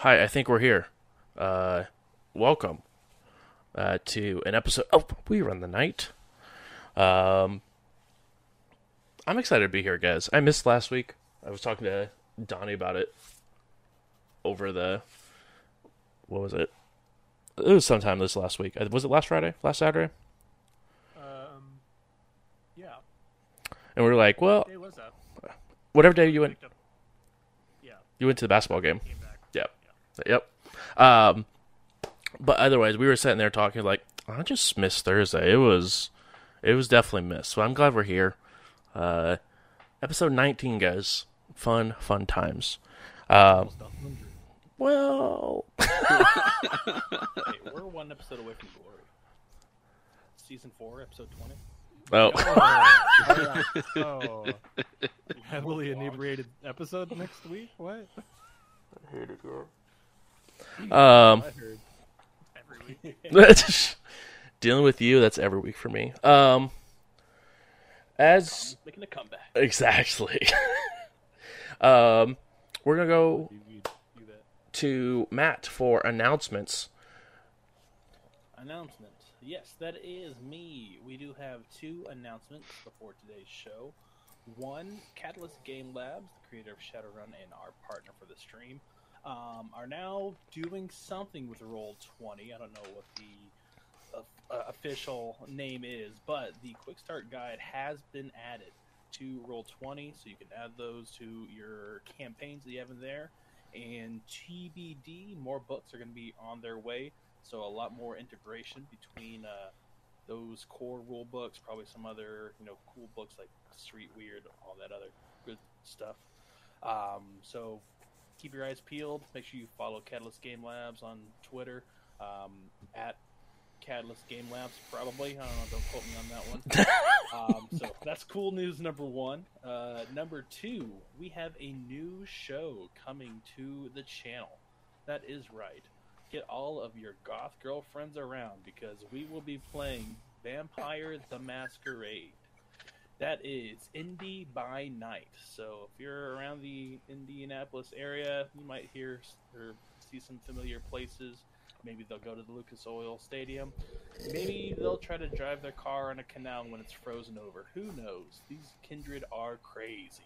Hi, I think we're here. Uh, welcome uh, to an episode. Oh, we run the night. Um, I'm excited to be here, guys. I missed last week. I was talking to Donnie about it over the. What was it? It was sometime this last week. Uh, Was it last Friday? Last Saturday? Um, yeah. And we were like, well, Day whatever day you went, Yeah. you went to the basketball game. Came back. Yep. Yep. Um, but otherwise, we were sitting there talking like, I just missed Thursday. It was, it was definitely missed. So I'm glad we're here. Uh, episode 19, guys. Fun, fun times. Um, well, Hey, we're one episode away from glory. Season four, episode twenty. oh, oh, heavily inebriated episode next week. What? I hate it, Every week. dealing with you. That's every week for me. Um, as Making a comeback. exactly. um, we're gonna go You, you do to Matt for announcements. Announcement. Yes, that is me. We do have two announcements before today's show. One, Catalyst Game Labs, the creator of Shadowrun and our partner for the stream, um, are now doing something with Roll Twenty. I don't know what the uh, uh, official name is, but the Quick Start Guide has been added to Roll Twenty, so you can add those to your campaigns that you have in there. And TBD, more books are going to be on their way. So a lot more integration between uh, those core rule books, probably some other you know cool books like Street Wyrd, all that other good stuff. Um, so keep your eyes peeled. Make sure you follow Catalyst Game Labs on Twitter um, at Catalyst Game Labs. Probably I don't know. Don't quote me on that one. um, so that's cool news number one. Uh, number two, we have a new show coming to the channel. That is right get all of your goth girlfriends around because we will be playing Vampire the Masquerade. That is Indie by Night. So if you're around the Indianapolis area, you might hear or see some familiar places. Maybe they'll go to the Lucas Oil Stadium. Maybe they'll try to drive their car on a canal when it's frozen over. Who knows? These kindred are crazy.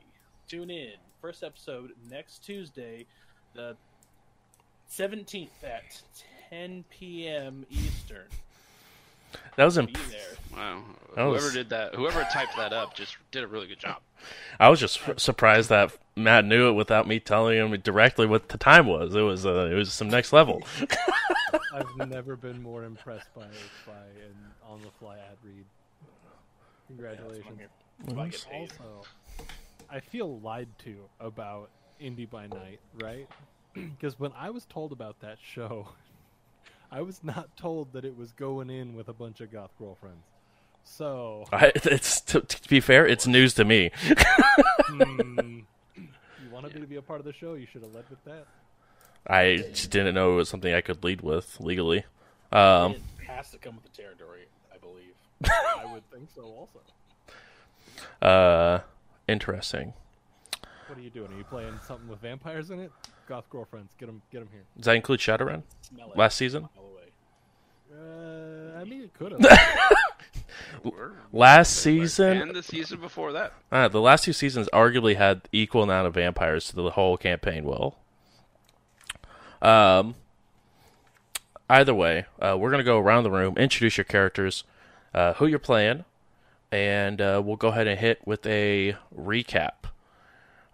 Tune in. First episode next Tuesday, the 17th at 10 p.m. Eastern. That was Be imp- there. Wow. That was- Whoever did that, whoever typed that up, just did a really good job. I was just surprised that Matt knew it without me telling him directly what the time was. It was uh, it was some next level. I've never been more impressed by by an on the fly ad read. Congratulations. That's why I get paid. Also, I feel lied to about Indie by Night, right? Because when I was told about that show, I was not told that it was going in with a bunch of goth girlfriends. So, I, it's to, to be fair, it's news to me. hmm, you wanted me to be a part of the show, you should have led with that. I just didn't know it was something I could lead with legally. Um, it has to come with the territory, I believe. I would think so, also. uh, interesting. What are you doing? Are you playing something with vampires in it? Goth girlfriends, get them, get them here. Does that include Shadowrun Smell last season? Mile away. Uh, I mean, it could have. Last season, and the season before that. uh, the last two seasons arguably had equal amount of vampires to the whole campaign. Will. Um. Either way, uh, we're gonna go around the room, introduce your characters, uh, who you're playing, and uh, we'll go ahead and hit with a recap.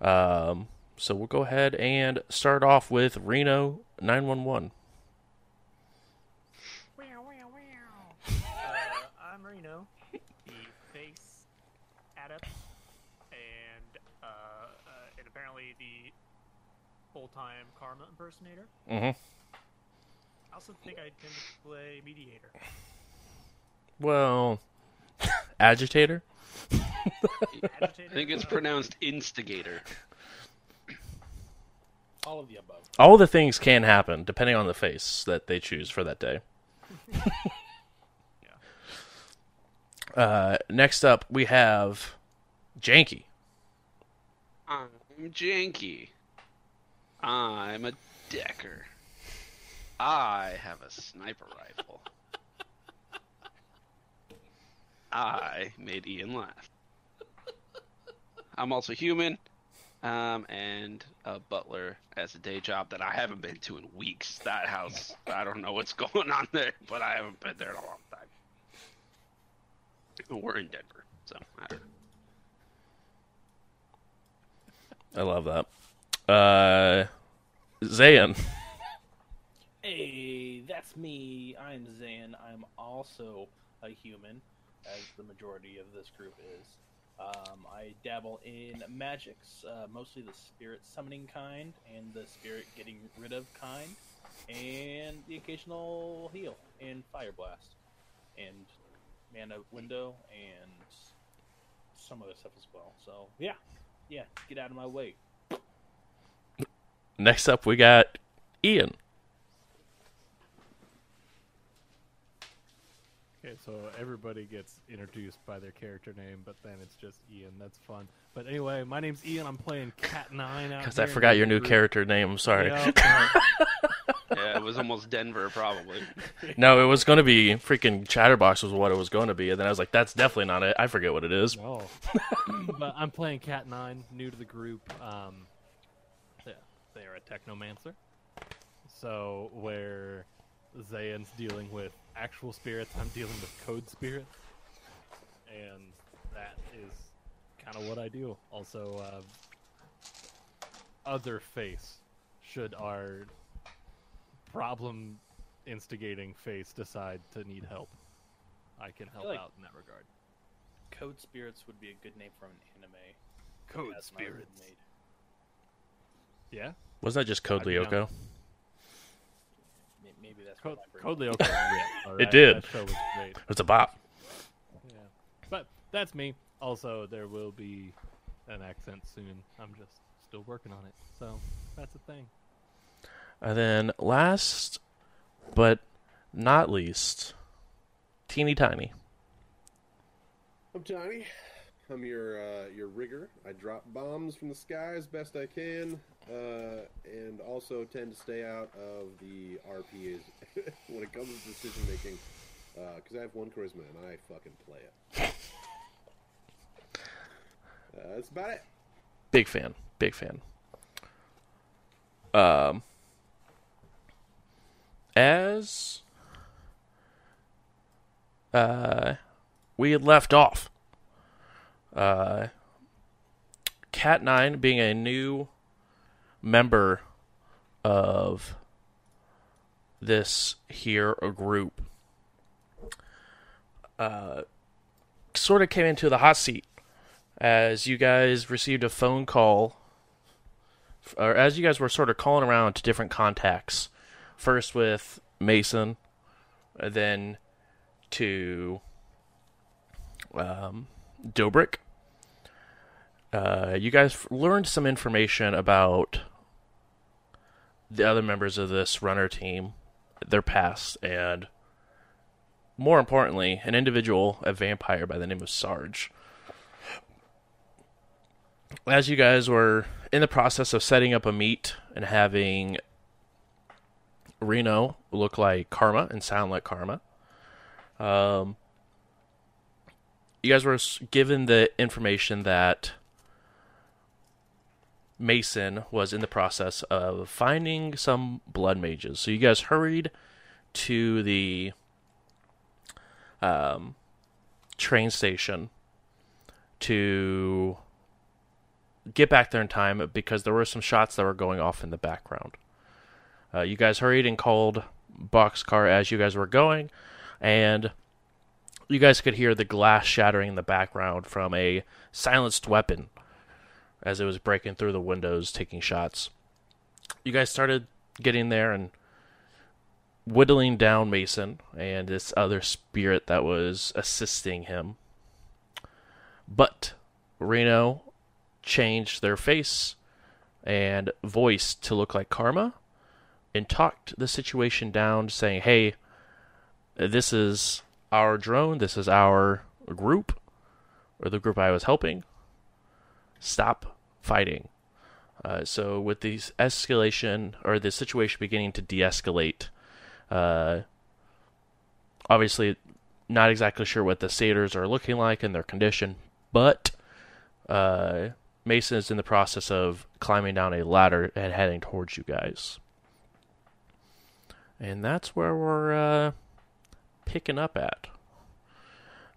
Um. So we'll go ahead and start off with Reno nine one one. Uh, I'm Reno, the face adept, and uh, uh, and apparently the full-time Karma impersonator. Mm-hmm. I also think I tend to play mediator. Well, agitator. I think it's pronounced instigator. All of the above. All the things can happen depending on the face that they choose for that day. uh, next up, we have Janky. I'm janky. I'm a Decker. I have a sniper rifle. I made Ian laugh. I'm also human, um, and a butler as a day job that I haven't been to in weeks. That house, I don't know what's going on there, but I haven't been there in a long time. We're in Denver, so I don't know. I love that. Uh, Zayn. Hey, that's me. I'm Zan. I'm also a human, as the majority of this group is. Um, I dabble in magics, uh, mostly the spirit summoning kind and the spirit getting rid of kind, and the occasional heal and fire blast, and mana window, and some other stuff as well. So yeah, yeah, get out of my way. Next up, we got Ian. Okay, so everybody gets introduced by their character name, but then it's just Ian. That's fun. But anyway, my name's Ian. I'm playing Cat Nine out Because I forgot your new group. character name. I'm sorry. Yeah, Yeah, it was almost Denver, probably. No, it was going to be freaking Chatterbox was what it was going to be, and then I was like, that's definitely not it. I forget what it is. no. but I'm playing Cat Nine, new to the group. Um, yeah, they are a technomancer. So where Zayan's dealing with actual spirits, I'm dealing with code spirits, and that is kind of what I do. Also, uh, other face should our problem instigating face decide to need help. I can help like- out in that regard. Code spirits would be a good name for an anime. Code Spirits. made. Yeah, Wasn't that just Code I know. Lyoko? May- Maybe that's Code, what my Code Lyoko ripped, all It did. That show was great. It's a bop. Yeah. But that's me. Also, there will be an accent soon. I'm just still working on it. So that's a thing. And then last but not least, Teeny Tiny. I'm Johnny. I'm your uh, your rigger. I drop bombs from the sky as best I can, uh, and also tend to stay out of the RPs when it comes to decision making, because I have one charisma and I fucking play it. Uh, that's about it. Big fan. Big fan. Um, as uh, we had left off, uh, Cat Nine being a new member of this here group, uh, sort of came into the hot seat as you guys received a phone call, or as you guys were sort of calling around to different contacts, first with Mason, then to um, Dobrik. Uh, you guys f- learned some information about the other members of this runner team, their past, and more importantly, an individual, a vampire by the name of Sarge as you guys were in the process of setting up a meet and having Reno look like Karma and sound like Karma, um, you guys were given the information that Mason was in the process of finding some blood mages. So you guys hurried to the um, train station to get back there in time because there were some shots that were going off in the background. Uh, you guys hurried and called Boxcar as you guys were going, and you guys could hear the glass shattering in the background from a silenced weapon as it was breaking through the windows, taking shots. You guys started getting there and whittling down Mason and this other spirit that was assisting him. But Reno changed their face and voice to look like Karma and talked the situation down, saying, Hey, this is our drone, this is our group, or the group I was helping. Stop fighting. Uh, so with the escalation or the situation beginning to de-escalate, uh, obviously not exactly sure what the satyrs are looking like and their condition, but uh, Mason is in the process of climbing down a ladder and heading towards you guys. And that's where we're uh, picking up at.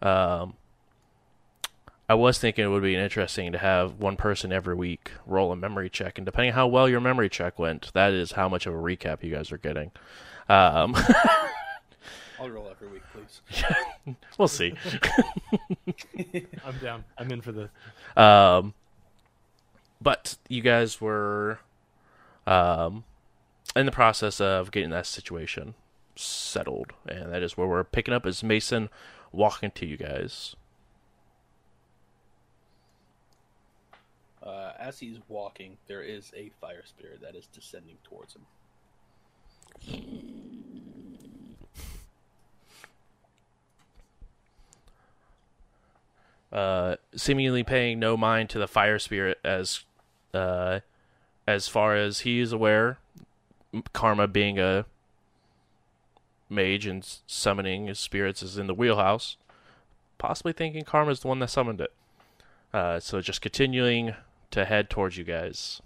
Um, I was thinking it would be interesting to have one person every week roll a memory check, and depending on how well your memory check went, that is how much of a recap you guys are getting. Um, I'll roll every week, please. we'll see. I'm down. I'm in for this. Um, but you guys were um, in the process of getting that situation settled, and that is where we're picking up as Mason walking to you guys. Uh, as he's walking, there is a fire spirit that is descending towards him. uh, seemingly paying no mind to the fire spirit as uh, as far as he is aware. Karma being a mage and summoning his spirits is in the wheelhouse. Possibly thinking Karma is the one that summoned it. Uh, so just continuing to head towards you guys.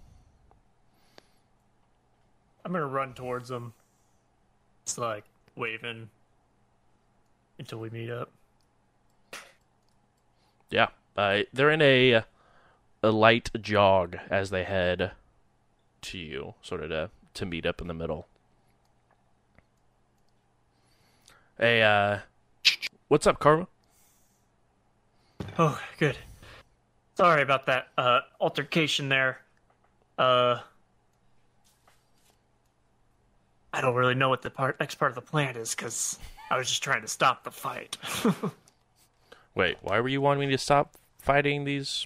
I'm gonna run towards them. It's like waving until we meet up. Yeah, uh, they're in a a light jog as they head to you, sort of to to meet up in the middle. Hey, uh, what's up, Karma? Oh, good. Sorry about that uh, altercation there. Uh, I don't really know what the part, next part of the plan is because I was just trying to stop the fight. Wait, why were you wanting me to stop fighting these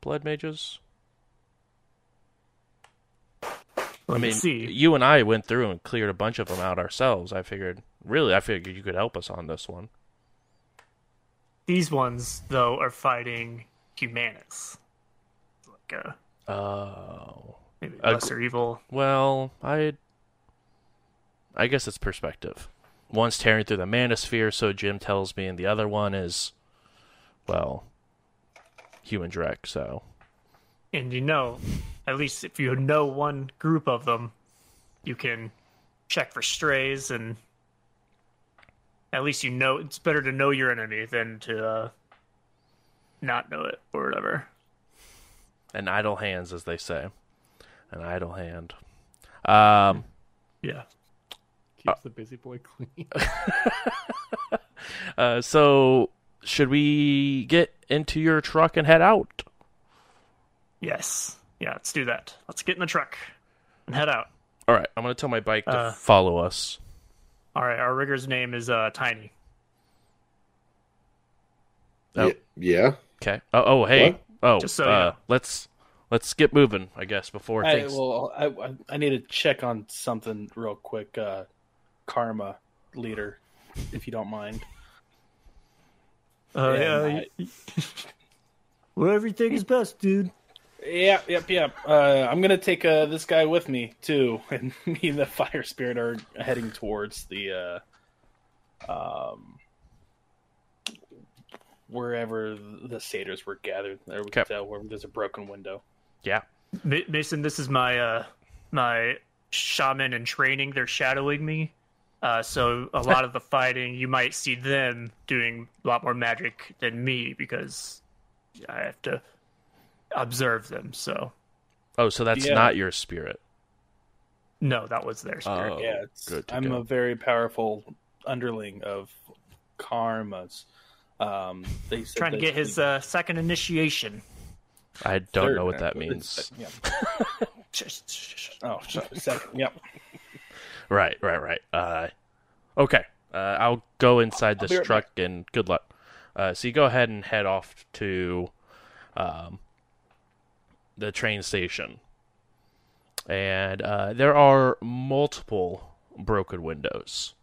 blood mages? Let I me mean, see. you and I went through and cleared a bunch of them out ourselves. I figured, really, I figured you could help us on this one. These ones, though, are fighting Humanis. Like a Oh, maybe Uh, lesser evil. well, I, I guess it's perspective. One's tearing through the manasphere, so Jim tells me, and the other one is, well, human Drek. So And you know, at least if you know one group of them, you can check for strays and at least you know it's better to know your enemy than to uh, not know it or whatever. an idle hands, as they say, an idle hand. Um. Yeah. Keeps the busy boy clean. Uh, so should we get into your truck and head out? Yes. Yeah, let's do that. Let's get in the truck and head out. All right, I'm gonna tell my bike to Uh, follow us. All right, our rigger's name is uh, Tiny. Oh. Y- yeah. Okay. Oh, oh, hey. Oh, Just so you uh, know. let's let's get moving. I guess before I, things. well, I, I I need to check on something real quick. Uh, karma leader, if you don't mind. Uh, Yeah, yeah, I- y- well, everything is best, dude. Yep, yep, yep. Uh, I'm gonna take uh, this guy with me too, and me and the fire spirit are heading towards the uh, um, wherever the satyrs were gathered. There we Okay. can tell where there's a broken window. yeah. Ma- Mason, this is my uh my shaman in training. They're shadowing me. Uh, so a lot of the fighting, you might see them doing a lot more magic than me because I have to observe them. So Oh, so that's Yeah. not your spirit. no, that was their spirit. Oh, yeah, it's, good I'm go. a very powerful underling of karmas. Um, they said Trying to get his uh, second initiation. I don't Third, know what that means. Yeah. Oh, second. Yep. Right, right, right. Uh, okay. Uh, I'll go inside I'll this right truck and good luck. Uh, so you go ahead and head off to um, the train station. And uh, there are multiple broken windows.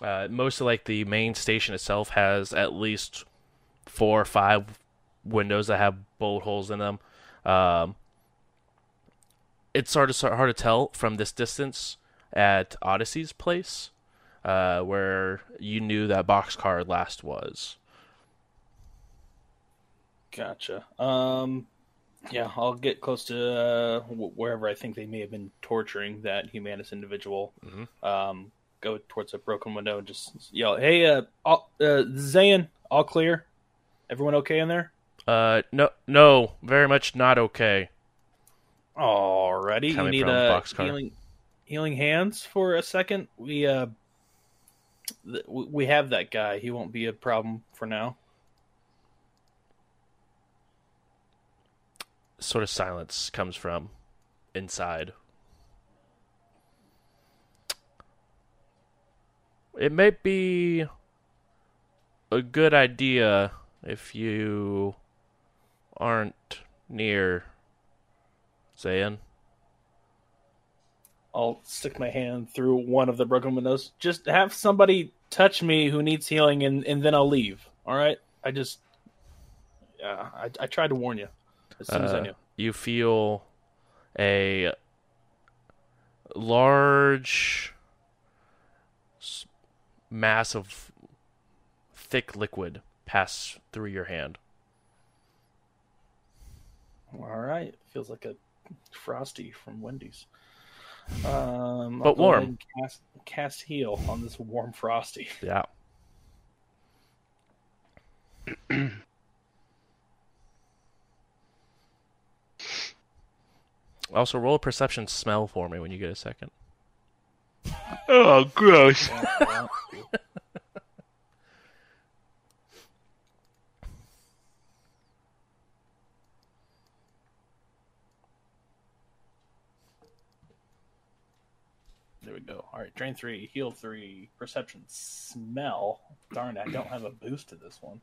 Uh, most of like the main station itself has at least four or five windows that have bullet holes in them. Um, it's sort of hard to tell from this distance at Odyssey's place, uh, where you knew that boxcar last was. Gotcha. Um, yeah, I'll get close to uh, wherever I think they may have been torturing that humanist individual. Mhm. Um, go towards a broken window and just yell, "Hey, uh, all, uh, Zayn, all clear? Everyone okay in there?" Uh, no, no, very much not okay. Alrighty, you need a healing, healing hands for a second. We uh, th- we we have that guy. He won't be a problem for now. Sort of silence comes from inside. It may be a good idea if you aren't near Zayn. I'll stick my hand through one of the broken windows. Just have somebody touch me who needs healing, and, and then I'll leave. All right? I just, yeah, I, I tried to warn you as soon as I Uh, knew. You feel a large mass of thick liquid pass through your hand. All right, feels like a frosty from Wendy's. Um, But I'll warm. Cast, cast heal on this warm frosty. Yeah. also, roll a perception smell for me when you get a second. Oh, gross. There we go. All right, drain three, heal three, perception, smell. Darn, it, I don't have a boost to this one.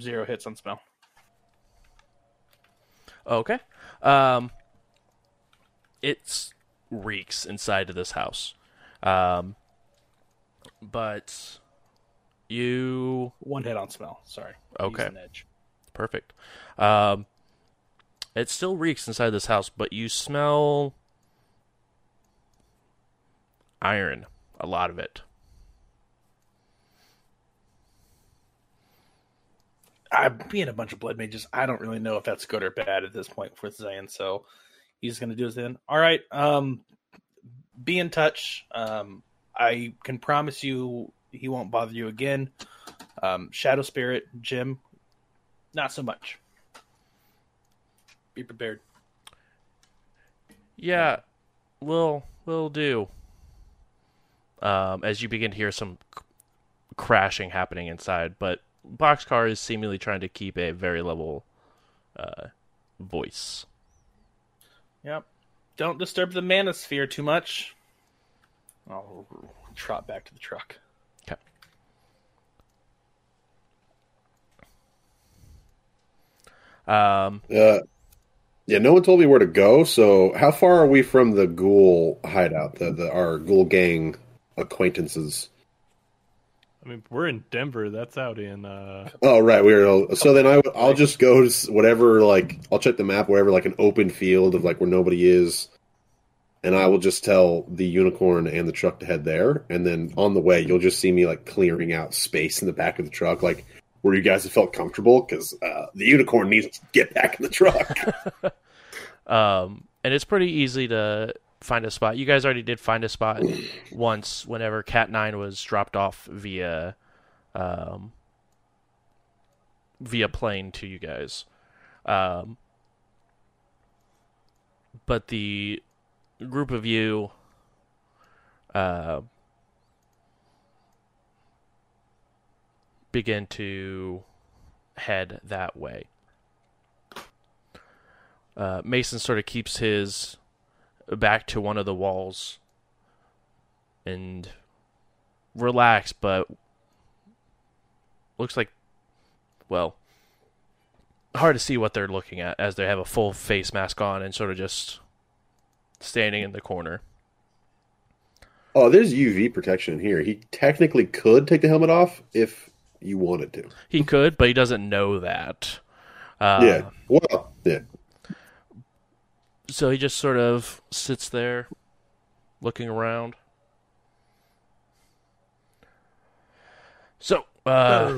Zero hits on smell. Okay. Um, it reeks inside of this house. Um, but you One hit on smell. Sorry. Okay. perfect. Um, it still reeks inside this house, but you smell iron. A lot of it. I being a bunch of blood mages, I don't really know if that's good or bad at this point with Zayn. So he's going to do his thing. All right, um, be in touch. Um, I can promise you he won't bother you again. Um, Shadow Spirit, Jim, not so much. Be prepared. Yeah, will will do. Um, as you begin to hear some c- crashing happening inside, but Boxcar is seemingly trying to keep a very level uh, voice. Yep. Don't disturb the manasphere too much. I'll trot back to the truck. Okay. Um, Uh, yeah, no one told me where to go. So, how far are we from the ghoul hideout? The, the our ghoul gang acquaintances. I mean, we're in Denver. That's out in. uh Oh, right. We were. So then I, I'll just go to whatever. Like, I'll check the map wherever, like an open field of like where nobody is, and I will just tell the unicorn and the truck to head there. And then on the way, you'll just see me like clearing out space in the back of the truck, like where you guys have felt comfortable, because uh, the unicorn needs to get back in the truck. Um, and it's pretty easy to find a spot. You guys already did find a spot once whenever Cat Nine was dropped off via, um, via plane to you guys. Um, but the group of you, uh, begin to head that way. Uh, Mason sort of keeps his back to one of the walls and relax, but looks like, well, hard to see what they're looking at as they have a full face mask on and sort of just standing in the corner. Oh, there's UV protection in here. He technically could take the helmet off if you wanted to. He could, but he doesn't know that. Uh, yeah. Well, yeah. So he just sort of sits there, looking around. So, uh,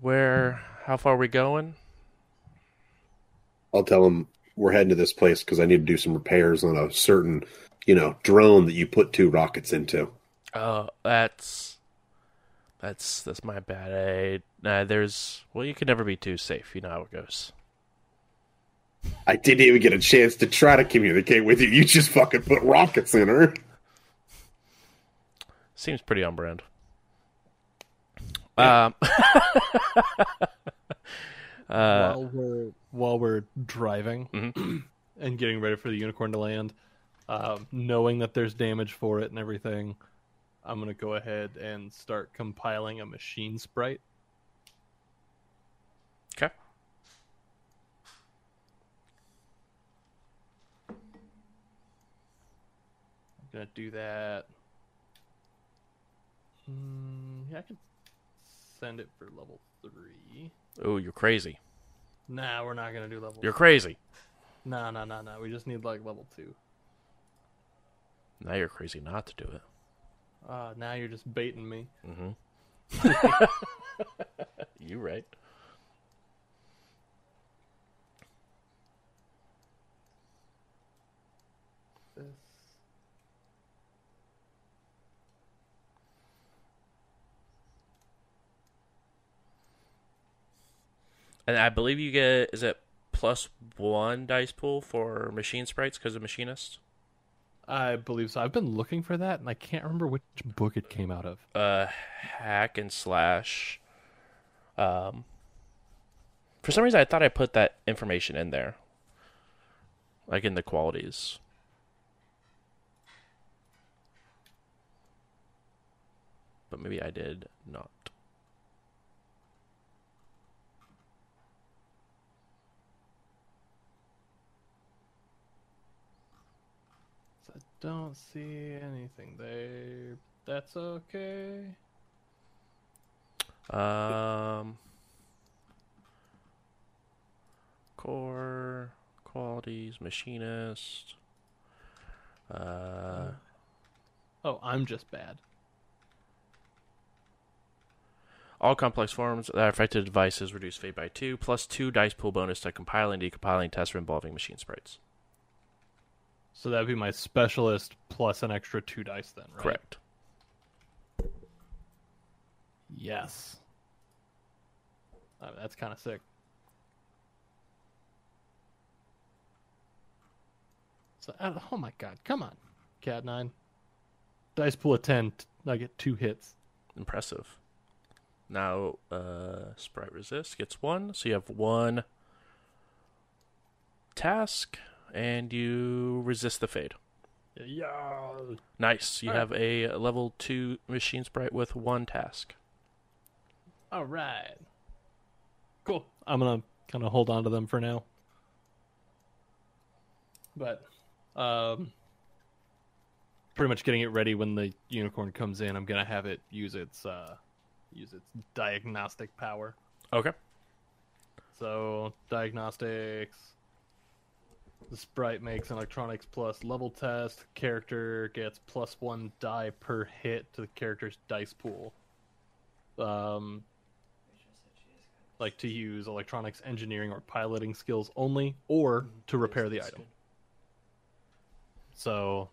where? How far are we going? I'll tell him we're heading to this place because I need to do some repairs on a certain, you know, drone that you put two rockets into. Oh, that's that's that's my bad. I, uh, there's well, you can never be too safe. You know how it goes. I didn't even get a chance to try to communicate with you. You just fucking put rockets in her. Seems pretty on brand. Um, uh, while we're while we're driving Mhm. and getting ready for the unicorn to land, um, knowing that there's damage for it and everything, I'm gonna go ahead and start compiling a machine sprite. Gonna do that. Mm, yeah, I can send it for level three. Oh, you're crazy. Nah, we're not gonna do level. You're crazy. Nah, nah, nah, nah. We just need like level two. Now you're crazy not to do it. Uh, now you're just baiting me. Mm-hmm. you right. And I believe you get is it plus one dice pool for machine sprites because of machinist. I believe so. I've been looking for that, and I can't remember which book it came out of. Uh, hack and slash. Um. For some reason, I thought I put that information in there, like in the qualities. But maybe I did not. So I don't see anything there. That's okay. Um, core qualities, machinist. Uh, Oh, I'm just bad. all complex forms that are affected devices reduce fade by two, plus two dice pool bonus to compiling and decompiling tests involving machine sprites. So that'd be my specialist plus an extra two dice then, right? Correct. Yes. Oh, that's kind of sick. So, uh, oh my god, come on, Cat Nine. Dice pool of ten. I get two hits. Impressive. Now, uh, sprite resist gets one, so you have one task, and you resist the fade. Yeah. Nice. You All right. have a level two machine sprite with one task. All right. Cool. I'm gonna kind of hold on to them for now. But, um, pretty much getting it ready when the unicorn comes in. I'm gonna have it use its uh, use its diagnostic power. Okay. So diagnostics. The sprite makes an electronics plus level test. Character gets plus one die per hit to the character's dice pool. Um, like to use electronics engineering or piloting skills only, or to repair the item. So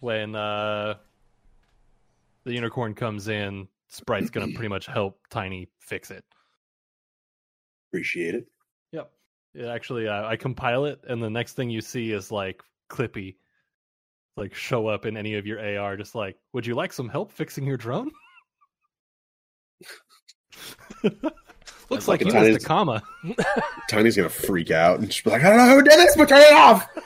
when uh, the unicorn comes in, Sprite's gonna pretty much help Tiny fix it. Appreciate it. Yep. It actually, uh, I compile it, and the next thing you see is like Clippy, like show up in any of your AR, just like, would you like some help fixing your drone? Looks like fucking you Tiny's- missed a comma. Tiny's gonna freak out and just be like, I don't know who did this, but turn it off.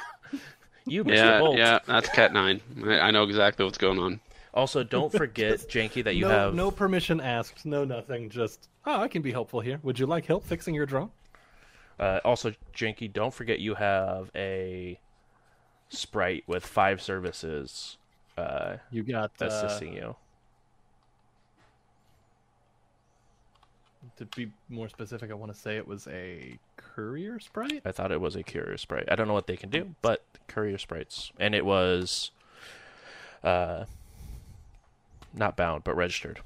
You missed Yeah, yeah, that's Cat Nine. I, I know exactly what's going on. Also, don't forget, Janky, that you no, have no permission asked, no nothing. Just, oh, I can be helpful here. Would you like help fixing your drone? Uh, also, Janky, don't forget you have a sprite with five services uh, You got uh, assisting you. to be more specific. I want to say it was a courier sprite. I thought it was a courier sprite. I don't know what they can do, but courier sprites, and it was uh, not bound but registered.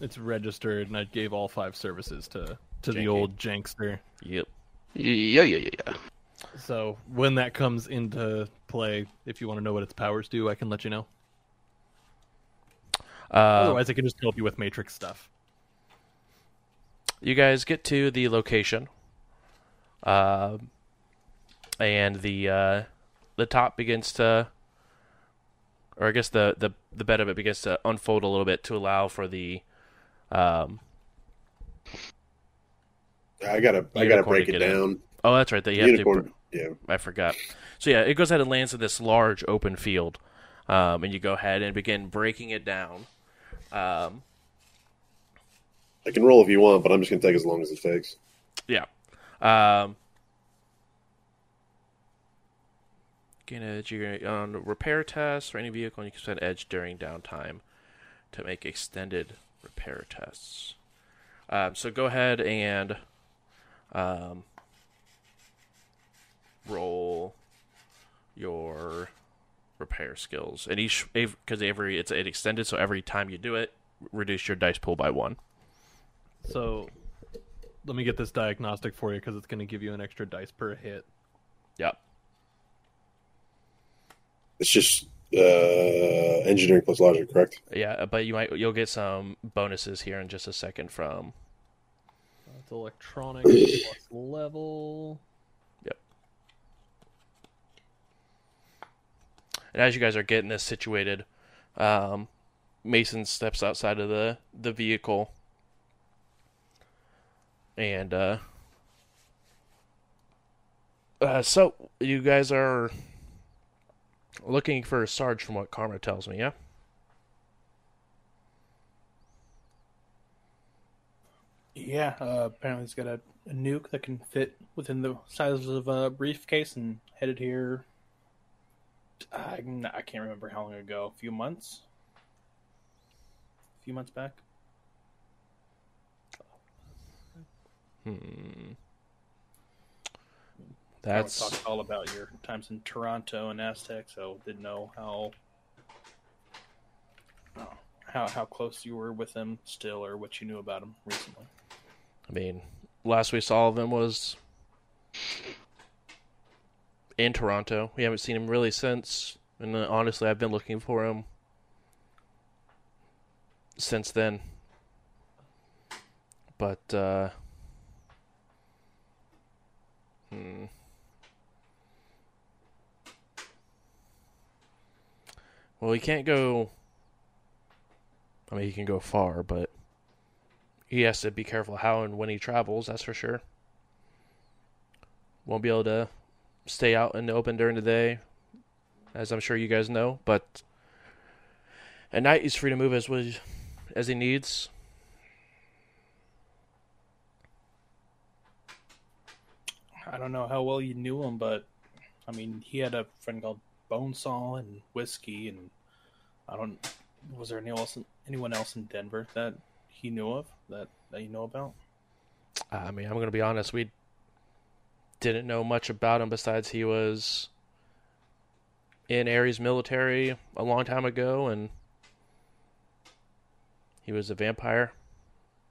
It's registered, and I gave all five services to to the Janky. old Jankster. Yep. Yeah, yeah, yeah, yeah. So when that comes into play, if you want to know what its powers do, I can let you know. Uh, Otherwise, I can just help you with Matrix stuff. you guys get to the location, uh, and the uh, the top begins to, or I guess the, the the bed of it begins to unfold a little bit to allow for the um, I gotta, I gotta to break it get in. down. oh that's right that you have to Yeah. I forgot. So yeah, it goes ahead and lands in this large open field, um, and you go ahead and begin breaking it down. Um, I can roll if you want, but I'm just gonna take as long as it takes. yeah. Um, gain edge. You're gonna, on repair tests for any vehicle, and you can spend edge during downtime to make extended repair tests. Um, so go ahead and um, roll your repair skills, and each because every it's it extended, so every time you do it, reduce your dice pool by one. So let me get this diagnostic for you because it's going to give you an extra dice per hit. Yep. It's just uh, engineering plus logic, correct? Yeah, but you might you'll get some bonuses here in just a second from It's electronic level. Yep. And as you guys are getting this situated, um, Mason steps outside of the the vehicle, and uh, uh, so you guys are looking for a Sarge, from what Karma tells me. Yeah. Yeah, uh, apparently he's got a, a nuke that can fit within the size of a briefcase and headed here. I, I can't remember how long ago. A few months? A few months back? Hmm. I That's talked all about your times in Toronto and Aztec, so didn't know how how how close you were with him still, or what you knew about him recently. I mean, last we saw of him was in Toronto. We haven't seen him really since, and uh, honestly, I've been looking for him since then. But uh hmm. Well, he can't go I mean, he can go far, but he has to be careful how and when he travels, that's for sure. Won't be able to stay out in the open during the day, as I'm sure you guys know, but at night he's free to move as as he needs. I don't know how well you knew him, but I mean, he had a friend called Bonesaw and Whiskey, and I don't. Was there anyone else, anyone else in Denver that he knew of that that you know about? I mean, I'm going to be honest, we didn't know much about him besides he was in Ares military a long time ago and he was a vampire.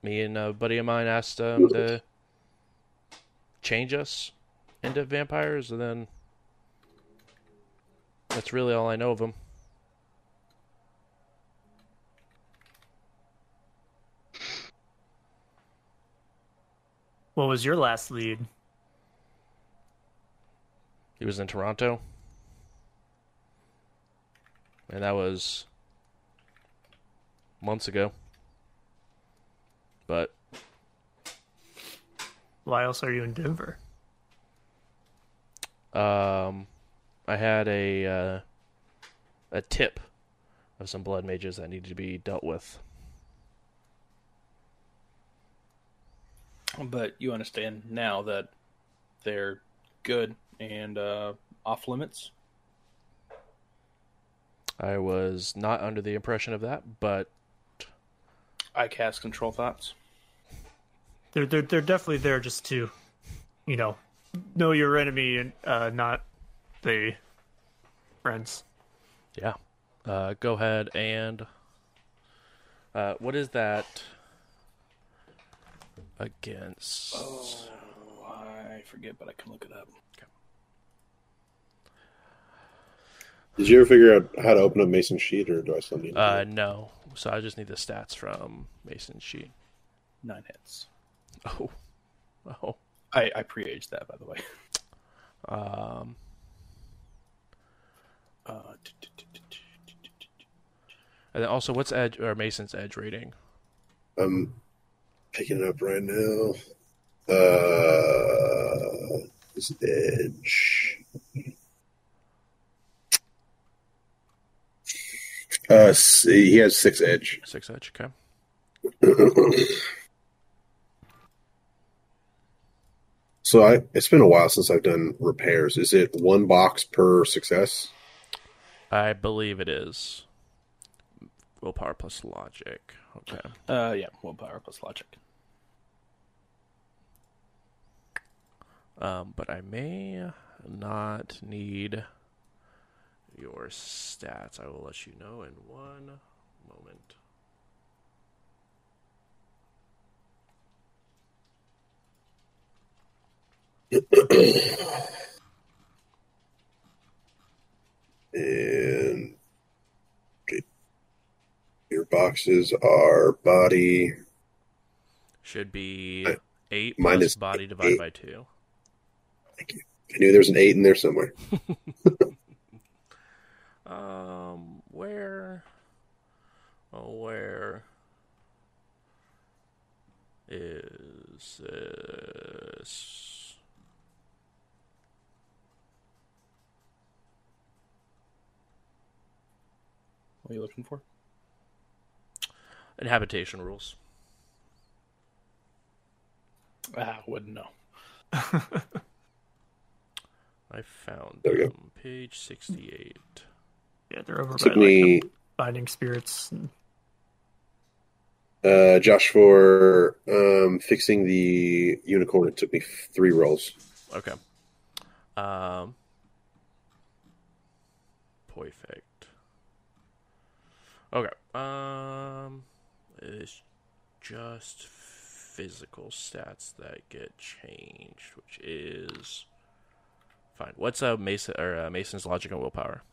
Me and a buddy of mine asked him to change us into vampires and then that's really all I know of him. What was your last lead? He was in Toronto. And that was months ago. But Why else are you in Denver? um I had a uh, a tip of some blood mages that needed to be dealt with. But you understand now that they're good and uh, off limits. I was not under the impression of that, but I cast control thoughts. They're they're they're definitely there just to, you know, know your enemy and uh, not the friends. yeah. Uh, go ahead and. Uh, what is that against? Oh, I forget, but I can look it up. Did you ever figure out how to open up Mason Sheet, or do I still need? to Uh, no. So I just need the stats from Mason's sheet. Nine hits. Oh, oh. I, I pre-aged that, by the way. Um, Uh, t- t- t- t- t- t- t- and then also, what's edge or Mason's edge rating? it? Picking it up right now. Uh, his edge. Uh, see, he has six edge. Six edge. Okay. So I, it's been a while since I've done repairs. Is it one box per success? I believe it is. Willpower plus logic. Okay. Uh, yeah, willpower plus logic. Um, but I may not need your stats. I will let you know in one moment. And okay. your boxes are body. Should be I- eight mine plus is body divided eight. by two. Thank you. I knew there was an eight in there somewhere. Um, where? Oh, where is this? What are you looking for? Inhabitation rules. Ah, wouldn't know. I found There we go. them. Page sixty-eight. Yeah, they're over by Took like, me the binding spirits. And, uh, Josh for um, fixing the unicorn. It took me three rolls. Okay. Um. Perfect. Okay. Um. It's just physical stats that get changed, which is fine. What's uh Mason or uh, Mason's logic and willpower?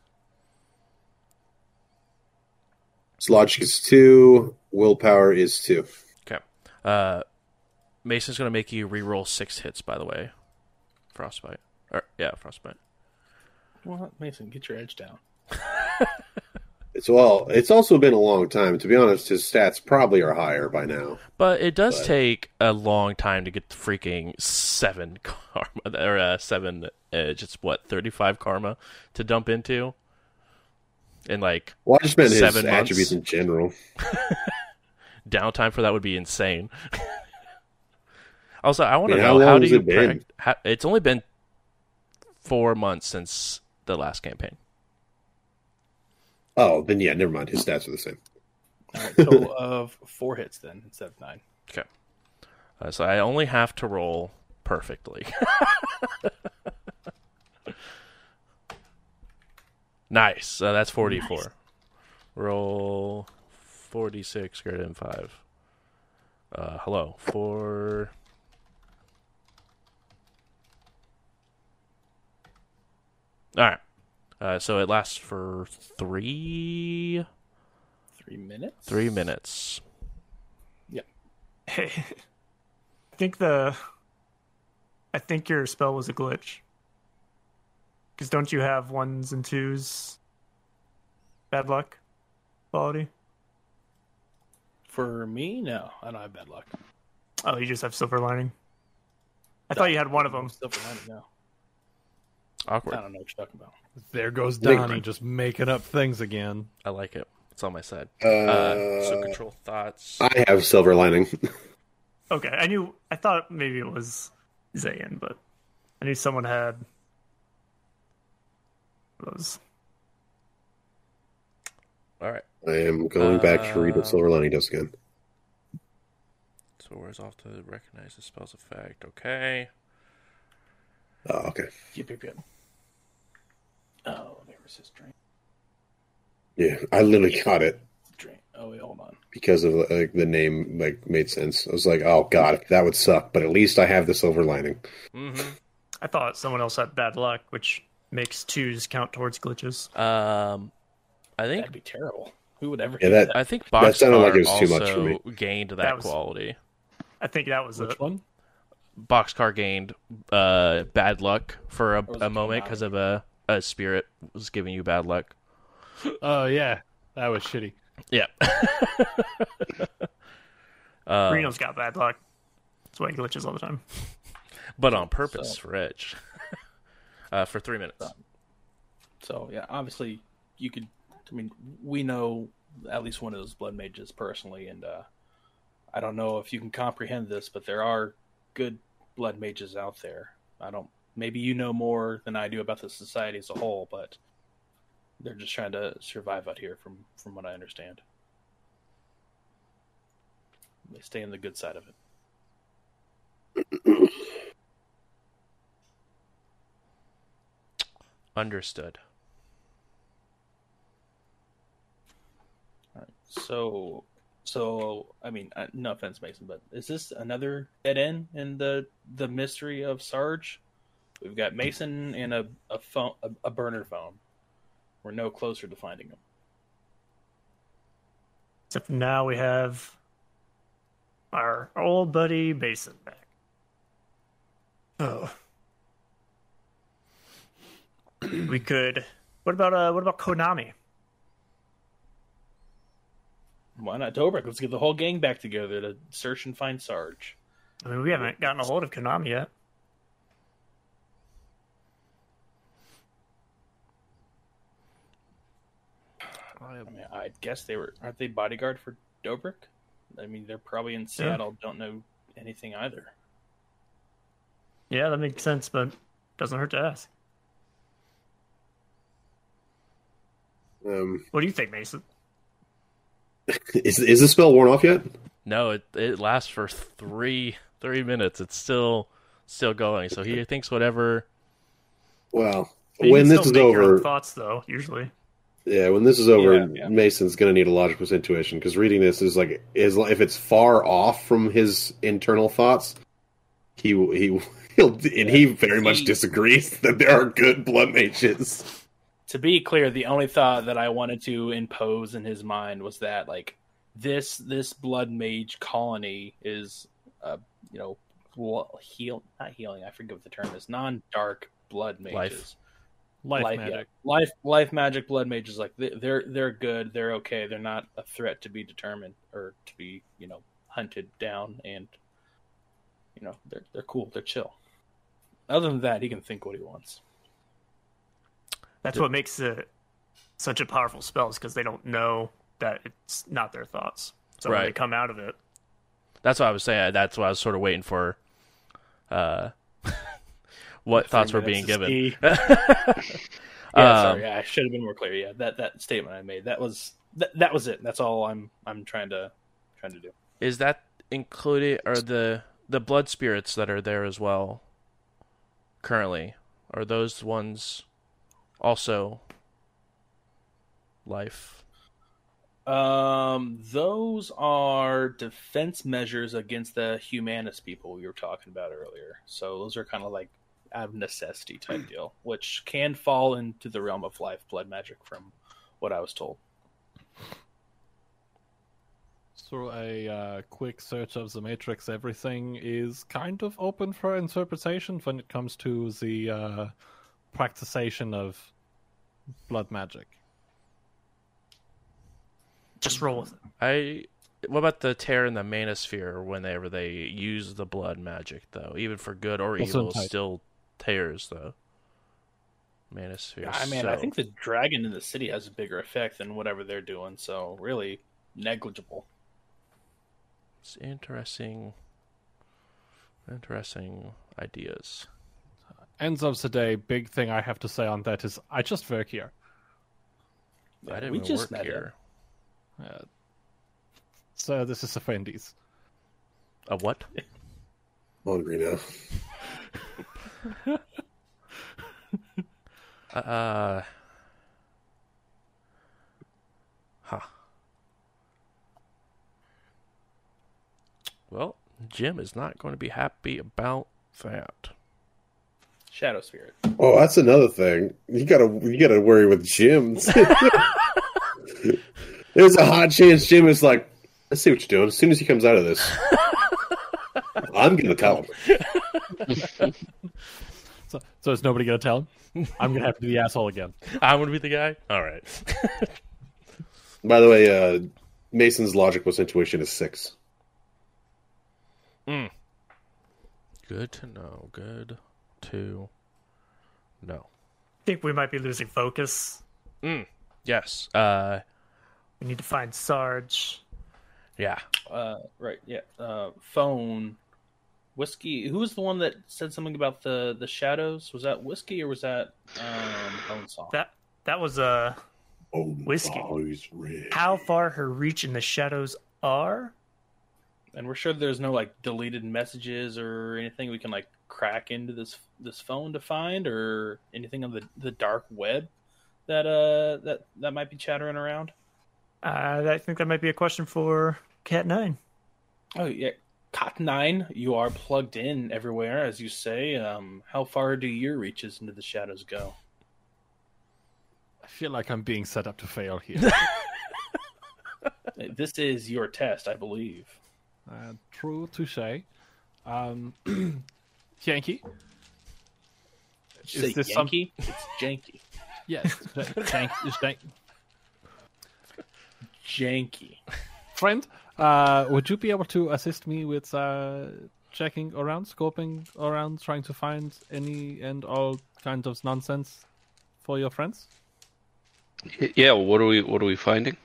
So logic is two. Willpower is two. Okay. Uh, Mason's gonna make you re-roll six hits. By the way, frostbite. Or yeah, frostbite. Well, Mason, get your edge down. It's well. It's also been a long time. To be honest, his stats probably are higher by now. But it does But- take a long time to get the freaking seven karma or uh, seven edge. It's what thirty five karma to dump into, and like Well, I just meant his Seven months? attributes in general. downtime for that would be insane. also, I want to how know how long do has you? it been? prac- how, it's only been four months since the last campaign. Oh, then yeah, never mind. His stats are the same. All right, total of four hits then instead of nine. Uh, so I only have to roll perfectly. nice. So that's 44. Roll 46 greater than 5. Uh, hello. Four. Alright. Uh, so it lasts for three Three minutes. three minutes. hey, I think the, I think your spell was a glitch. Because don't you have ones and twos? Bad luck, quality. For me, no, I don't have bad luck. Oh, you just have silver lining. I thought you had one of them. Silver lining, no. Awkward. I don't know what you're talking about. There goes Think- Donnie just making up things again. I like it. It's on my side. Uh, Uh, so control thoughts. I have silver lining. Okay, I knew. I thought maybe it was Zayn, but I knew someone had those. All right. I am going back to read what Uh, Silver Lining does again. So wears off to recognize the spell's effect. Okay. Oh, okay. Yep, yep, yep. Oh, there was his drain. Yeah, I literally got it Drain. Oh, wait, hold on. because of like the name like made sense. I was like, oh god, that would suck, but at least I have the Silver Lining. Mm-hmm. I thought someone else had bad luck, which makes twos count towards glitches. Um, I think That'd be terrible. Who would ever Yeah, that- that? I think That sounded like it was too much for also me. gained that, That was- quality. I think that was Which it. one? Boxcar gained uh, bad luck for a, a moment because of a, a spirit was giving you bad luck. Oh yeah, that was shitty. Yeah. uh, Reno's got bad luck. That's why he glitches all the time. but on purpose, So- Rich. uh, for three minutes. So yeah, obviously you could. I mean, we know at least one of those blood mages personally, and uh, I don't know if you can comprehend this, but there are good blood mages out there. I don't. Maybe you know more than I do about the society as a whole, but they're just trying to survive out here, from from what I understand. They stay on the good side of it. Understood. All right. So, so I mean, uh, no offense, Mason, but is this another dead end in the the mystery of Sarge? We've got Mason and a a phone, a, a burner phone. We're no closer to finding him. Except now we have our old buddy Mason back. Oh. we could. What about uh? What about Konami? Why not Dobrik? Let's get the whole gang back together to search and find Sarge. I mean, we haven't gotten a hold of Konami yet. I mean, I guess they were aren't they bodyguard for Dobrik? I mean, they're probably in Seattle. Don't know anything either. Yeah, that makes sense, but doesn't hurt to ask. Um, What do you think, Mason? is is the spell worn off yet? No, it it lasts for three three minutes. It's still still going. So he thinks whatever. Well, when this is make your own over, thoughts though. Usually, yeah, when this is over, Yeah, yeah. Mason's gonna need a logical intuition because reading this is like is if it's far off from his internal thoughts, he he he'll and he very much disagrees that there are good blood mages. to be clear, the only thought that I wanted to impose in his mind was that like this this blood mage colony is uh you know heal not healing I forget what the term is non dark blood mages Life. Life, yeah. magic. life life magic blood mages like they- they're they're good they're okay they're not a threat to be determined or to be you know hunted down and you know they're they're cool they're chill other than that he can think what he wants that's what makes it such a powerful spell, is because they don't know that it's not their thoughts. So when they come out of it, That's what I was saying. That's what I was sort of waiting for. Uh, what thoughts were being given? Yeah, Um, sorry, I should have been more clear. Yeah, that that statement I made that was that, that was it. That's all I'm I'm trying to trying to do. Is that included, or the the blood spirits that are there as well? Currently, are those ones also life? Um, those are defense measures against the Humanis people we were talking about earlier. So those are kind of like out of necessity type deal, which can fall into the realm of life blood magic, from what I was told. So a uh, quick search of the matrix, everything is kind of open for interpretation when it comes to the uh, practication of blood magic. just roll with it. I. What about the tear in the manasphere whenever they use the blood magic though? Even for good or evil, type. still tears though. Manasphere. I mean, I think the dragon in the city has a bigger effect than whatever they're doing. So really negligible. It's interesting. Interesting ideas. Ends of the day, big thing I have to say on that is I just work here. I didn't we even just work met here. Uh, so this is a Wendy's. A what? Hungry now. Uh. Huh. Well, Jim is not going to be happy about that. Shadow Spirit. Oh, that's another thing. You gotta you gotta worry with Jim. There's a hot chance Jim is like, let's see what you're doing. As soon as he comes out of this, I'm gonna tell him. So, so is nobody gonna tell him? I'm gonna have to be the asshole again. I'm going to be the guy? All right. By the way, uh, Mason's logic plus intuition is six. Good to know. Good to know. I think we might be losing focus. Yes. Uh. We need to find Sarge. Yeah. Uh, right. Yeah. Uh, phone. Whiskey. Who was the one that said something about the the shadows? Was that whiskey or was that um, Bonesaw? That that was uh Oh, Whiskey. how far her reach in the shadows are. and we're sure there's no like deleted messages or anything we can like crack into this this phone to find or anything on the the dark web that uh that that might be chattering around. Uh, I think that might be a question for Cat Nine. Oh yeah, Cat Nine, you are plugged in everywhere, as you say. Um, how far do your reaches into the shadows go? I feel like I'm being set up to fail here. This is your test, I believe. uh, true touche. Um, Yankee. Is say this some- Yankee? It's janky. Yes. Jank, is jank. Janky. Friend, uh, would you be able to assist me with uh, checking around, scoping around, trying to find any and all kinds of nonsense for your friends? Yeah, well, what are we what are we finding?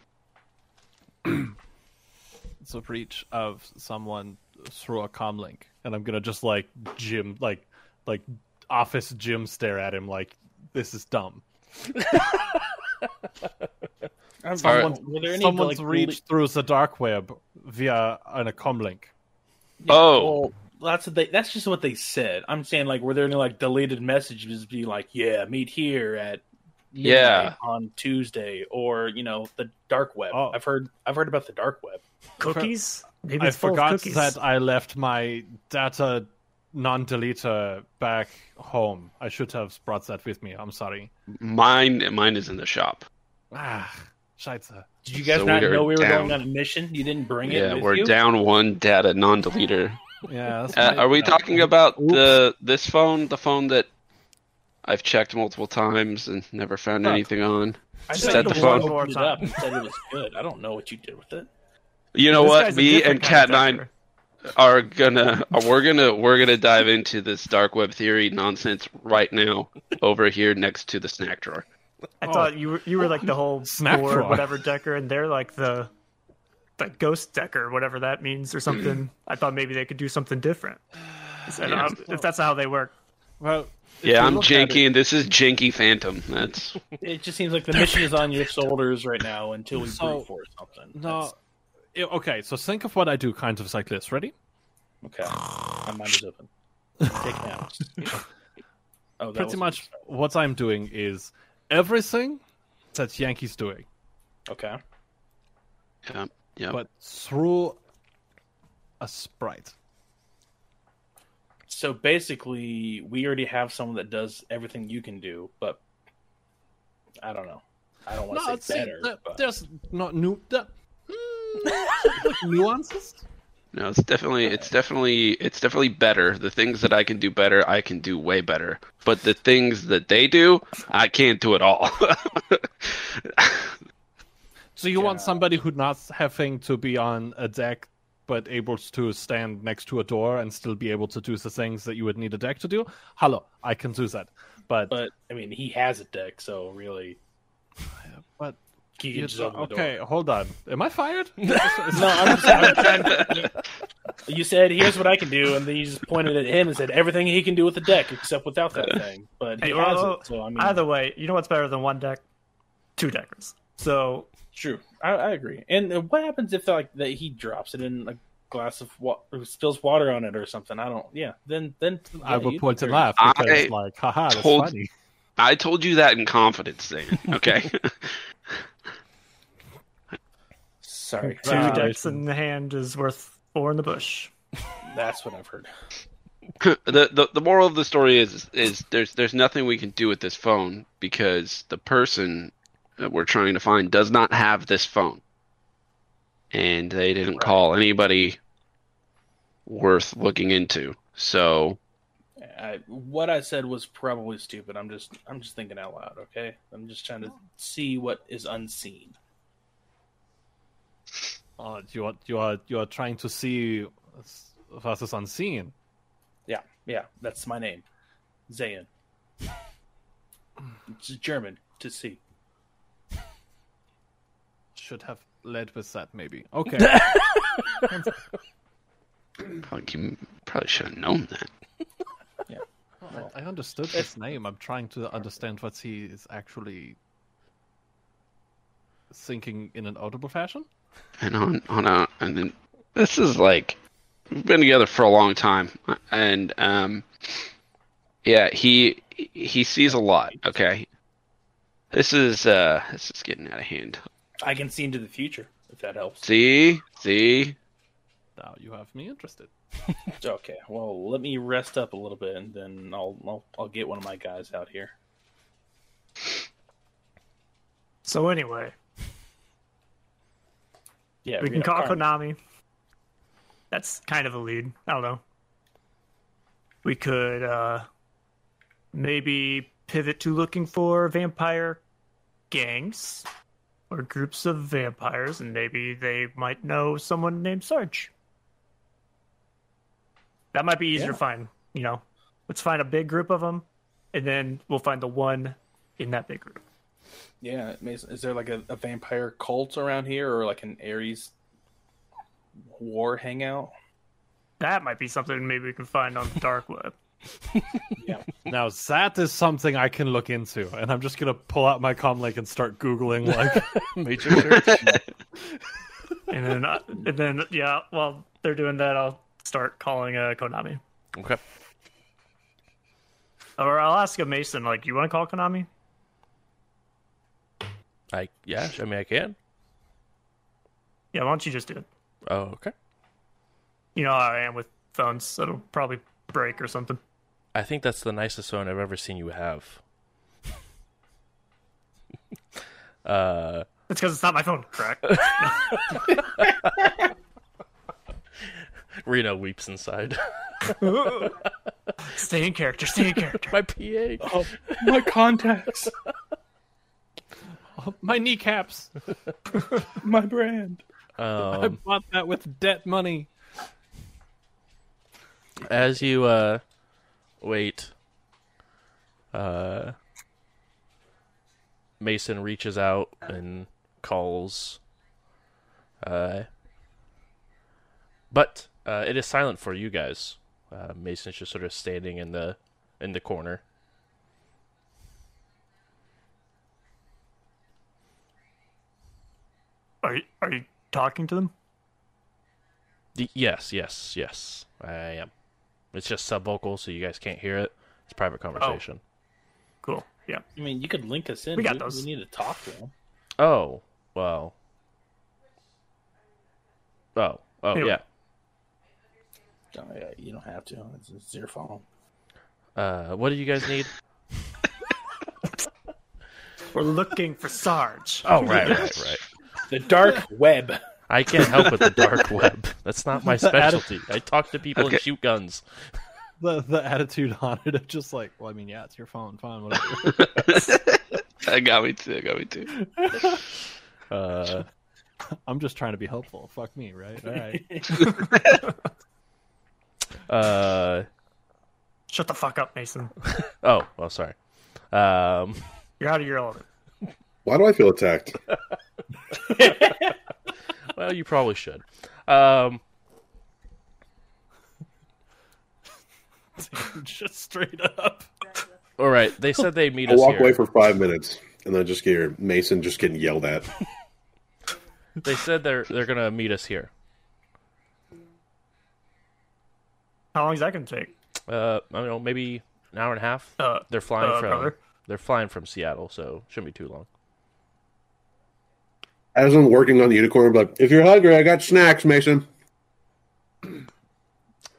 It's a breach of someone through a comlink, and I'm gonna just like Jim, like like office Jim, stare at him like this is dumb. Someone- were Someone's like, reached through the dark web via an, a comlink. Yeah, Oh. well, that's what they. That's just what they said. I'm saying, like, were there any like deleted messages? Be like, yeah, meet here at Yeah. on Tuesday, or you know, the dark web. Oh. I've heard. I've heard about the dark web. Cookies? Maybe I it's full forgot cookies. that I left my data non-deleter back home. I should have brought that with me. I'm sorry. Mine mine is in the shop. Ah, scheiße. Did you guys So not we know we were down. going on a mission? You didn't bring it Yeah, we're you. down one data non-deleter. Yeah. Uh, are we uh, talking about Oops. the this phone, the phone that I've checked multiple times and never found Huh. anything on? I Just thought set the phone. opened it up and said it was good. I don't know what you did with it. You know This what? Me and Cat Nine are gonna we're gonna we're gonna dive into this dark web theory nonsense right now over here next to the snack drawer. I Oh. thought you were you were like the whole Snack board, whatever decker, and they're like the the ghost decker, whatever that means, or something. I thought maybe they could do something different. And, Yeah. um, if that's how they work, Well, Yeah, I'm janky, it- and this is janky Phantom. That's It just seems like the mission is on your shoulders right now until we So- brute force something. No. yeah, Okay, so think of what I do, kind of like this. Ready? Okay. My mind is open. Take naps. Oh, Pretty much what I'm doing is everything that Yankee's doing, Okay. yeah, yeah. but through a sprite. So basically, we already have someone that does everything you can do, but I don't know. I don't want to No, say better. there- but- there's not new there- mm, nuances. No, it's definitely it's definitely it's definitely better. The things that I can do better, I can do way better. But the things that they do, I can't do at all. So you want somebody who not having to be on a deck, but able to stand next to a door and still be able to do the things that you would need a deck to do? Hello, I can do that. But but I mean, he has a deck, so really, but he you can just open the okay, door. hold on. Am I fired? No, I'm just, I'm trying to- You said, "Here's what I can do," and then you just pointed at him and said, "Everything he can do with the deck, except without that thing." But he Hey, has well, it, so I mean, either way, you know what's better than one deck? Two deckers. So true. I, I agree. And uh, what happens if like that he drops it in a glass of water, spills water on it or something? I don't. Yeah. Then then I yeah, would you- point and you're- laugh I because, like, haha, that's told- funny. I told you that in confidence, Zane. Okay. Sorry, Two Wow. decks in the hand is worth four in the bush. that's what I've heard. the, the the moral of the story is is there's there's nothing we can do with this phone because the person that we're trying to find does not have this phone, and they didn't call anybody worth looking into. So I, what I said was probably stupid. I'm just I'm just thinking out loud. Okay, I'm just trying to see what is unseen. Uh, you are you are you are trying to see versus unseen. Yeah, yeah, that's my name, Zayn. It's German to see. Should have led with that, maybe. Okay. you probably should have known that. Well, I understood his name. I'm trying to understand what he is actually thinking in an audible fashion. And on on a and then this is like we've been together for a long time and um yeah he he sees a lot okay this is uh this is getting out of hand I can see into the future if that helps. see see Now you have me interested. Okay, well, let me rest up a little bit, and then I'll I'll, I'll get one of my guys out here. So anyway, Yeah, we can call Carmen. Konami. That's kind of a lead. I don't know. We could uh maybe pivot to looking for vampire gangs or groups of vampires, and maybe they might know someone named Sarge. That might be easier Yeah. to find. You know, let's find a big group of them, and then we'll find the one in that big group. Yeah, Mason, is there like a, a vampire cult around here, or like an Ares war hangout? That might be something maybe we can find on the dark web. yeah. Now that is something I can look into, and I'm just gonna pull out my comlink and start googling like Major search. And then, uh, and then, yeah, while they're doing that, I'll start calling uh, Konami. okay. Or I'll ask a Mason, like, you want to call Konami? I yeah. I mean, I can. Yeah, why don't you just do it? Oh, okay. You know how I am with phones, so it'll probably break or something. I think that's the nicest phone I've ever seen you have. uh, It's because it's not my phone, correct? Reno weeps inside. stay in character, stay in character. My PA. Oh, my contacts, my kneecaps. my brand. I Um, bought that with debt money. as you uh wait, uh, Mason reaches out and calls. Uh, but uh, it is silent for you guys. Uh, Mason's just sort of standing in the in the corner. Are you, are you talking to them? D- yes, yes, yes, I am. It's just sub vocal, so you guys can't hear it. It's private conversation. Cool. Yeah. I mean, you could link us in. We got we, those. We need to talk to them. Oh, well. Oh, oh Anyway. yeah. Oh, yeah, you don't have to. It's, it's your phone. Uh, what do you guys need? We're looking for Sarge. Oh, right, right, right. The dark web. I can't help with the dark web. That's not my specialty. I talk to people Okay. and shoot guns. The the attitude on it of just like, well, I mean, yeah, it's your phone, fine, whatever. that got me too got me too Uh, I'm just trying to be helpful. Fuck me, right? All right. uh, Shut the fuck up, Mason. oh, well, sorry. Um, You're out of your element. Why do I feel attacked? well, you probably should. Um, just straight up. all right. They said they meet I'll us walk here. away for five minutes and then just hear Mason just getting yelled at. They said they're they're gonna meet us here. How long is that gonna take? Uh, I don't know, maybe an hour and a half. Uh, They're flying uh, from brother? they're flying from Seattle, so shouldn't be too long. As I'm working on the unicorn, I'm like, if you're hungry, I got snacks, Mason. And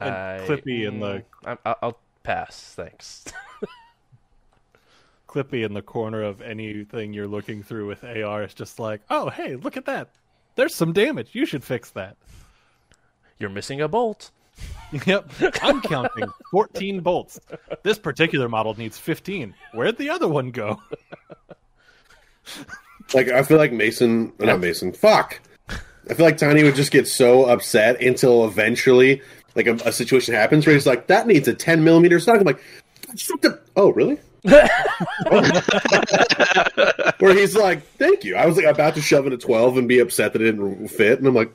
I- Clippy in the- mm, I, I'll- I'll pass, thanks. Clippy in the corner of anything you're looking through with AR is just like, oh, hey, look at that. There's some damage. You should fix that. You're missing a bolt. Yep. I'm counting 14 bolts. This particular model needs 15. Where'd the other one go? Like, I feel like Mason, not Mason, fuck. I feel like Tiny would just get so upset until eventually, like, a, a situation happens where he's like, that needs a 10 millimeter stock. I'm like, the- oh, really? Oh. where he's like, thank you. I was like about to shove in a 12 and be upset that it didn't fit. And I'm like,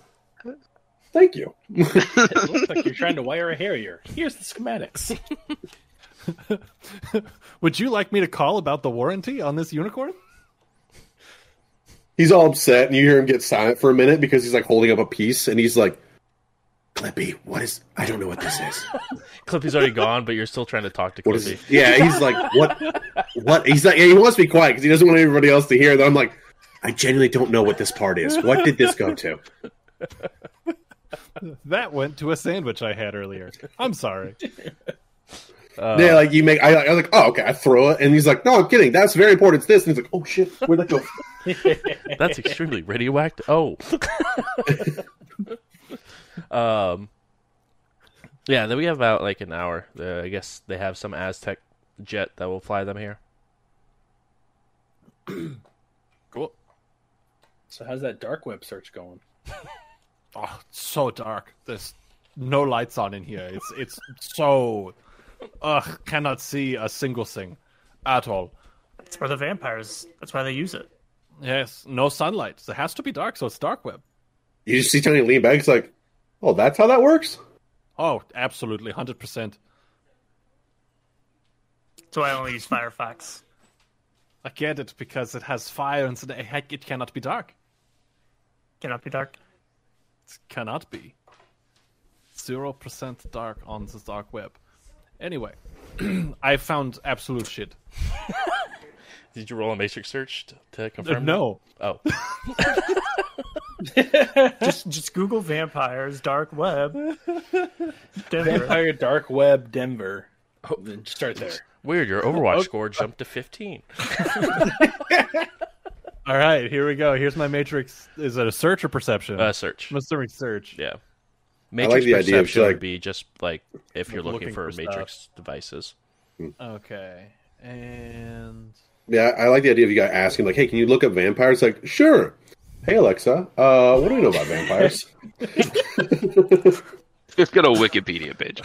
thank you. It looks like you're trying to wire a Harrier. Here's the schematics. Would you like me to call about the warranty on this unicorn? He's all upset, and you hear him get silent for a minute because he's like holding up a piece, and he's like, Clippy, what is. I don't know what this is. Clippy's already gone, but you're still trying to talk to Clippy. it? Yeah, he's like, what? What? He's like, yeah, he wants to be quiet because he doesn't want everybody else to hear. That I'm like, I genuinely don't know what this part is. What did this go to? That went to a sandwich I had earlier. I'm sorry. Uh, yeah, like you make. I, I was like, oh, okay. I throw it, and he's like, no, I'm kidding. That's very important. It's this, and he's like, oh shit, where'd that go? That's extremely radioactive. Oh. um. Yeah, then we have about like an hour. Uh, I guess they have some Aztec jet that will fly them here. Cool. So how's that dark web search going? Oh, it's so dark. There's no lights on in here. It's it's so ugh, cannot see a single thing at all. It's for the vampires. That's why they use it. Yes, no sunlight. It has to be dark, so it's dark web. You just see Tony lean back. He's like, oh, that's how that works. Oh, absolutely, hundred percent. That's why I only use Firefox. I get it because it has fire and so heck, it cannot be dark. Cannot be dark. It cannot be. Zero percent dark on the dark web. Anyway, I found absolute shit. Did you roll a matrix search to, to Uh, confirm? no, Oh, just just Google vampires dark web. Denver. Vampire dark web Denver. Oh, then start there. weird. Your Overwatch score jumped to 15. All right, here we go. Here's my matrix. Is it a search or perception? Uh, search. I'm assuming search. Yeah. Like Matrix the idea of perception like- would be just like if you're looking, Looking for, for matrix devices. Okay, and Yeah, I like the idea of you guys asking, like, hey, can you look up vampires? Like, sure. Hey, Alexa, uh, what do we know about vampires? Just get a Wikipedia page.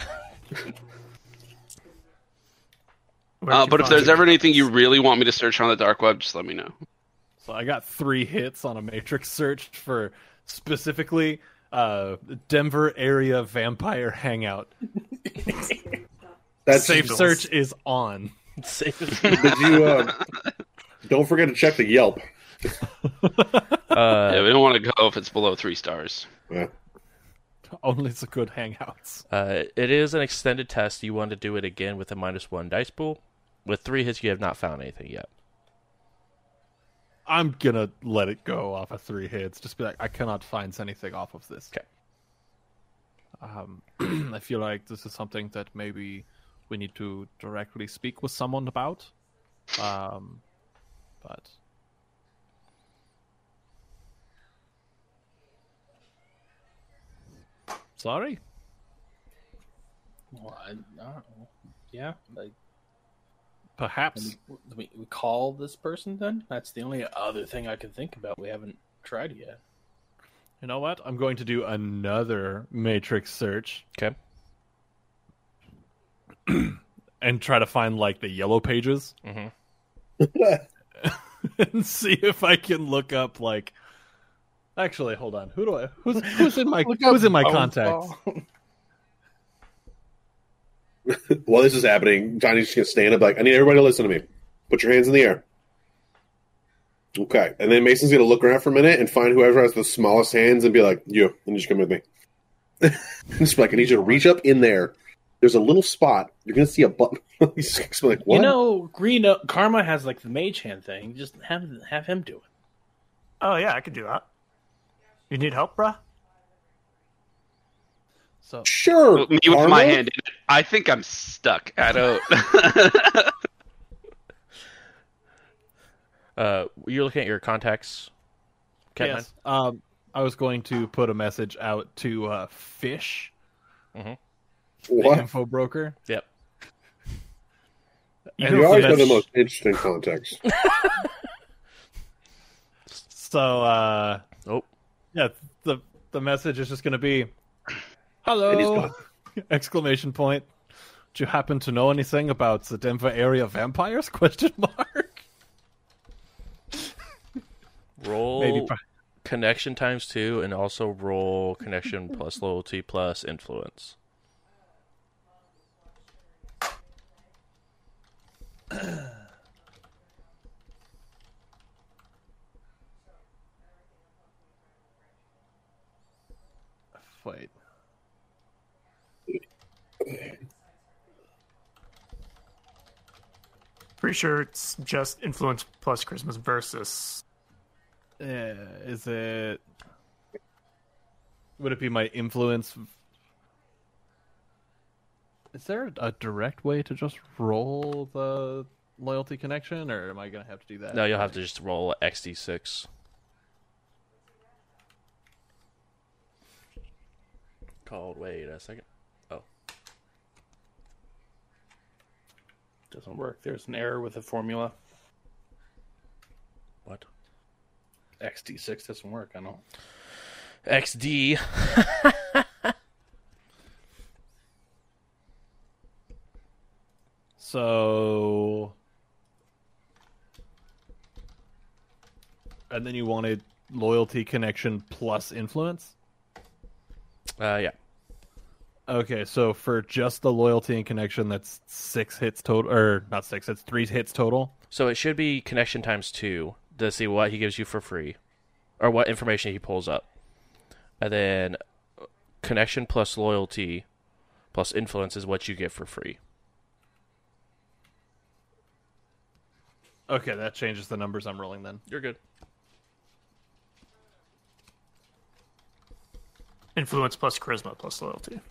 Uh, but if there's it? ever anything you really want me to search on the dark web, just let me know. so I got three hits on a matrix search for specifically uh, Denver area vampire hangout. That's Safe Safe search is on. Did you? Uh, don't forget to check the Yelp. Uh, yeah, we don't want to go if it's below three stars. Yeah. Only the good hangouts. Uh, it is an extended test. You want to do it again with a minus one dice pool. With three hits, you have not found anything yet. I'm gonna let it go off of three hits. Just be like, I cannot find anything off of this. Okay. Um, I feel like this is something that maybe we need to directly speak with someone about. Um, but sorry. Well, I, I don't know. Yeah, like Perhaps we, we, we call this person then. That's the only other thing I can think about. We haven't tried yet. you know what? I'm going to do another matrix search Okay. and try to find like the yellow pages hmm and see if I can look up like. Actually, hold on. Who do I? Who's who's in my who's in my contacts? While this is happening, Johnny's just gonna stand up, like, I need everybody to listen to me. Put your hands in the air. Okay, and then Mason's gonna look around for a minute and find whoever has the smallest hands and be like, "You," and just come with me. just like, I need you to reach up in there. There's a little spot. You're gonna see a button. He's just like, what? You know, Green uh, Karma has like the mage hand thing. Just have have him do it. Oh yeah, I could do that. You need help, bruh? So sure. Me with Karma? my hand. I think I'm stuck. I don't. Uh, you're looking at your contacts. Catman? yes, um, I was going to put a message out to uh, Fish, the What? info broker. Yep. And You always have the most interesting context. So, uh, Oh, yeah, the the message is just going to be, And he's "Hello!" exclamation point. Do you happen to know anything about the Denver area vampires? Question mark. roll Maybe. pro- connection times two, and also roll connection plus loyalty plus influence. Wait. Pretty sure it's just influence plus charisma versus. Uh, is it? Would it be my influence? Is there a direct way to just roll the loyalty connection, or am I gonna have to do that? No, you'll have to just roll XD6. Called. Wait a second. Doesn't work. There's an error with the formula. what? XD6 doesn't work. I know. XD. So, and then you wanted loyalty connection plus influence. Uh, yeah. Okay, so for just the loyalty and connection, that's six hits total, or not six, it's three hits total. So it should be connection times two to see what he gives you for free, or what information he pulls up, and then connection plus loyalty plus influence is what you get for free. Okay, that changes the numbers I'm rolling then. You're good. Influence plus charisma plus loyalty.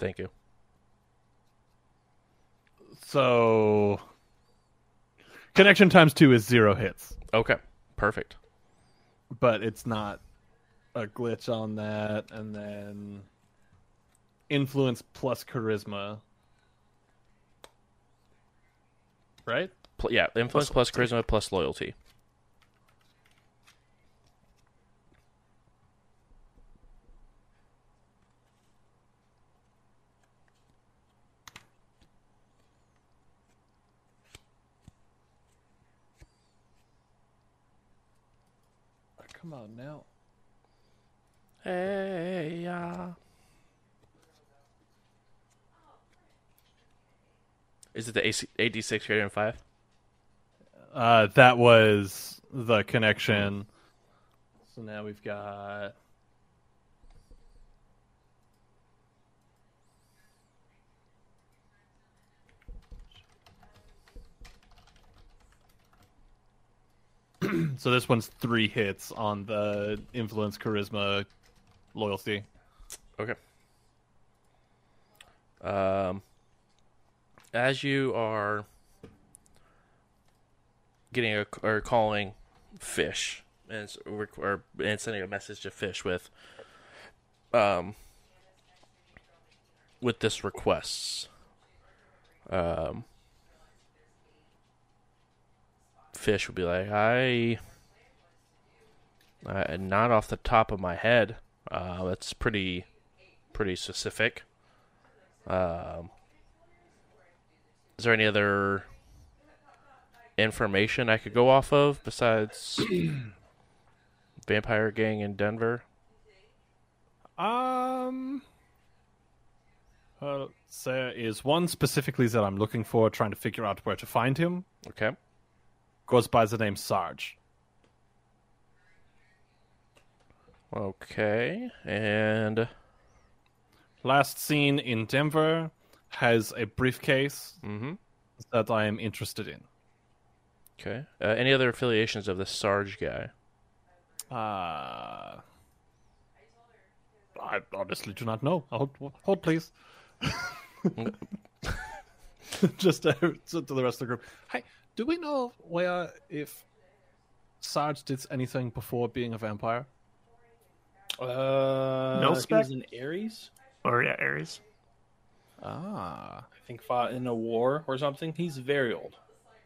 Thank you. So, connection times two is zero hits, Okay. Perfect. but it's not a glitch on that. And then influence plus charisma, right? Pl- yeah, influence plus charisma plus loyalty. Oh, come on now. Hey, yeah. Is it the AC- AD6 greater than 5? Uh, that was the connection. So now we've got. so this one's three hits on the influence, charisma, loyalty. Okay. Um, as you are getting a, or calling fish and, or and sending a message to fish with um with this request um fish would be like i I not off the top of my head uh that's pretty pretty specific um is there any other information I could go off of besides Vampire Gang in Denver? Um. Uh, there is one specifically that I'm looking for, trying to figure out where to find him. Okay. Goes by the name Sarge. Okay. And Last seen in Denver has a briefcase mm-hmm. that I am interested in. Okay. Uh, any other affiliations of the Sarge guy? Uh, I honestly do not know. Hold, hold please. Just to, to the rest of the group. Hey, do we know where if Sarge did anything before being a vampire? Uh, No he spec? was in Ares. Or yeah, Ares. Ah, I think fought in a war or something. He's very old,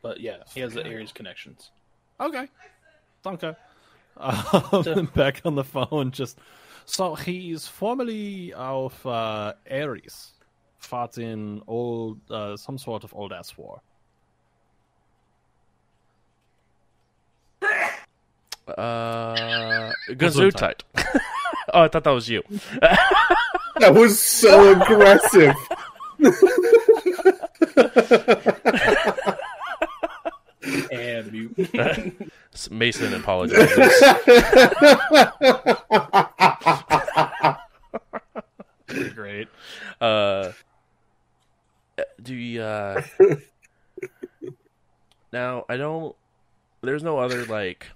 but yeah, he has the Ares connections. okay. Okay. Um, back on the phone, just so he's formerly of uh, Ares, fought in old uh, some sort of old ass war. Uh, Gesundheit. oh, I thought that was you. That was so aggressive. And mute. Mason apologizes. Great. Uh, do you, uh, now I don't. There's no other like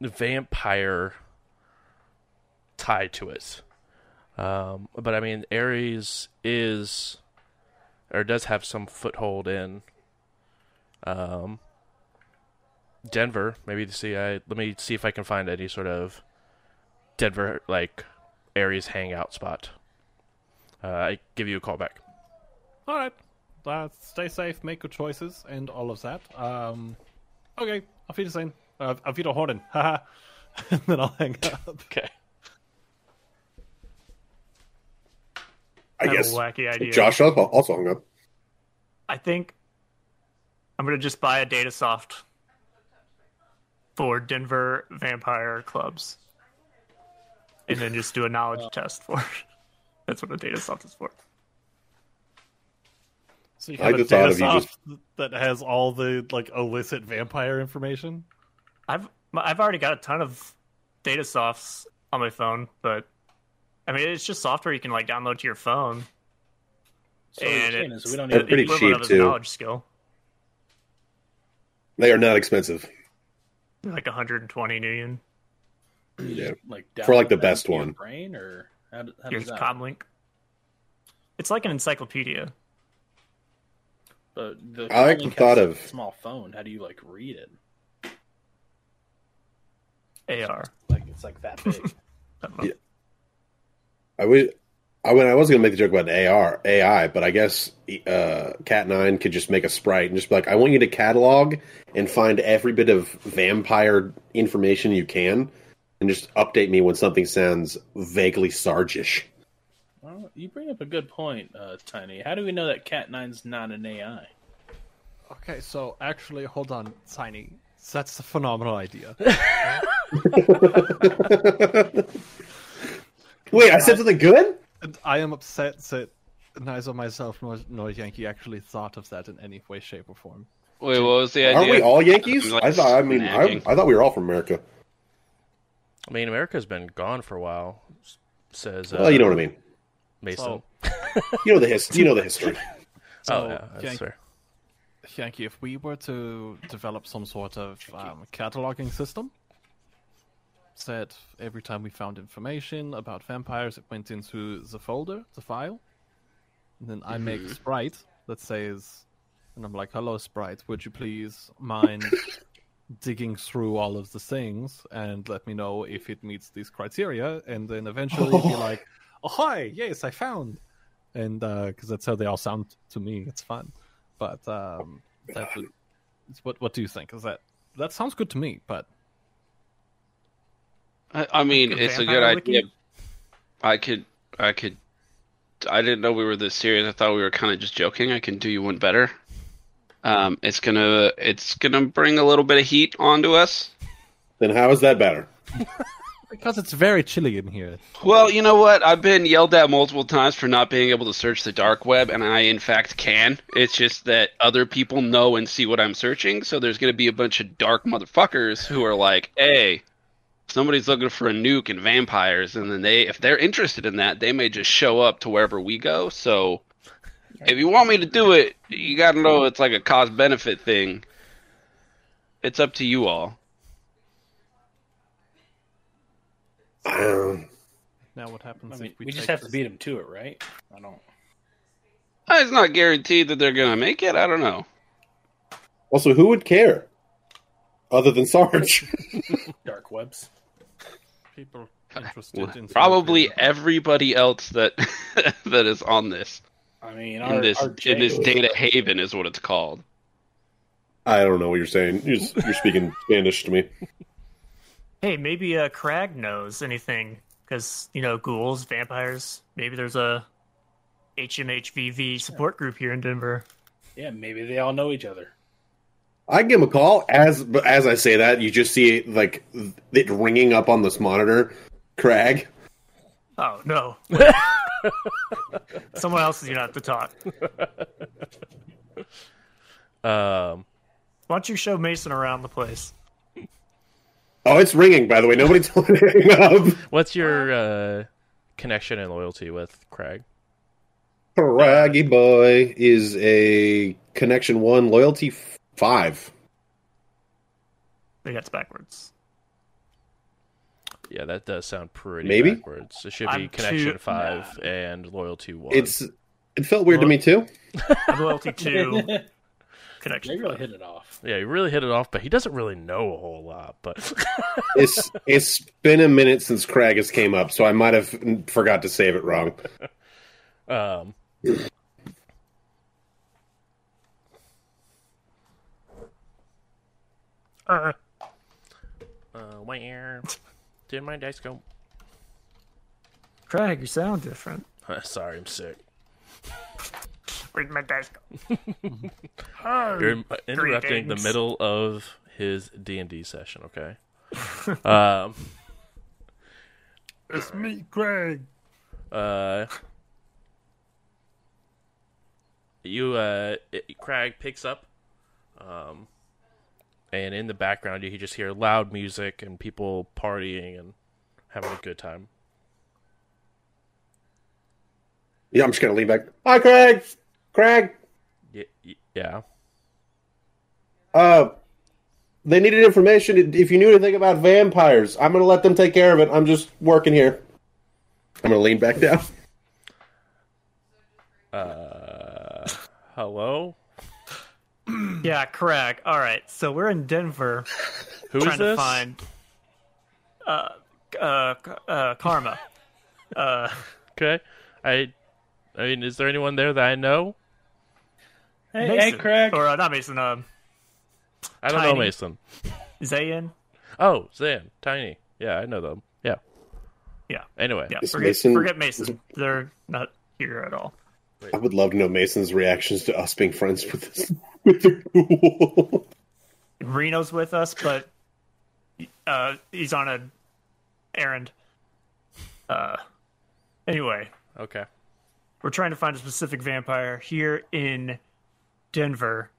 vampire tie to it. Um, but I mean, Ares is or does have some foothold in um, Denver. Maybe to see. I let me see if I can find any sort of Denver like Ares hangout spot. Uh, I give you a call back. All right. Uh, stay safe, make good choices, and all of that. Um, okay. Auf Wiedersehen. Uh, auf Wiederhören. Haha. and then I'll hang up. Okay. I have guess a wacky idea. Josh also also hung up. I think I'm gonna just buy a data soft for Denver vampire clubs, and then just do a knowledge test for. it. That's what a data soft is for. So you I have a just thought data of just- soft that has all the like illicit vampire information. I've I've already got a ton of data softs on my phone, but I mean it's just software you can like download to your phone. So and it's we don't need pretty cheap, too. knowledge skill, They are not expensive. like 120 million. Yeah. like For, like, the best into your one. brain or how, how Here's does that? Comlink. It's like an encyclopedia. But the I like the thought has a of- small phone. How do you like read it? AR. Like it's like that big. I. Yeah. I wish. I mean, I was gonna make the joke about AR AI, but I guess uh, Cat Nine could just make a sprite and just be like, "I want you to catalog and find every bit of vampire information you can, and just update me when something sounds vaguely Sargish." well, you bring up a good point, uh, Tiny. How do we know that Cat Nine's not an AI? Okay, so actually, hold on, Tiny. That's a phenomenal idea. Wait, I said something good. and I am upset that neither myself nor, nor Yankee actually thought of that in any way, shape, or form. Wait, what was the idea? Aren't we all Yankees? Like I thought. I mean, I. I thought we were all from America. I mean, America's been gone for a while. Says uh, Well, you know what I mean. Mason. So, You know the his. You know the history. so oh yeah, that's Yank- fair. Yankee, if we were to develop some sort of um, cataloging system, said every time we found information about vampires, it went into the folder, the file, and then I make a sprite that says, and I'm like, "Hello, sprite, would you please mind digging through all of the things and let me know if it meets these criteria?" And then eventually be like, "Oh hi, yes, I found," and because that's how they all sound to me, it's fun. But um, would, what what do you think? Is that that sounds good to me? But I, I mean, Like a it's a good vampire idea. I could, I could. I didn't know we were this serious. I thought we were kind of just joking. I can do you one better. Um, it's gonna, it's gonna bring a little bit of heat onto us. Then how is that better? Because it's very chilly in here. Well, you know what? I've been yelled at multiple times for not being able to search the dark web, and I, in fact, can. It's just that other people know and see what I'm searching, so there's going to be a bunch of dark motherfuckers who are like, hey, somebody's looking for a nuke and vampires, and then they, if they're interested in that, they may just show up to wherever we go. So, if you want me to do it, you got to know it's like a cost benefit thing. It's up to you all. Um, Now what happens I mean, if we, we just take have to beat them to it, right? I don't. It's not guaranteed that they're going to make it. I don't know. also, who would care other than Sarge? Dark webs. people interested in Probably surgery. everybody else that that is on this I mean, in this our in this Jay- data haven is what it's called. I don't know what you're saying. You're, you're speaking Spanish to me. Hey, maybe uh, Crag knows anything because you know ghouls, vampires. Maybe there's a HMHVV support group here in Denver. Yeah, maybe they all know each other. I give him a call. As as I say that, you just see like it ringing up on this monitor. Crag. Oh no! Someone else is gonna have to talk. Um, Why don't you show Mason around the place? Oh, it's ringing. By the way, nobody told me to up. what's your uh, connection and loyalty with Craig? Craggy boy is a connection one, loyalty five. I think that's backwards. Yeah, that does sound pretty Maybe? backwards. It should be I'm connection too- five and loyalty one. It's it felt weird to me too. Loyalty two, they connection. really five. hit it off. yeah, you really hit it off, but he doesn't really know a whole lot. But It's it's been a minute since Crag has came up, so I might have forgot to save it wrong. um, uh, uh, where did my dice go? Craig, you sound different. Sorry, I'm sick. Where'd my dice go? Oh, You're im- interrupting the middle of his D and D session. Okay. um. It's me, Craig. Uh. You uh, it, Crag picks up, um, and in the background you just hear loud music and people partying and having a good time. Yeah, I'm just gonna lean back. Hi, Craig. Craig. Y- yeah. Uh, they needed information. If you knew anything about vampires, I'm gonna let them take care of it. I'm just working here. I'm gonna lean back down. Uh, hello. Yeah, Craig. All right, so we're in Denver Who is trying to this? find uh, uh, uh, Karma. Uh, Okay. I. I mean, is there anyone there that I know? Hey, Mason. hey, Craig. or uh, not Mason. Um, I don't know Mason. Zayn. Oh, Zayn, Tiny. Yeah, I know them. Yeah. Yeah. Anyway. Yeah, Is forget Mason- forget Mason. They're not here at all. I would love to know Mason's reactions to us being friends with this with the. Reno's with us, but uh, he's on a errand. Uh, anyway, Okay. we're trying to find a specific vampire here in Denver.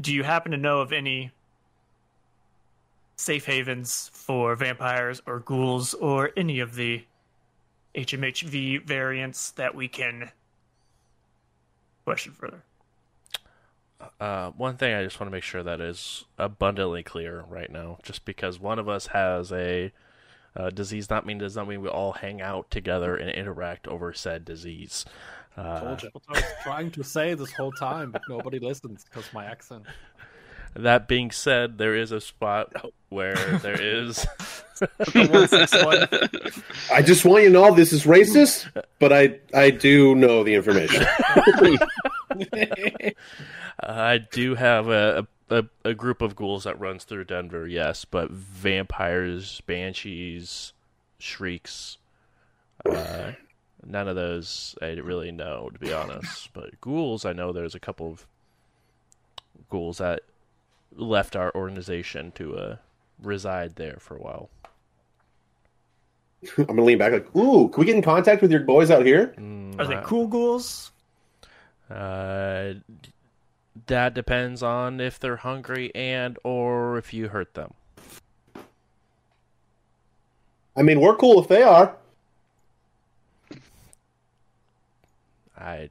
Do you happen to know of any safe havens for vampires or ghouls or any of the HMHV variants that we can question further? Uh, one thing I just want to make sure that is abundantly clear right now, just because one of us has a uh, disease, not mean does not mean we all hang out together and interact over said disease. Uh, Told you. I was trying to say this whole time, but nobody listens because my accent. That being said, there is a spot where there is. The I just want you to know this is racist, but I I do know the information. I do have a, a a group of ghouls that runs through Denver, yes, but vampires, banshees, shrieks, uh, none of those I really know to be honest. But ghouls, I know there's a couple of ghouls that left our organization to uh, reside there for a while. I'm gonna lean back like, ooh, can we get in contact with your boys out here? Mm, Are they uh, cool ghouls? Uh, that depends on if they're hungry and or if you hurt them. I mean, we're cool if they are. I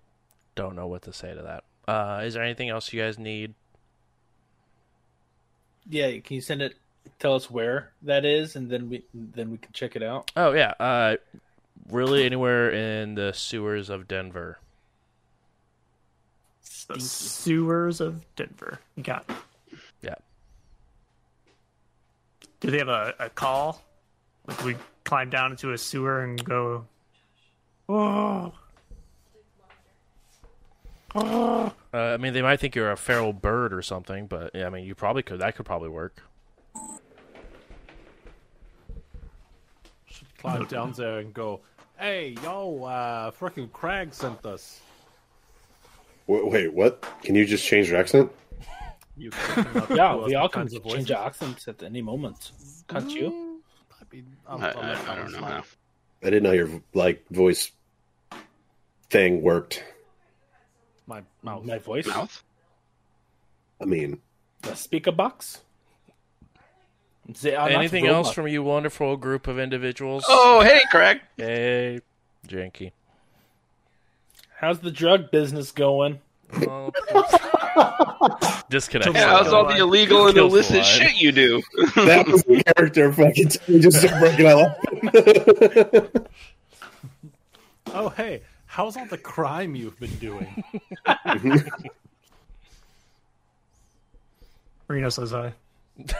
don't know what to say to that. Uh, is there anything else you guys need? Yeah, can you send it? Tell us where that is, and then we then we can check it out. Oh yeah, uh, really anywhere in the sewers of Denver. The sewers of Denver. Got it. Yeah. Do they have a, a call? Like we climb down into a sewer and go. Oh. Uh, I mean, they might think you're a feral bird or something, but yeah, I mean, you probably could. That could probably work. Should climb down there and go, hey, yo, uh, freaking Crag sent us. Wait, wait, what? Can you just change your accent? You can Yeah, to us we all can kinds of change voices. our accents at any moment. Can't you? Mm, I mean, I'll- I, I'll I, I don't know I didn't know your like voice thing worked. My mouth. My voice, Mouth? I mean, the speaker box. They Anything else robot. from you, wonderful group of individuals? Oh, hey, Craig. Hey, Janky. How's the drug business going? Well, disconnect. Yeah, how's all the illegal and illicit shit you do? that was the character fucking we just started breaking out laughing. Oh, hey, how's all the crime you've been doing? Reno says hi.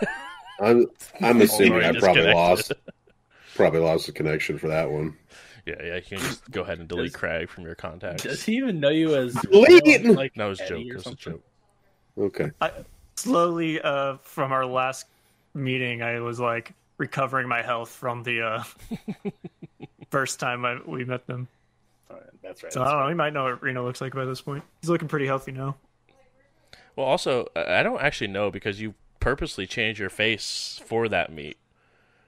I'm I'm assuming Already I probably disconnected. lost probably lost the connection for that one. Yeah, yeah. You can just go ahead and delete Does- Craig from your contacts. Does he even know you as Delete! like No, it was a joke. Eddie It or was a something? joke. Okay. Slowly, uh, from our last meeting, I was like recovering my health from the uh, first time I, we met them. Oh, That's right. So I don't know. He might know what Reno looks like by this point. He's looking pretty healthy now. Well, also, I I don't actually know because you purposely changed your face for that meet.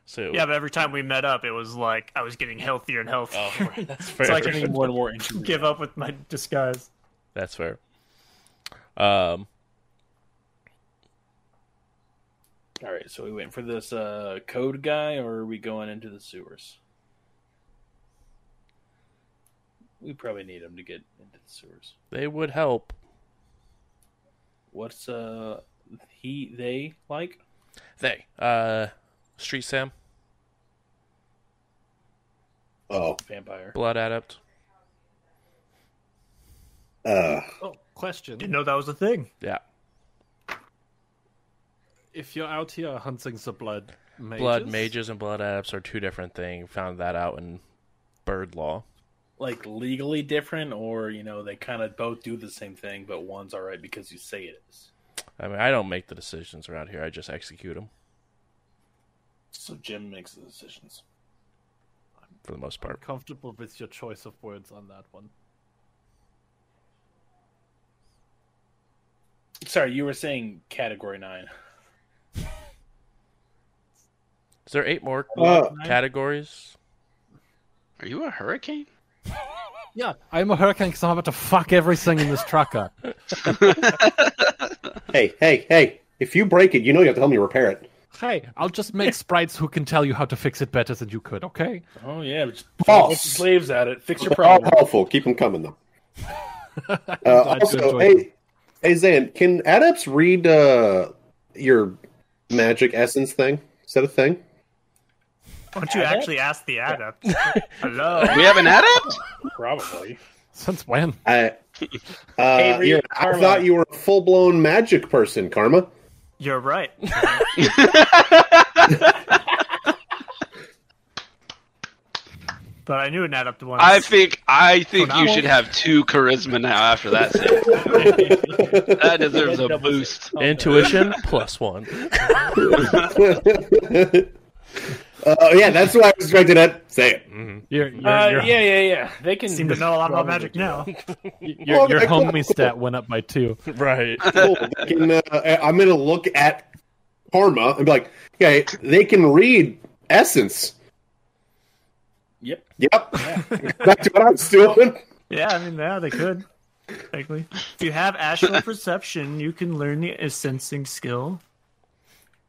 So Yeah, but every time we met up, it was like I was getting healthier and healthier. Oh, right, that's fair. so I Getting more and more into give up with my disguise. That's fair. Um, All right, so we waiting for this uh, code guy, or are we going into the sewers? We probably need them to get into the sewers. they would help. What's uh he they like? They, uh, Street Sam, Oh. Vampire. Blood Adept. Uh Oh, question. Didn't know that was a thing. Yeah, If you're out here hunting the blood mages, Blood Mages and Blood Adepts are two different things. Found that out in Bird Law. Like legally different, or you know they kind of both do the same thing, but one's all right because you say it is. I mean, I don't make the decisions around here. I just execute them So Jim makes the decisions. for the most I'm part. comfortable with your choice of words on that one. Sorry, you were saying category nine. Is there eight more Uh, categories? Are you a hurricane? Yeah, I'm a hurricane because I'm about to fuck everything in this truck up. hey, hey, hey. If you break it, you know you have to help me repair it. hey, I'll just make sprites who can tell you how to fix it better than you could, okay? Oh yeah, just Boss. put slaves at it. Fix your They're all problem. helpful. Keep them coming though. Uh, also, hey, them. hey, Zan, can adepts read uh, your magic essence thing? Is that a thing? Why don't you Adept? actually ask the adept? Hello. We have an adept? Probably. Since when? I, uh, Hey, read I thought you were a full blown magic person, Karma. You're right. but I knew an adept once. I think I think For you should have two charisma now after that that deserves a boost. Intuition plus one. Uh, yeah, that's why I was directed at. Say it. Your, your, Uh, your, yeah, yeah, yeah. They can seem to know a lot about magic do now. your, your Okay, cool. stat went up by two. right. Cool. Can, uh, I'm going to look at Karma and be like, okay, they can read essence. Yep. Yep. Yeah. Back to what I was doing. Yeah, I mean, yeah, they could. Technically, if you have astral perception, you can learn the sensing skill.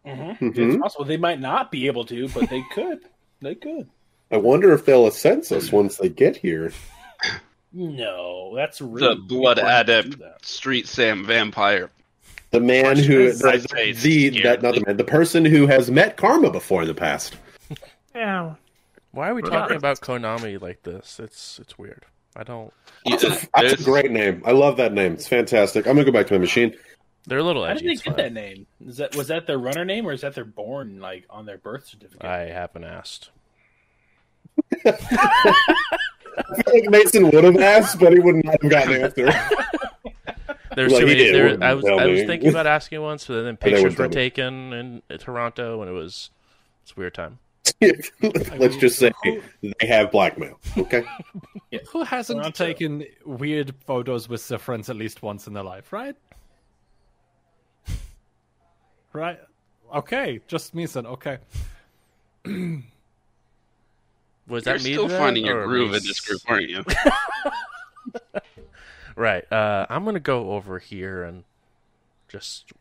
Mm-hmm. Mhm. It's possible they might not be able to, but they could. They could. I wonder if they'll sense us once they get here. No, that's The blood Why would you adept. Street Sam vampire. The man who who is, I the, the that not the man, the person who has met Karma before in the past. Yeah, Why are we talking about Konami like this? It's it's weird. I don't. That's a, that's a great name. I love that name. It's fantastic. I'm gonna go back to my machine. They're a little How did edgy. they it's get fine. that name? Is that was that their runner name or is that their born like on their birth certificate? I haven't asked. I feel like Mason would have asked, but he would not have gotten an answer. There's Like, too many. did, There, I was I was me. thinking about asking once, but then pictures were taken in, in Toronto, and it was it's a weird time. Let's just say they have blackmail. Okay. Who hasn't Toronto. taken weird photos with their friends at least once in their life, right? Right? Okay, just me then. Okay. Was You're that me? still to that, finding your groove me in this group, aren't you? Right. Uh, I'm gonna go over here and just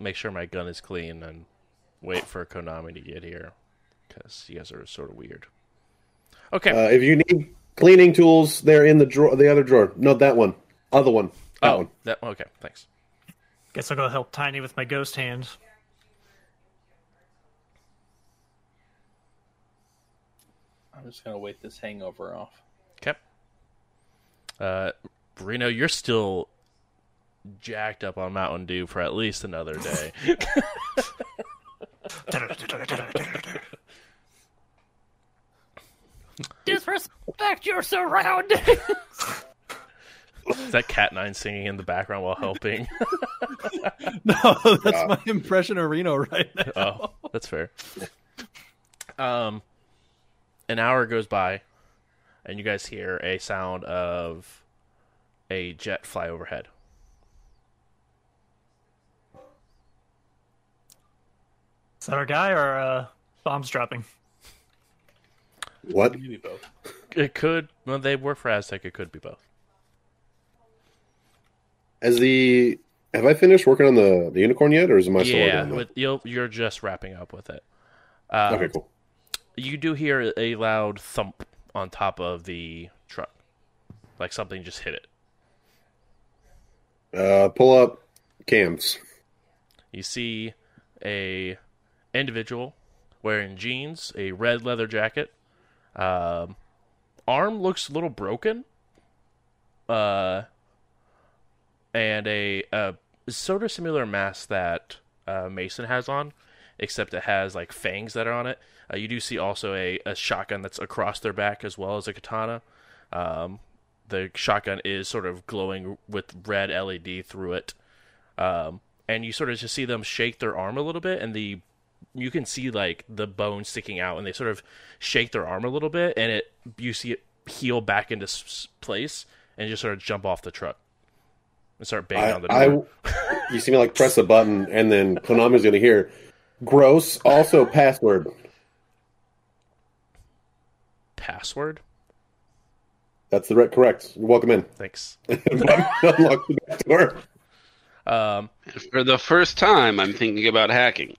make sure my gun is clean and wait for Konami to get here because you guys are sort of weird. Okay. Uh, if you need cleaning tools, they're in the drawer, the other drawer. No, that one, other one, that oh, one. that okay. Thanks. guess I'll go help Tiny with my ghost hand. I'm just gonna wait this hangover off. Okay. Uh, Reno, you're still jacked up on Mountain Dew for at least another day. Disrespect your surroundings. is that Cat Nine singing in the background while helping? No, that's Yeah. my impression of Reno right now. oh, that's fair. Um, an hour goes by, and you guys hear a sound of a jet fly overhead. Is that our guy or uh, bombs dropping? What? Maybe both. It could. Well, they work for Aztec. It could be both. As the have I finished working on the the unicorn yet, or is my still working yeah, on that? with, you'll, you're just wrapping up with it. Uh, Okay, cool. You do hear a loud thump on top of the truck, like something just hit it. Uh, pull up cams. You see a individual wearing jeans, a red leather jacket. Um, arm looks a little broken. Uh, and a, a sort of similar mask that uh, Mason has on, except it has like fangs that are on it. Uh, you do see also a, a shotgun that's across their back as well as a katana. Um, the shotgun is sort of glowing with red LED through it. Um, and you sort of just see them shake their arm a little bit, and the you can see like the bone sticking out, and they sort of shake their arm a little bit, and it you see it heal back into place, and just sort of jump off the truck and start banging I, on the door. I, you see me like press a button, and then Konami's gonna hear gross. Also, password. Password. That's the right correct. You're welcome in. Thanks. Unlock the back door. Um, For the first time, I'm thinking about hacking.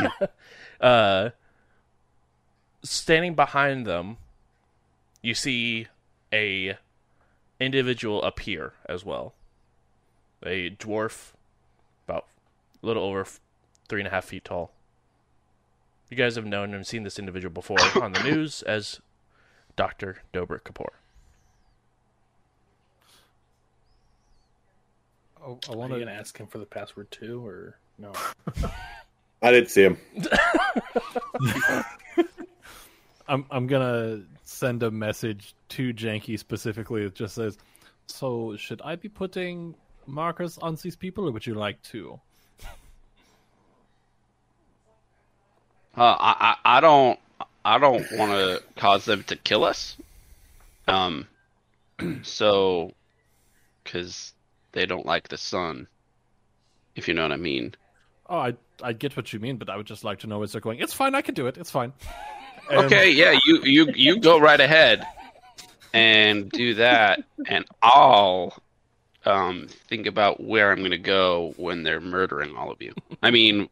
uh, standing behind them, you see a individual appear as well. A dwarf, about a little over three and a half feet tall. You guys have known and seen this individual before on the news as Doctor Dobrik Kapoor. Oh, I Are want you to. gonna ask him for the password too, or no? I didn't see him. I'm I'm gonna send a message to Janky specifically that just says, "So should I be putting markers on these people, or would you like to?" Uh, I, I I don't I don't want to cause them to kill us. Um, so because they don't like the sun, if you know what I mean. Oh, I I get what you mean, but I would just like to know where they're going. It's fine. I can do it. It's fine. And- Okay, yeah, you you you go right ahead and do that, and I'll um think about where I'm gonna go when they're murdering all of you. I mean,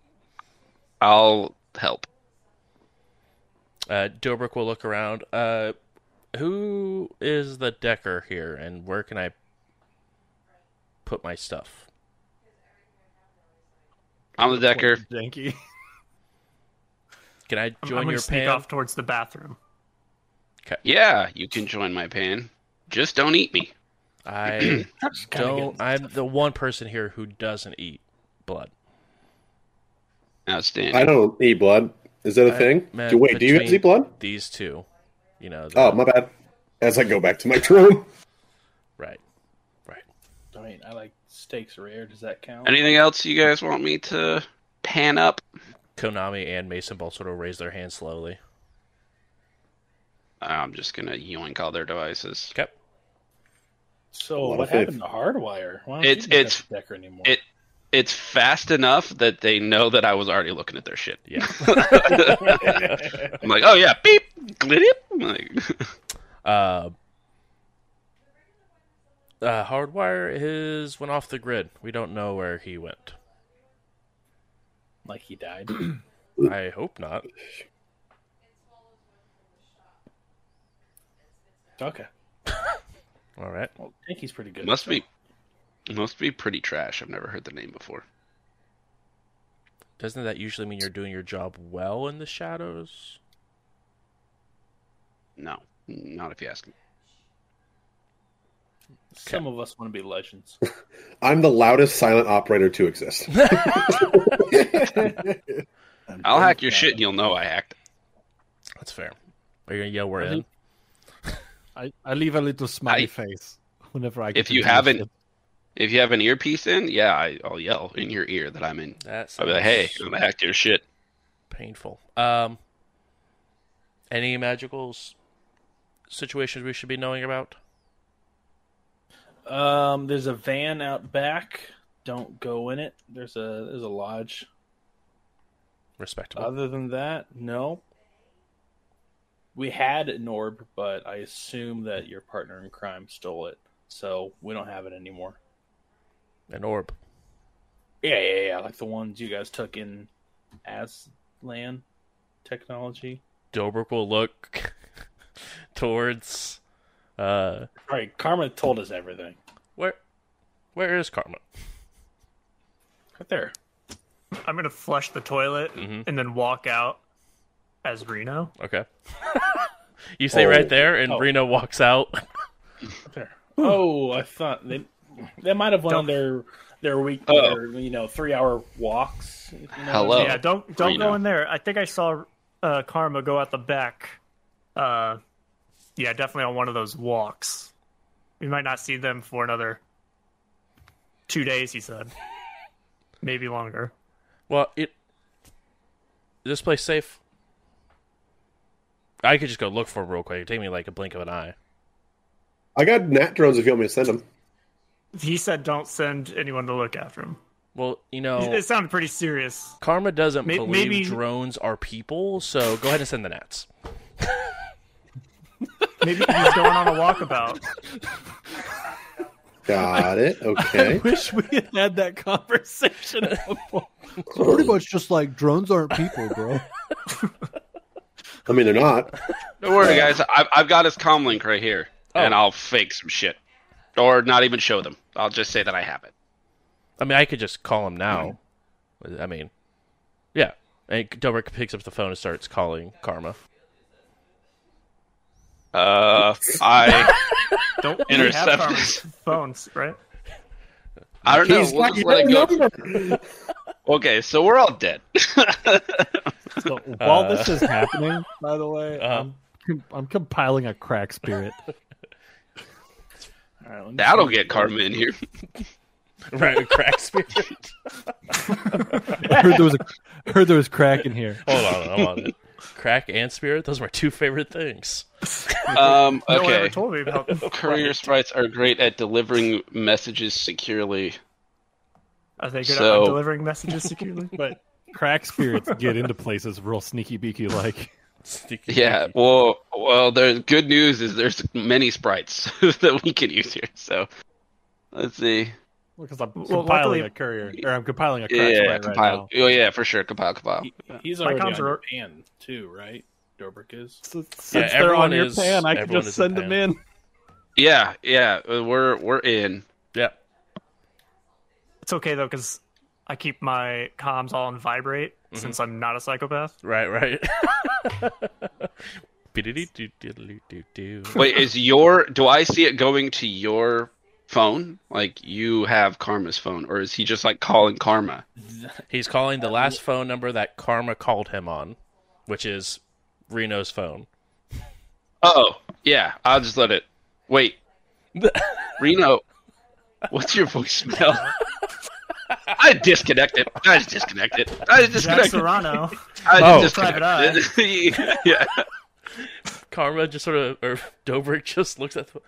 I'll help. Uh, Dobrik will look around. Uh, who is the decker here, and where can I put my stuff? I'm the decker. Janky. Can I I'm, I'm join gonna your sneak pan? off towards the bathroom. Yeah, you can join my pan. Just don't eat me. I don't. I'm the one person here who doesn't eat blood. Outstanding. I don't eat blood. Is that a I thing? meant Do, wait, do you guys between- eat blood? These two, you know. the- Oh, my bad. As I go back to my room. right, right. I mean, I like steaks rare. Does that count? Anything else you guys want me to pan up? Konami and Mason both sort of raise their hands slowly. I'm just gonna yoink all their devices. Okay. So A what happened to Hardwire? Why don't It's- you it's- have Decker anymore? it- It's fast enough that they know that I was already looking at their shit. Yeah. I'm like, oh yeah, beep, glidip. Like, Uh, uh, Hardwire is went off the grid. We don't know where he went. like he died. I hope not. okay. All right. Well, I think he's pretty good. must be, must be pretty trash. I've never heard the name before. Doesn't that usually mean you're doing your job well in the shadows? No, not if you ask me. Some of us want to be legends. I'm the loudest silent operator to exist. I'll hack your shit and you'll know I hacked. it. That's fair. Are you gonna yell we're I in? think- I, I leave a little smiley I- face whenever I get If to you haven't- shit. If you have an earpiece in, yeah, I, I'll yell in your ear that I'm in. That's I'll be like, hey, I'm gonna hack your shit. painful. Um, any magical situations we should be knowing about? Um, there's a van out back. Don't go in it. There's a there's a lodge. Respectable. Other than that, no. We had an orb, but I assume that your partner in crime stole it, so we don't have it anymore. An orb. Yeah, yeah, yeah. Like the ones you guys took in Aslan technology. Dobrik will look towards uh All right, Karma told us everything. where where is Karma? Right there. I'm gonna flush the toilet Mhm. and then walk out as Reno. Okay. you stay Oh. right there, and Oh. Reno walks out. Right there. Oh, I thought they they might have went on Don't- their their week, their, you know, three hour walks. you know what I mean? Hello. Yeah, don't don't Reno. go in there. I think I saw uh, Karma go out the back. Uh, yeah, definitely on one of those walks. We might not see them for another two days. He said, maybe longer. Well, it is this place safe? I could just go look for him real quick. It'd take me like a blink of an eye. I got gnat drones if you want me to send them. He said, "Don't send anyone to look after him." Well, you know, It sounded pretty serious. Karma doesn't May- believe maybe- drones are people, so go ahead and send the gnats. Maybe he's going on a walkabout. Got it. I Okay. wish we had had that conversation before. It's pretty much just like drones aren't people, bro. I mean, they're not. Don't worry, guys. I've, I've got his comlink right here, oh. and Oh. I'll fake some shit, or not even show them. I'll just say that I have it. I mean, I could just call him now. I mean, yeah. And Dobrik picks up the phone and starts calling Karma. Uh, I Don't we have Intercept this. phones, right? I don't know. We'll just let it go. Okay, so we're all dead. So while Uh, this is happening, by the way, Uh-huh. I'm, I'm compiling a crack spirit. All right, let me That'll get Karma in here. Right, a crack spirit. I heard there was a heard there was crack in here. hold on, hold on. it. Crack and spirit; those are my two favorite things. Um, No one ever okay. told me about Courier sprites are great at delivering messages securely. Are they good So- at delivering messages securely? But crack spirits get into places real sneaky beaky like. Sneaky Yeah, peeky. well, well, the good news is there's many sprites that we can use here. So let's see. Well, because I'm Well, compiling luckily- a courier, or I'm compiling a Yeah, crack yeah, right compile. now. Oh yeah, for sure, compile, compile. He, he's My already on are- pan too, right? Dobrik is. So, since Yeah, they're on everyone your is- pan, I can just send them in. Yeah, yeah, we're we're in. Yeah. It's okay though, because I keep my comms all on vibrate mm-hmm. since I'm not a psychopath. Right, right. Wait, is your? Do I see it going to your phone? Like you have Karma's phone, or is he just like calling Karma? He's calling the last phone number that Karma called him on, which is Reno's phone. Oh, yeah. I'll just let it. Wait, Reno, what's your voicemail? I disconnected. I just disconnected. I just Jack disconnected. Serrano. I Oh. just Private eye. disconnected. yeah. Karma just sort of, or Dobrik just looks at the.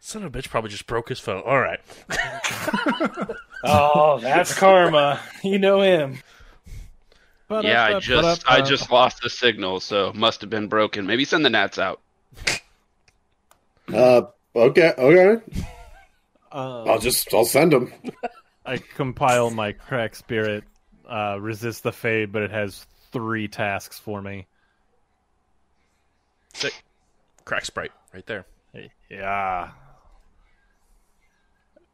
Son of a bitch probably just broke his phone. All right. Oh, that's karma. You know him. Yeah, I just I just lost the signal, so must have been broken. Maybe send the gnats out. Uh, okay, okay. Uh, I'll just I'll send them. I compile my crack spirit, uh, resist the fade, but it has three tasks for me. Sick. Crack Sprite right there. Yeah.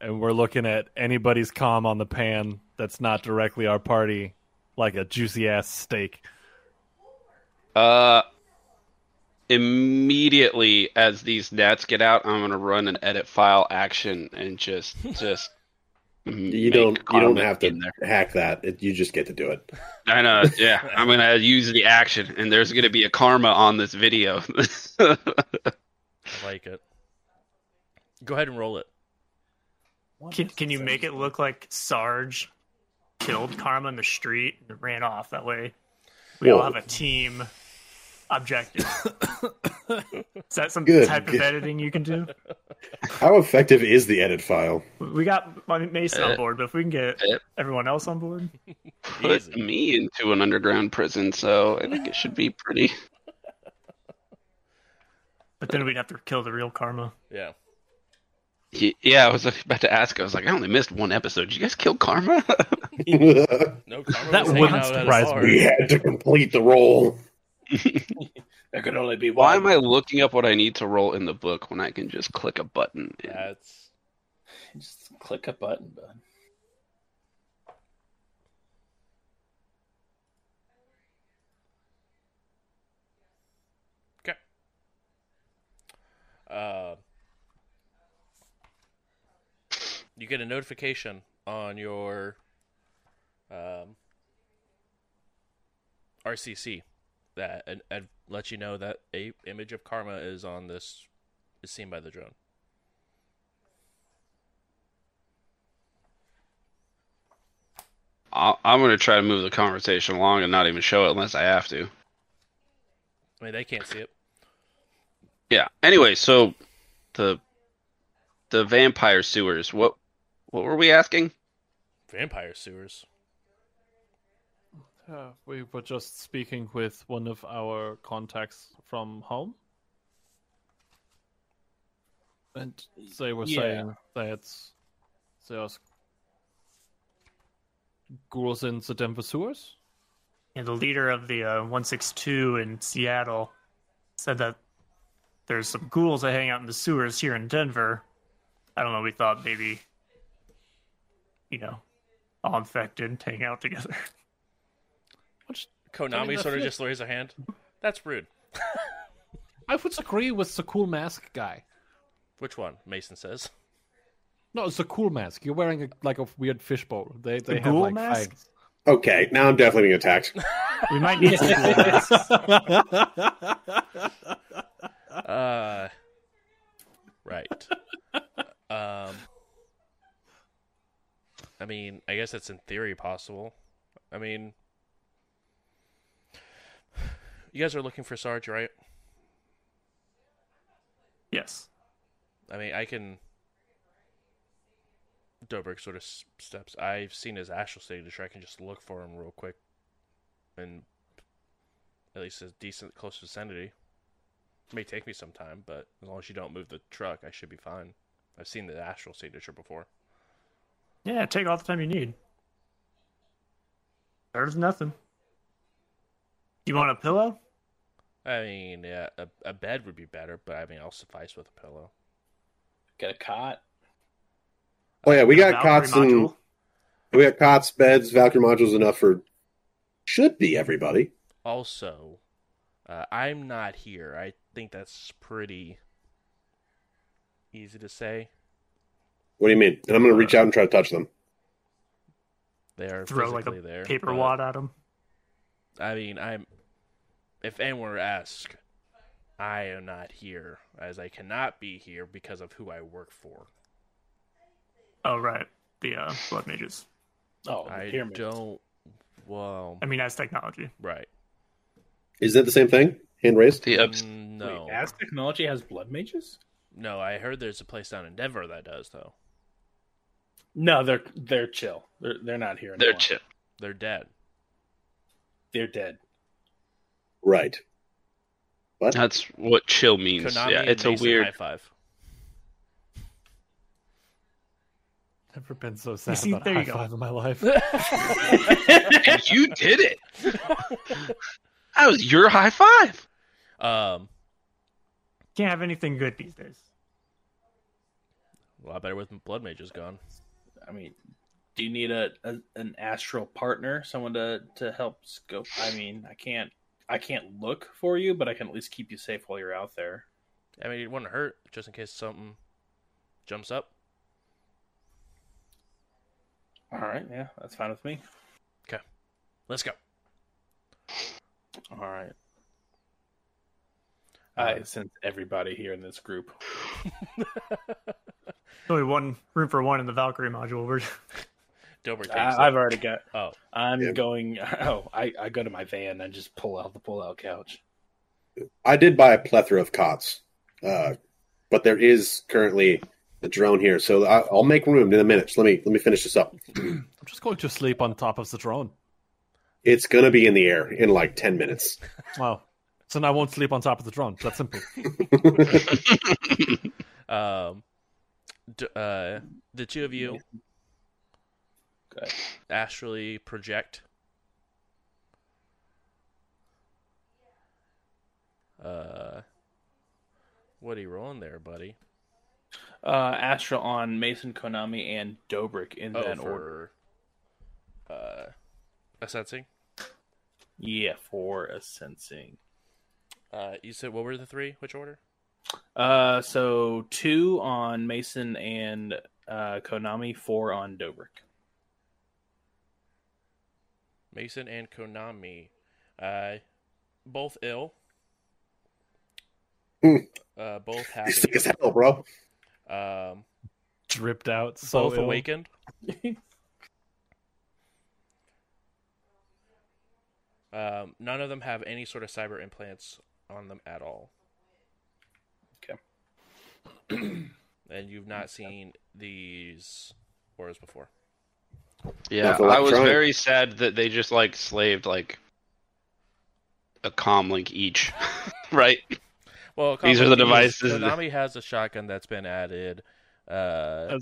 And we're looking at anybody's comm on the pan that's not directly our party, like a juicy ass steak. Uh, immediately as these gnats get out, I'm gonna run an edit file action and just just. Mm-hmm. You don't you don't have to there. hack that. It, you just get to do it. I know. Yeah, I'm gonna use the action, and there's gonna be a karma on this video. I like it. Go ahead and roll it. Can, can you make it look like Sarge killed Karma in the street and ran off? That way, we all have a team objective. Is that some Good, type of editing you can do? How effective is the edit file? We got Mason Uh, on board, but if we can get uh, everyone else on board, Put Easy. me into an underground prison, so I think it should be pretty. but then we'd have to kill the real Karma. Yeah. Yeah, I was about to ask. I was like, I only missed one episode. Did you guys kill Karma? No, Karma That was wouldn't out at surprise bar. me. had to complete the role. There could only be Why am I looking up what I need to roll in the book when I can just click a button? and- That's Just click a button, bud. okay. Uh, you get a notification on your um, RCC that and, and lets you know that a image of Karma is on this is seen by the drone. I'll, I'm going to try to move the conversation along and not even show it unless I have to. I mean, they can't see it. Yeah. Anyway, so the the vampire sewers. What what were we asking? Vampire sewers. Uh, we were just speaking with one of our contacts from home. And they were Yeah. saying that there's ghouls in the Denver sewers. And the leader of the uh, 162 in Seattle said that there's some ghouls that hang out in the sewers here in Denver. I don't know. We thought maybe, you know, all infected hang out together. Which Konami I mean, sort of just raised a hand. That's rude. I would agree with the cool mask guy. Which one? Mason says. No, it's a cool mask. You're wearing a, like a weird fishbowl. They they have like mask? fangs. Okay, now I'm definitely being attacked. We might need some ghoul masks. Uh, right. um, I mean, I guess that's in theory possible. I mean, you guys are looking for Sarge, right? Yes. I mean, I can. Dobrik sort of steps. I've seen his astral signature. I can just look for him real quick, and at least a decent close vicinity. It may take me some time, but as long as you don't move the truck, I should be fine. I've seen the astral signature before. Yeah, take all the time you need. There's nothing. You want a pillow? I mean, yeah, a, a bed would be better, but I mean, I'll suffice with a pillow. Get a cot. Oh yeah, we got Valkyrie cots and we got cots, beds, Valkyrie modules enough for should be everybody. Also, uh, I'm not here. I think that's pretty easy to say. What do you mean? And I'm going to reach out and try to touch them. They are Throw like a there. paper wad at them. I mean, I'm. If anyone were to ask, I am not here, as I cannot be here because of who I work for. Oh right, the uh, blood mages. Oh, the I pyramid. don't. Well, I mean, Aztechnology. right. Is that the same thing? Hand raised? The ups. Mm, no, Wait, Aztechnology has blood mages? no. I heard there's a place down in Denver that does though. No, they're they're chill. They're they're not here anymore. They're chill. They're dead. They're dead. Right. What? That's what chill means. Konami yeah, and it's a Mason weird. high five. Never been so sad see, about there a you high go. five in my life. and you did it. That was your high five. Um, Can't have anything good these days. a lot better with blood mages gone. I mean, do you need a, a an astral partner, someone to to help scope? I mean, I can't I can't look for you, but I can at least keep you safe while you're out there. I mean, it wouldn't hurt just in case something jumps up. All right, yeah, that's fine with me. Okay, let's go. All right. Uh, I sense everybody here in this group. Only one room for one in the Valkyrie module. We're Dober takes I, I've already got. Oh, I'm Yeah. going. Oh, I, I go to my van and just pull out the pull out couch. I did buy a plethora of cots, uh, but there is currently the drone here, so I, I'll make room in a minute. Just let me let me finish this up. I'm just going to sleep on top of the drone. It's gonna be in the air in like ten minutes. Wow. So now I won't sleep on top of the drone. That's simple. um, d- uh, the two of you Okay. astrally project. Uh, what are you rolling there, buddy? Uh, Astral on Mason, Konami, and Dobrik in Oh, that order. for uh, assensing. Yeah, for assensing. Uh, you said what were the three? Which order? Uh, so two on Mason and uh, Konami, four on Dobrik. Mason and Konami, uh, both ill. Hmm. uh, both He's happy. sick as hell, bro. Um, Dripped out. So both ill. awakened. Um, none of them have any sort of cyber implants on them at all. Okay. and you've not seen these auras before. Yeah, I was very sad that they just like slaved like a comm link each, right? Well, These are the Konami is- devices that- Konami has a shotgun that's been added. Uh,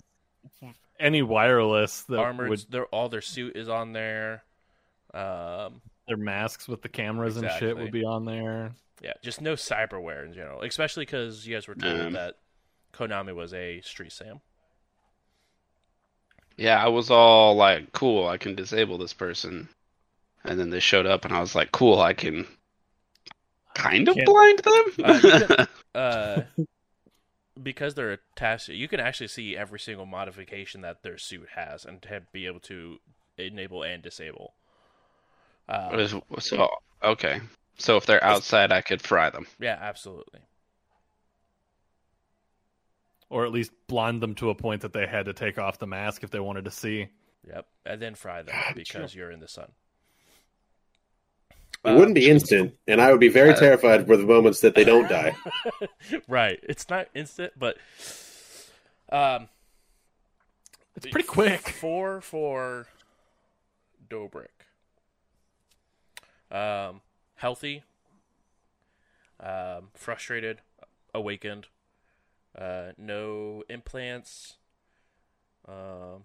Any wireless that armored. would Their all their suit is on there. Um, their masks with the cameras and shit Exactly. would be on there. yeah, just no cyberware in general, especially because you guys were told Um. that Konami was a street sam. Yeah, I was all like, "Cool, I can disable this person," and then they showed up, and I was like, "Cool, I can kind of blind them." Uh, can- uh, because they're attached, you can actually see every single modification that their suit has, and to be able to enable and disable. Uh, so okay, so if they're outside, I could fry them. yeah, absolutely. Or at least blind them to a point that they had to take off the mask if they wanted to see. Yep, and then fry them God, because you're in the sun. It wouldn't be instant, and I would be very terrified for the moments that they don't die. right. It's not instant, but um, It's pretty quick. Four for Dobrik. Um, healthy, Um, frustrated, awakened. Uh, no implants. Um,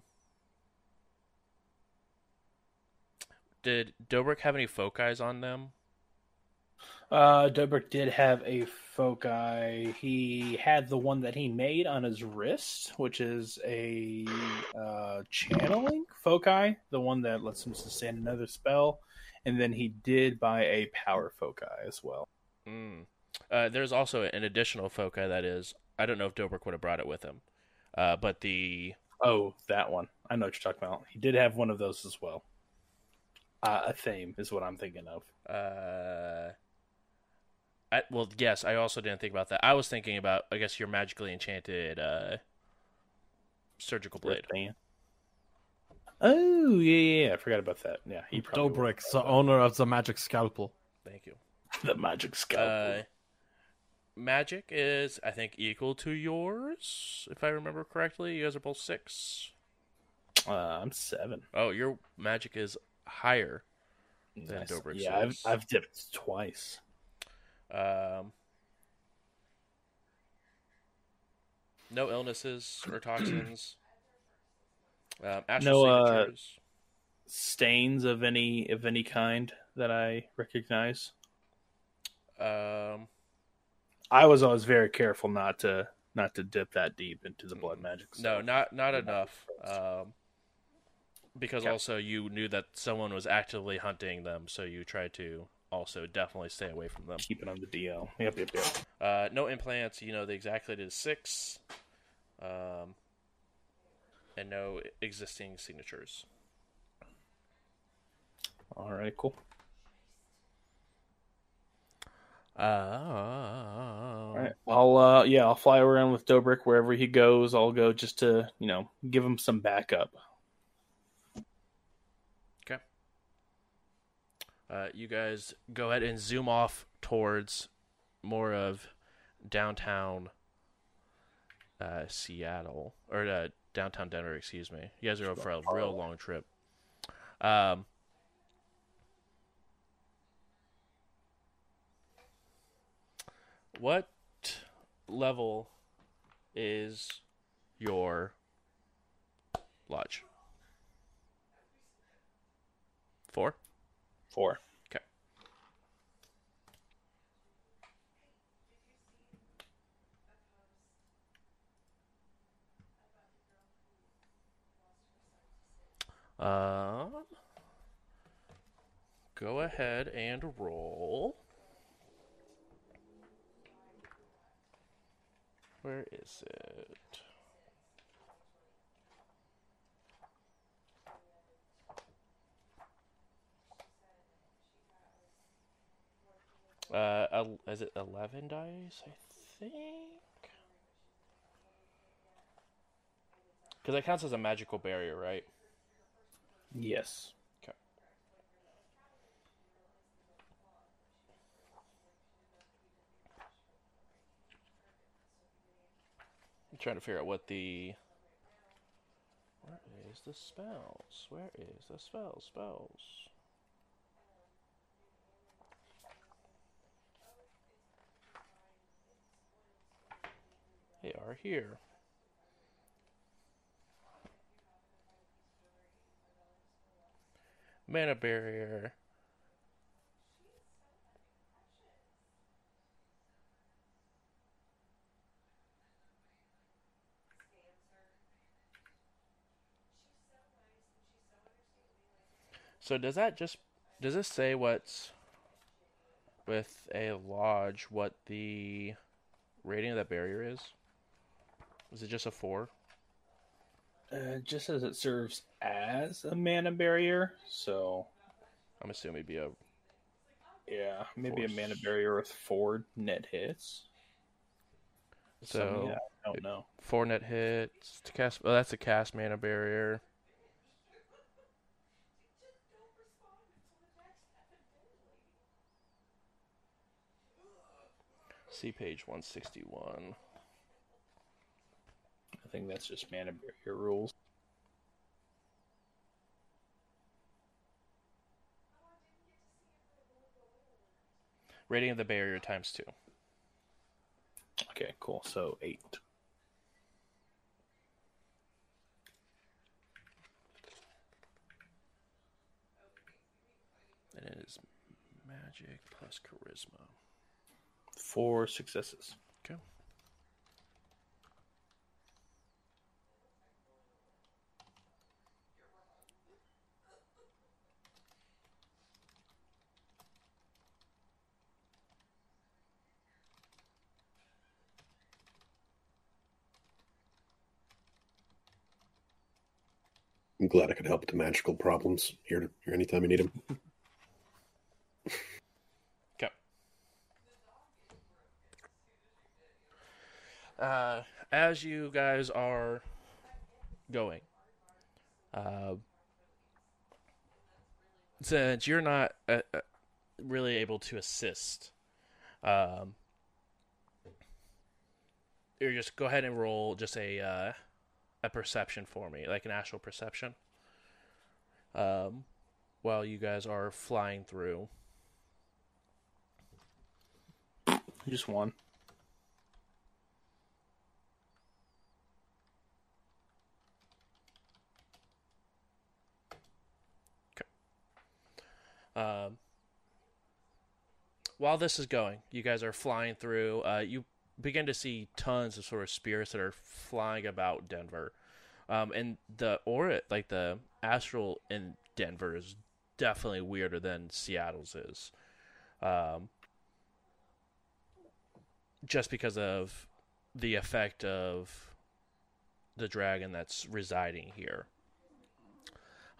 did Dobrik have any foci on them? Uh, Dobrik did have a foci. He had the one that he made on his wrist, which is a uh, channeling foci, the one that lets him sustain another spell. And then he did buy a power foci as well. Mm. Uh, there's also an additional foci that is. I don't know if Dobrik would have brought it with him, uh, but the Oh, that one. I know what you're talking about. He did have one of those as well. Uh, athame is what I'm thinking of. Uh, I, well, yes, I also didn't think about that. I was thinking about, I guess, your magically enchanted uh, surgical blade. Wristband. Oh yeah, yeah, yeah, I forgot about that. Yeah, he probably Dobrik, the owner of the magic scalpel. Thank you. the magic scalpel. Magic is, I think, equal to yours, if I remember correctly. You guys are both six. Uh, I'm seven. Oh, your magic is higher. Than Nice. Dobrik's Yeah, I've. I've dipped twice. Um, no illnesses or toxins. Um, No, uh. Stains of any of any kind that I recognize. Um, I was always very careful not to not to dip that deep into the blood magic. no, not not enough. Um, because Okay. also you knew that someone was actively hunting them, so you tried to also definitely stay away from them. keep it on the DL. Yep, yep, yep. Uh, no implants. You know the exact it is six. Um, and no existing signatures. All right, cool. Uh, All right, I'll uh, yeah, I'll fly around with Dobrik wherever he goes. I'll go just to you know give him some backup. Okay. Uh, you guys go ahead and zoom off towards more of downtown uh, Seattle or uh, downtown Denver. Excuse me. You guys are going for a real long trip. Um, what level is your lodge? Four. Four. Okay. Um, go ahead and roll. Where is it? Uh, is it eleven dice? I think. Because that counts as a magical barrier, right? Yes. I'm trying to figure out what the. Where is the spells? Where is the spells? spells? They are here. Mana barrier. So does that just does this say what's with a lodge what the rating of that barrier is? Is it just a four? Uh, just says it serves as a mana barrier, so I'm assuming it'd be a yeah, maybe a mana barrier with four net hits. so yeah, I don't know. four net hits to cast. Oh, that's a cast mana barrier. See page 161. I think that's just mana barrier rules. Rating of the barrier times two. Okay, cool. So eight. And it is magic plus charisma. Four successes. Okay. I'm glad I could help with the magical problems. Here, here anytime you need them. Okay. Uh, as you guys are going, uh, since you're not uh, uh, really able to assist, um, you just go ahead and roll just a uh, a perception for me, like an actual perception. Um, while you guys are flying through. Just one. Um, while this is going, you guys are flying through. Uh, you begin to see tons of sort of spirits that are flying about Denver, um, and the aura, like the astral in Denver, is definitely weirder than Seattle's is, um, just because of the effect of the dragon that's residing here.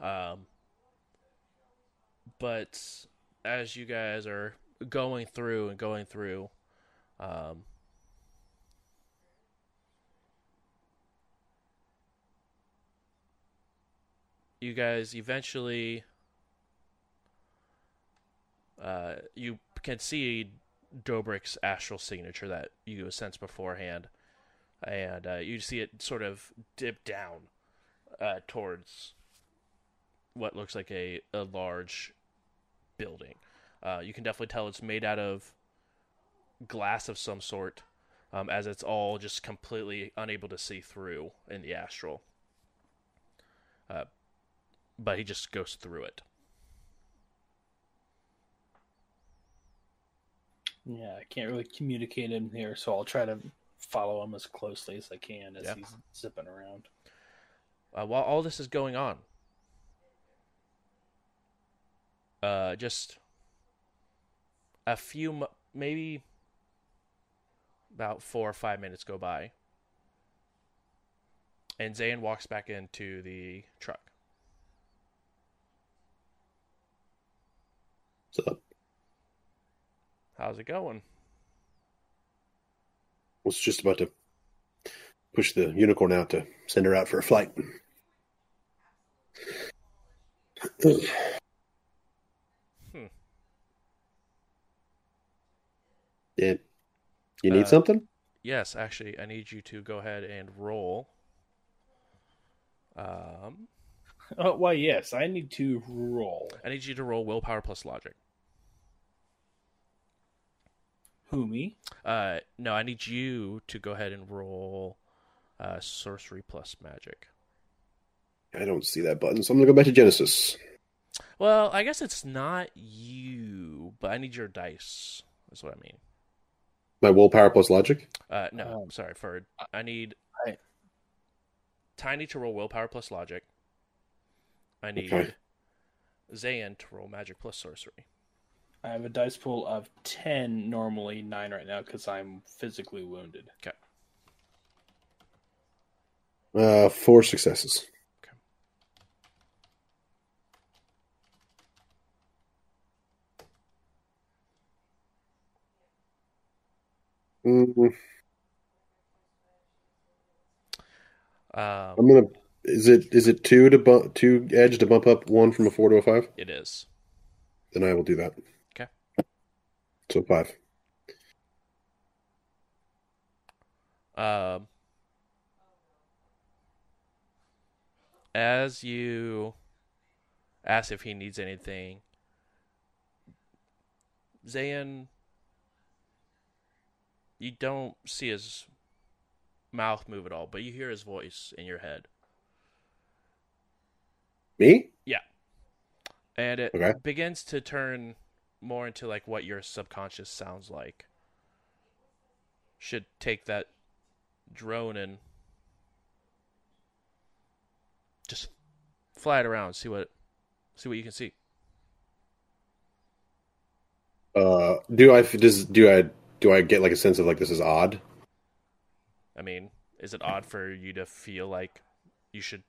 Um, but as you guys are going through and going through, um, you guys eventually uh, you can see Dobrik's astral signature that you sensed beforehand, and uh, you see it sort of dip down uh, towards what looks like a, a large building. Uh, you can definitely tell it's made out of glass of some sort, um, as it's all just completely unable to see through in the astral. Uh, but he just goes through it. Yeah, I can't really communicate him here, so I'll try to follow him as closely as I can as Yeah. he's zipping around. Uh, while all this is going on, uh, just a few, maybe about four or five minutes go by, and Zayn walks back into the truck. So I How's it going? was just about to push the unicorn out to send her out for a flight. Hmm. Yeah. You need Uh, something? Yes, actually, I need you to go ahead and roll. Um, Oh, why, yes, I need to roll. I need you to roll willpower plus logic. Who, me? Uh, no, I need you to go ahead and roll uh, sorcery plus magic. I don't see that button, so I'm gonna go back to Genesis. Well, I guess it's not you, but I need your dice. That's what I mean. My willpower plus logic. Uh, no, Um, sorry. For I need I- Tiny to roll willpower plus logic. I need Okay. Zayn to roll magic plus sorcery. I have a dice pool of 10, normally 9 right now, because I'm physically wounded. Okay. Uh, four successes. Mm, Um, I'm gonna. Is it is it two to bump two edge to bump up one from a four to a five? it is. Then I will do that. Okay. So five. Um, as you ask if he needs anything, Zayn you don't see his mouth move at all, but you hear his voice in your head. Me? Yeah. And it Okay. begins to turn more into like what your subconscious sounds like. Should take that drone and just fly it around, see what see what you can see. Uh, do I does do I do I get like a sense of like this is odd? I mean, is it odd for you to feel like you should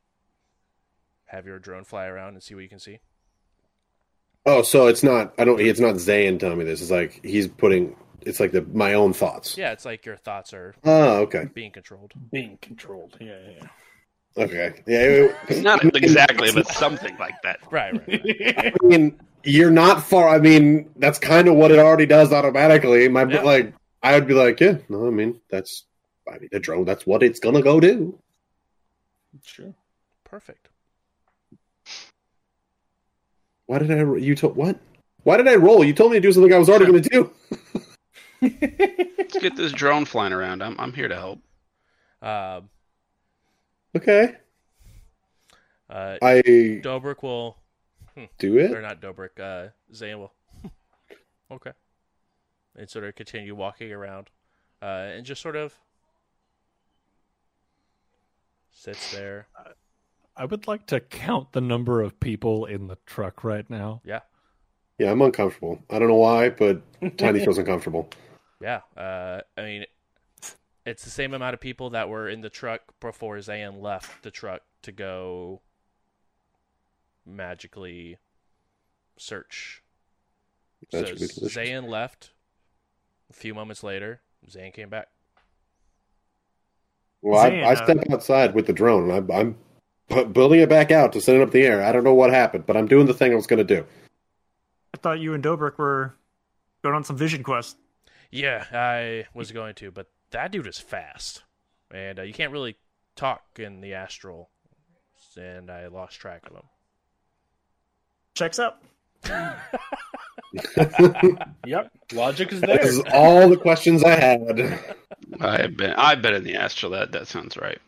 have your drone fly around and see what you can see? Oh, so it's not. I don't. It's not Zayn telling me this. It's like he's putting. It's like the my own thoughts. Yeah, it's like your thoughts are Oh, okay. being controlled. Being controlled. Yeah, yeah. Okay. Yeah. it- Not exactly, but something like that. Right, right, right. I mean, you're not far. I mean, that's kind of what it already does automatically. My Yeah. like, I would be like, yeah. No, I mean, that's. I mean, the drone. That's what it's gonna go do. Sure. Perfect. Why did I? You told what? Why did I roll? You told me to do something I was already gonna do. Let's get this drone flying around. I'm I'm here to help. Um, Okay. uh, I Dobrik will do it. or it. not Dobrik, uh, Zane will. okay. And sort of continue walking around, uh, and just sort of sits there. I would like to count the number of people in the truck right now. Yeah, Yeah, I'm uncomfortable. I don't know why, but Tiny feels uncomfortable. yeah. Uh, I mean, it's the same amount of people that were in the truck before Zayn left the truck to go magically search. Magically so delicious. Zayn left. A few moments later, Zayn came back. Well, I, Zayn, I uh, stepped outside with the drone, and I'm, I'm pu- building it back out to send it up the air. I don't know what happened, but I'm doing the thing I was going to do. I thought you and Dobrik were going on some vision quest. Yeah, I was going to, but that dude is fast, and uh, you can't really talk in the astral, and I lost track of him. Checks out. Yep. Logic is there. This is all the questions I had. I've been I've been in the astral. That that sounds right.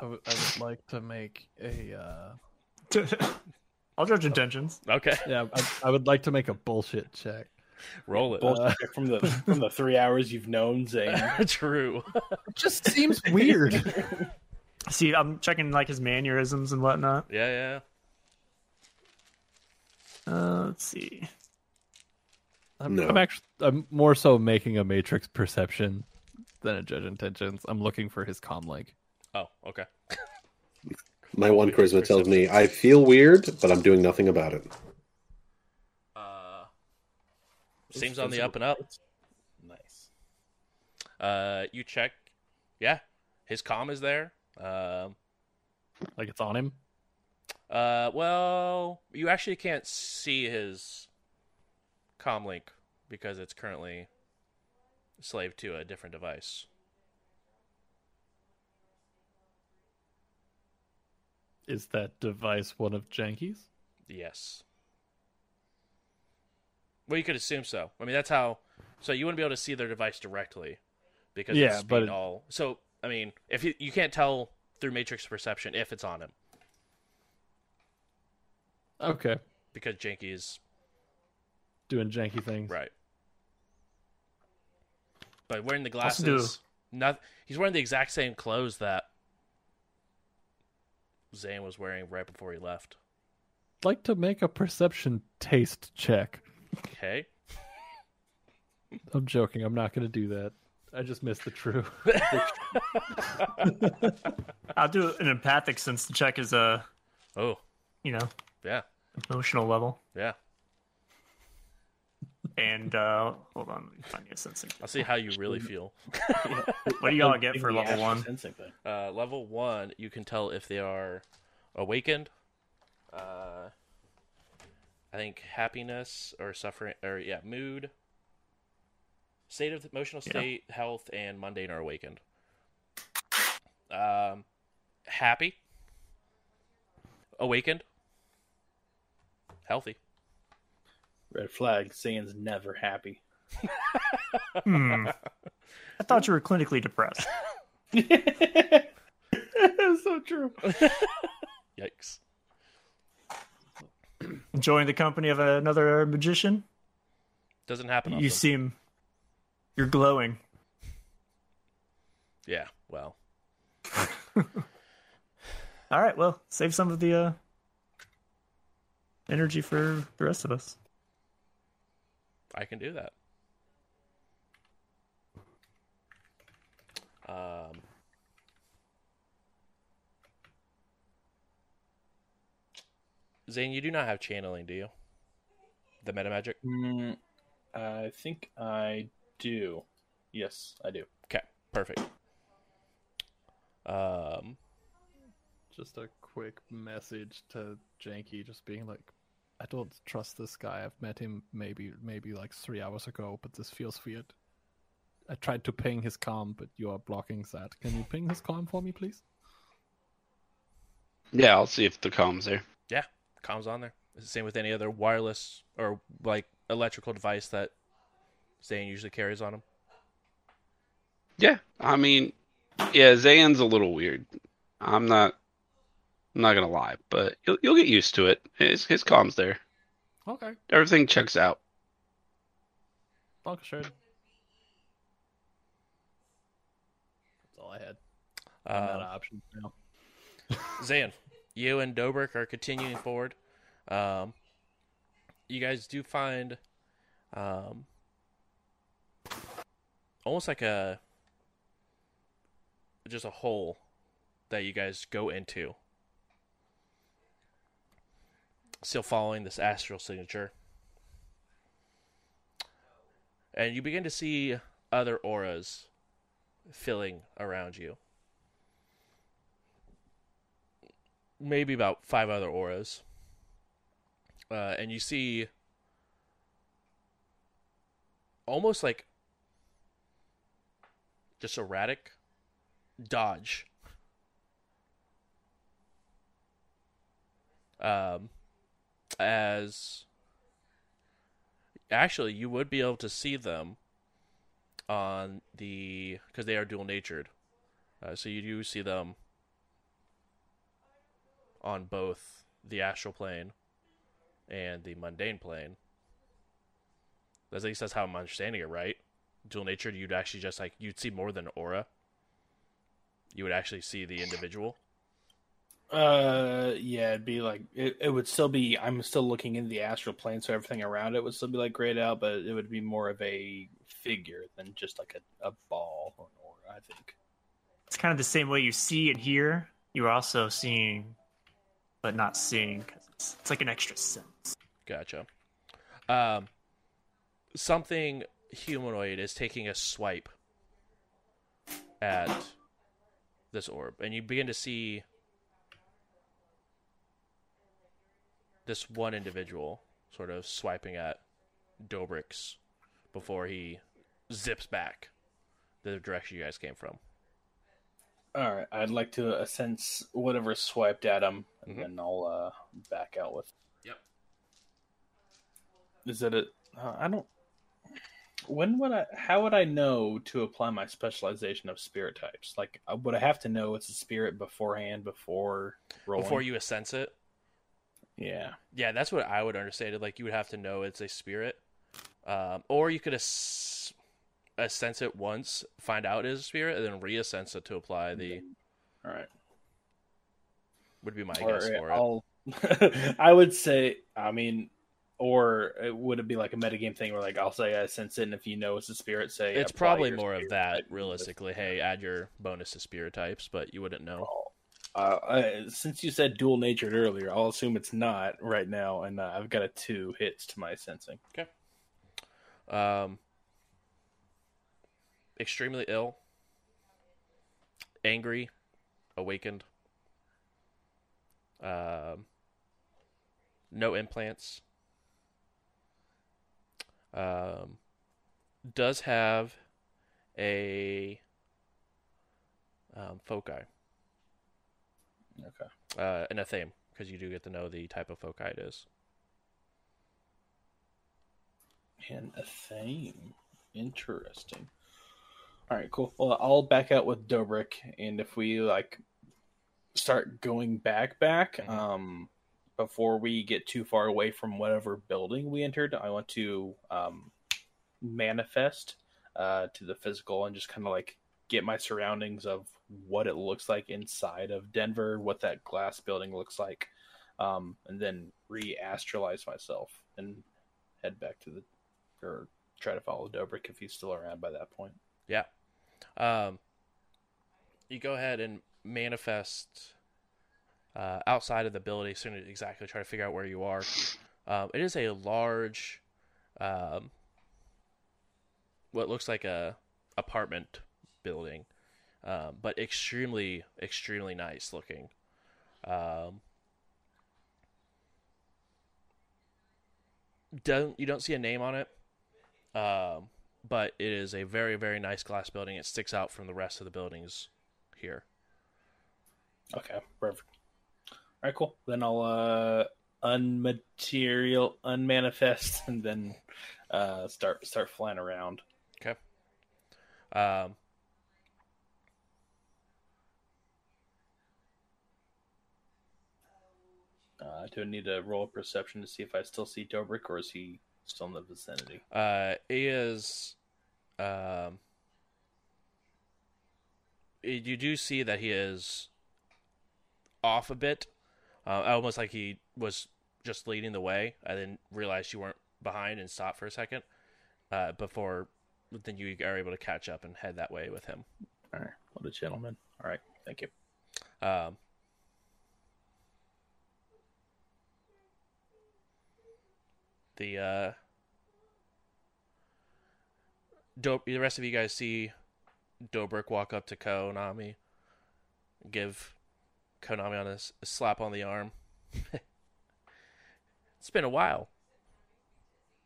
I would- like to make a. Uh... I'll judge intentions. Okay, Yeah, I, I would like to make a bullshit check. roll it. Bullshit check from the from the three hours you've known Zane. True. It just seems weird. See, I'm checking like his mannerisms and whatnot. Yeah, yeah. Uh, let's see. I'm, No. I'm actually I'm more so making a matrix perception than a judge intentions. I'm looking for his com link. Oh, okay. My one charisma tells me I feel weird, but I'm doing nothing about it. Uh, seems on the up and up. Nice. Uh, you check. Yeah, his com is there. Um, Like it's on him. Uh, well, you actually can't see his comlink because it's currently slave to a different device. Is that device one of Janky's? Yes. Well, you could assume so. I mean, that's how. So you wouldn't be able to see their device directly because Yeah, it's but it- all. So I mean, if you you can't tell through matrix perception if it's on him Okay, because Janky is doing janky things. right. But wearing the Also glasses, not he's wearing the exact same clothes that Zane was wearing right before he left. I'd like to make a perception taste check. Okay. I'm joking. I'm not going to do that. I just missed the true. I'll do an empathic since the check is a, Oh, you know, yeah, emotional level. yeah. And uh hold on, let me find you a sensing. I'll see how you really feel. What do y'all get for level one? sensing thing. Uh, level one, you can tell if they are awakened. Uh, I think happiness or suffering, or yeah, mood, state of emotional Yeah. state, health, and mundane are awakened. Um, happy, awakened, healthy. Red flag. Zane's never happy. Hmm. I thought you were clinically depressed. That's so true. Yikes. Enjoying the company of another magician. Doesn't happen often. You seem you're glowing. Yeah, well. All right, well, save some of the uh, energy for the rest of us. I can do that. Um, Zane, you do not have channeling, do you? The meta magic? Mm, I think I do. Yes, I do. Okay, perfect. Um, Just a quick message to Janky, just being like, I don't trust this guy. I've met him maybe maybe like three hours ago, but this feels weird. I tried to ping his com, but you are blocking that. Can you ping his com for me, please? Yeah, I'll see if the comms there. yeah, comms on there. It's the same with any other wireless or like electrical device that Zane usually carries on him. Yeah, I mean, yeah, Zayn's a little weird. I'm not, I'm not gonna lie, but you'll you'll get used to it. His his comms there. Okay. Everything checks out. Dankeschön. That's all I had. I'm out of options now. Zan, you and Dobrik are continuing forward. Um, you guys do find um, almost like a just a hole that you guys go into. Still following this astral signature. And you begin to see other auras filling around you. maybe about five other auras. Uh, and you see almost like just erratic dodge. Um, as actually, you would be able to see them on the because they are dual natured. Uh, so you do see them on both the astral plane and the mundane plane. At least that's how I'm understanding it, right? Dual natured, you'd actually just like you'd see more than aura. You would actually see the individual. Uh, yeah, it'd be like it, it would still be. I'm still looking in the astral plane, so everything around it would still be like grayed out, but it would be more of a figure than just like a, a ball or an aura. I think. It's kind of the same way you see and hear. You're also seeing, but not seeing. 'cause it's, it's like an extra sense. Gotcha. Um, something humanoid is taking a swipe at this orb, and you begin to see this one individual sort of swiping at Dobrik's before he zips back the direction you guys came from. All right, I'd like to uh, sense whatever swiped at him, and Mhm. then I'll uh, back out with. Yep. Is that it? Uh, I don't. When would I? How would I know to apply my specialization of spirit types? Like, uh, would I have to know it's a spirit beforehand before rolling? Before you sense it, Yeah. Yeah, that's what I would understand. Like you would have to know it's a spirit, um, or you could ass- assense it once, find out it is a spirit, and then reassense it to apply the. All right. Would be my Or, guess for it. I'll. I would say. I mean, or it would it be like a metagame thing where like I'll say I sense it, and if you know it's a spirit, say It's probably more of that, realistically. Hey, add your bonus to spirit types, but you wouldn't know. Uh, I, since you said dual natured earlier, I'll assume it's not right now, and uh, I've got a two hits to my sensing. Okay. Um, extremely ill, angry, awakened. Um, no implants. Um, does have a um, foci, Okay. uh, and athame, because you do get to know the type of foci it is. And athame. Interesting. All right, cool. Well, I'll back out with Dobrik, and if we like start going back, back, Mhm. um, before we get too far away from whatever building we entered, I want to um, manifest uh, to the physical and just kind of like get my surroundings of what it looks like inside of Denver, what that glass building looks like, um, and then re-astralize myself and head back to the or try to follow Dobrik if he's still around by that point. Yeah. Um, you go ahead and manifest uh, outside of the building, so exactly try to figure out where you are. Um, it is a large, um, what looks like a apartment building, um, but extremely, extremely nice looking. Um, don't you don't see a name on it? Um, but it is a very very nice glass building. It sticks out from the rest of the buildings here. Okay, perfect. All right, cool. Then I'll uh unmaterial unmanifest and then uh start start flying around. Okay. Um, Uh, do I need to roll a perception to see if I still see Dobrik or is he still in the vicinity? uh, he is, um, you do see that he is off a bit, uh, almost like he was just leading the way. I then realized you weren't behind and stopped for a second, uh, before then you are able to catch up and head that way with him. All right, what a gentleman. All right, thank you. Um, the uh, dope. The rest of you guys see Dobrik walk up to Konami, give Konami on a, a slap on the arm. it's been a while.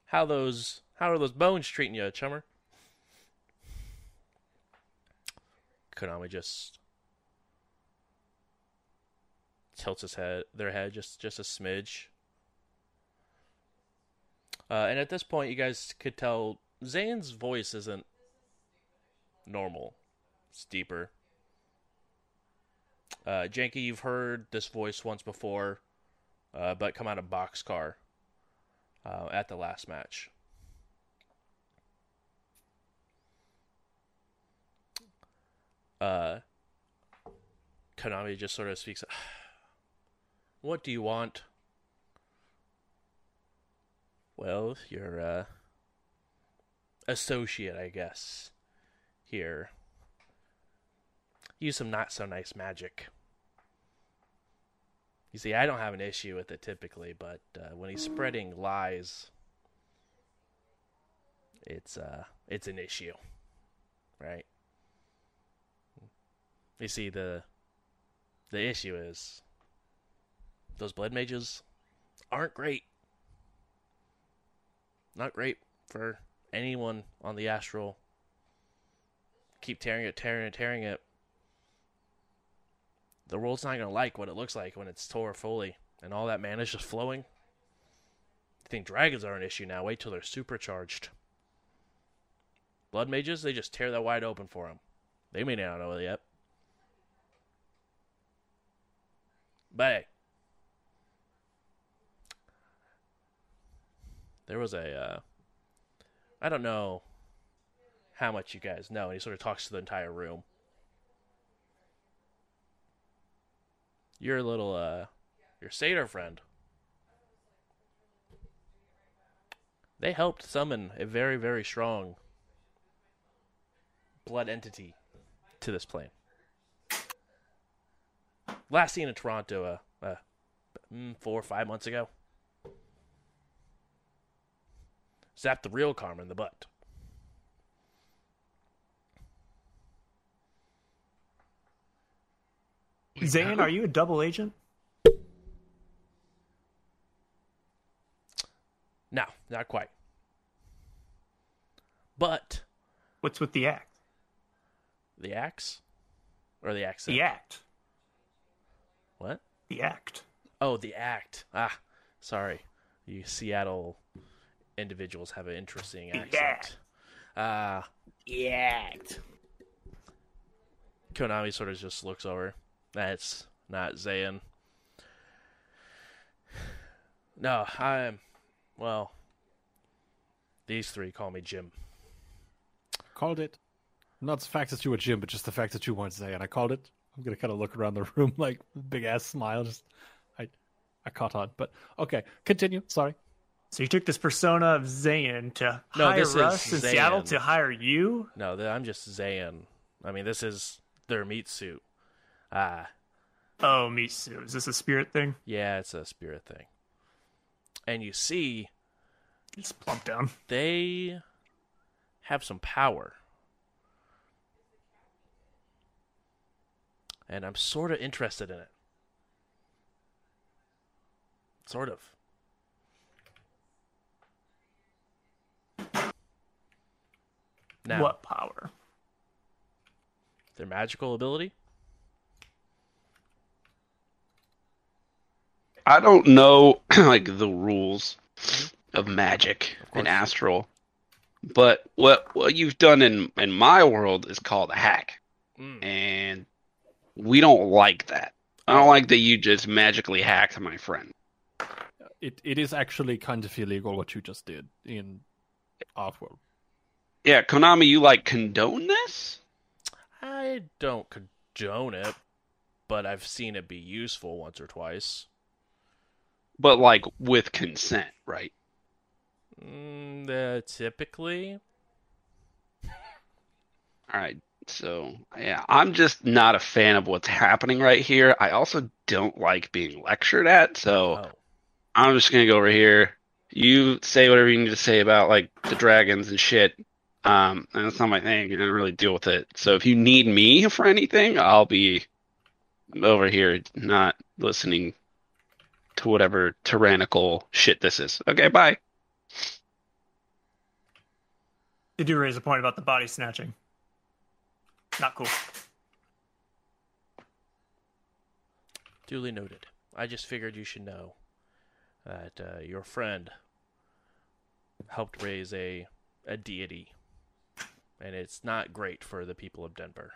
How those? How are those bones treating you, chummer? Konami just tilts his head, their head just just a smidge. Uh, and at this point, you guys could tell Zane's voice isn't normal; it's deeper. Uh, Janky, you've heard this voice once before, uh, but come out of Boxcar uh, at the last match. Uh, Konami just sort of speaks. What do you want? Well, your uh, associate, I guess, here. Use some not so nice magic. You see, I don't have an issue with it typically, but uh, when he's spreading lies, it's uh, it's an issue, right? You see, the the issue is those blood mages aren't great. Not great for anyone on the astral. Keep tearing it, tearing it, tearing it. The world's not gonna like what it looks like when it's tore fully and all that mana's just flowing. You think dragons are an issue now? Wait till they're supercharged. Blood mages, they just tear that wide open for them. They may not know it yet. But hey, there was a, uh, I don't know how much you guys know, and he sort of talks to the entire room. Your little, uh, your satyr friend. They helped summon a very, very strong blood entity to this plane. Last seen in Toronto, uh, uh, mm, four or five months ago. Zapped the real karma in the butt. Zane, are you a double agent? No, not quite. But What's with the act? the axe or the accent? The act. What? The act. Oh, the act. Ah, sorry. You Seattle individuals have an interesting The accent. Yeah. Uh, the act. Konami sort of just looks over. That's not Zayn. No, I'm. Well, these three call me Jim. Called it. Not the fact that you were Jim, but just the fact that you weren't Zayn. I called it. I'm gonna kind of look around the room like big ass smile. Just I, I caught on. But okay, continue. Sorry. So you took this persona of Zayn to No, hire this is us in Seattle to hire you? No, I'm just Zayn. I mean, this is their meat suit. Ah, Oh, meat suit. Is this a spirit thing? yeah, it's a spirit thing. And you see, Just plump down. they have some power. And I'm sort of interested in it. Sort of. Now, What power? their magical ability? I don't know like the rules of magic and astral, but what what you've done in in my world is called a hack, Mm. and we don't like that. I don't like that you just magically hacked my friend. It it is actually kind of illegal what you just did in Outworld. Yeah, Konami, you like condone this? I don't condone it, but I've seen it be useful once or twice. But like with consent, right? Mm, uh, typically, All right. So, yeah, I'm just not a fan of what's happening right here. I also don't like being lectured at, so oh, I'm just going to go over here. You say whatever you need to say about like the dragons and shit. Um, and it's not my thing. You don't really deal with it. So if you need me for anything, I'll be over here not listening to whatever tyrannical shit this is. Okay, bye. You do raise a point about the body snatching. Not cool. duly noted. I just figured you should know that uh, your friend helped raise a a deity, and it's not great for the people of Denver.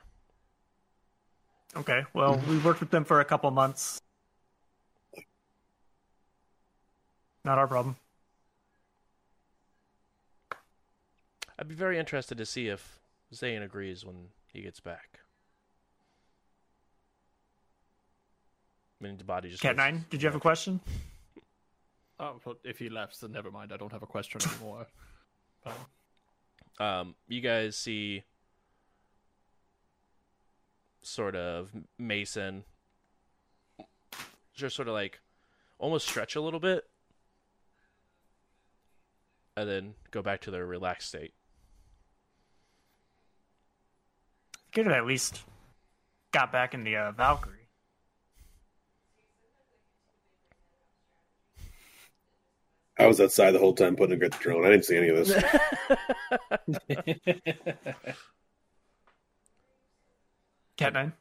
Okay, well, we worked with them for a couple months. Not our problem. I'd be very interested to see if Zayn agrees when he gets back. I mean, the body just Cat goes- Nine, did you have a question? Oh, well, if he left, then never mind. I don't have a question anymore. Um, um, you guys see sort of Mason just sort of like almost stretch a little bit and then go back to their relaxed state. Could have at least got back in the uh, Valkyrie. I was outside the whole time putting a good drone. I didn't see any of this. Cat Nine,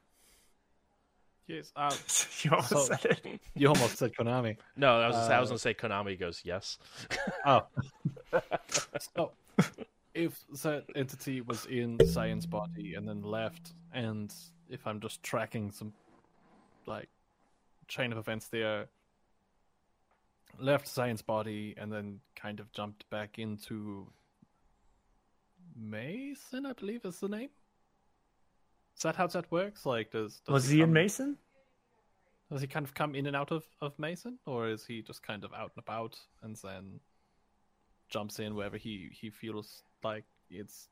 yes. Uh, you almost So- said it. you almost said Konami. No, I was, gonna I was Uh, going to say Konami goes, yes. Oh. so, if that entity was in Zayn's Body and then left, and if I'm just tracking some, like, chain of events there, left Zayn's Body and then kind of jumped back into Mason, I believe is the name. Is that how that works? Like, does, does Was he in come- Mason? Does he kind of come in and out of, of Mason, or is he just kind of out and about and then jumps in wherever he, he feels like it's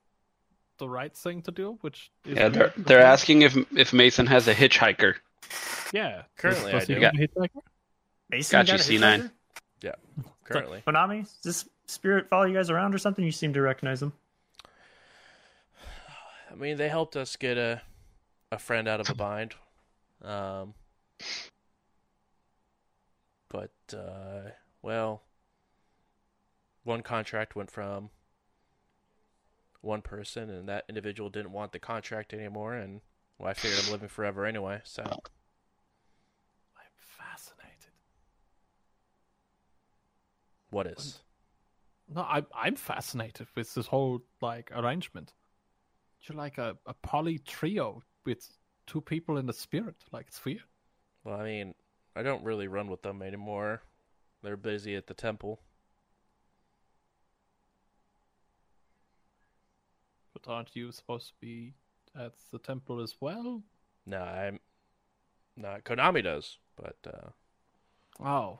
the right thing to do? Which is Yeah, they're they're asking if if Mason has a hitchhiker. Yeah, Currently does, I he do. own a hitchhiker? Mason Got you, a C9. Hitchhiker? Currently. Konami, does this spirit follow you guys around or something? You seem to recognize them. I mean, they helped us get a a friend out of a bind. Um, but uh, well, one contract went from one person, and that individual didn't want the contract anymore, and well, I figured I'm living forever anyway. So I'm fascinated. What is? No, I'm I'm fascinated with this whole like arrangement. You're like a, a poly trio with two people in the spirit. Like it's weird. Well, I mean, I don't really run with them anymore. They're busy at the temple. But aren't you supposed to be at the temple as well? No, I'm not. Konami does, but uh, Oh,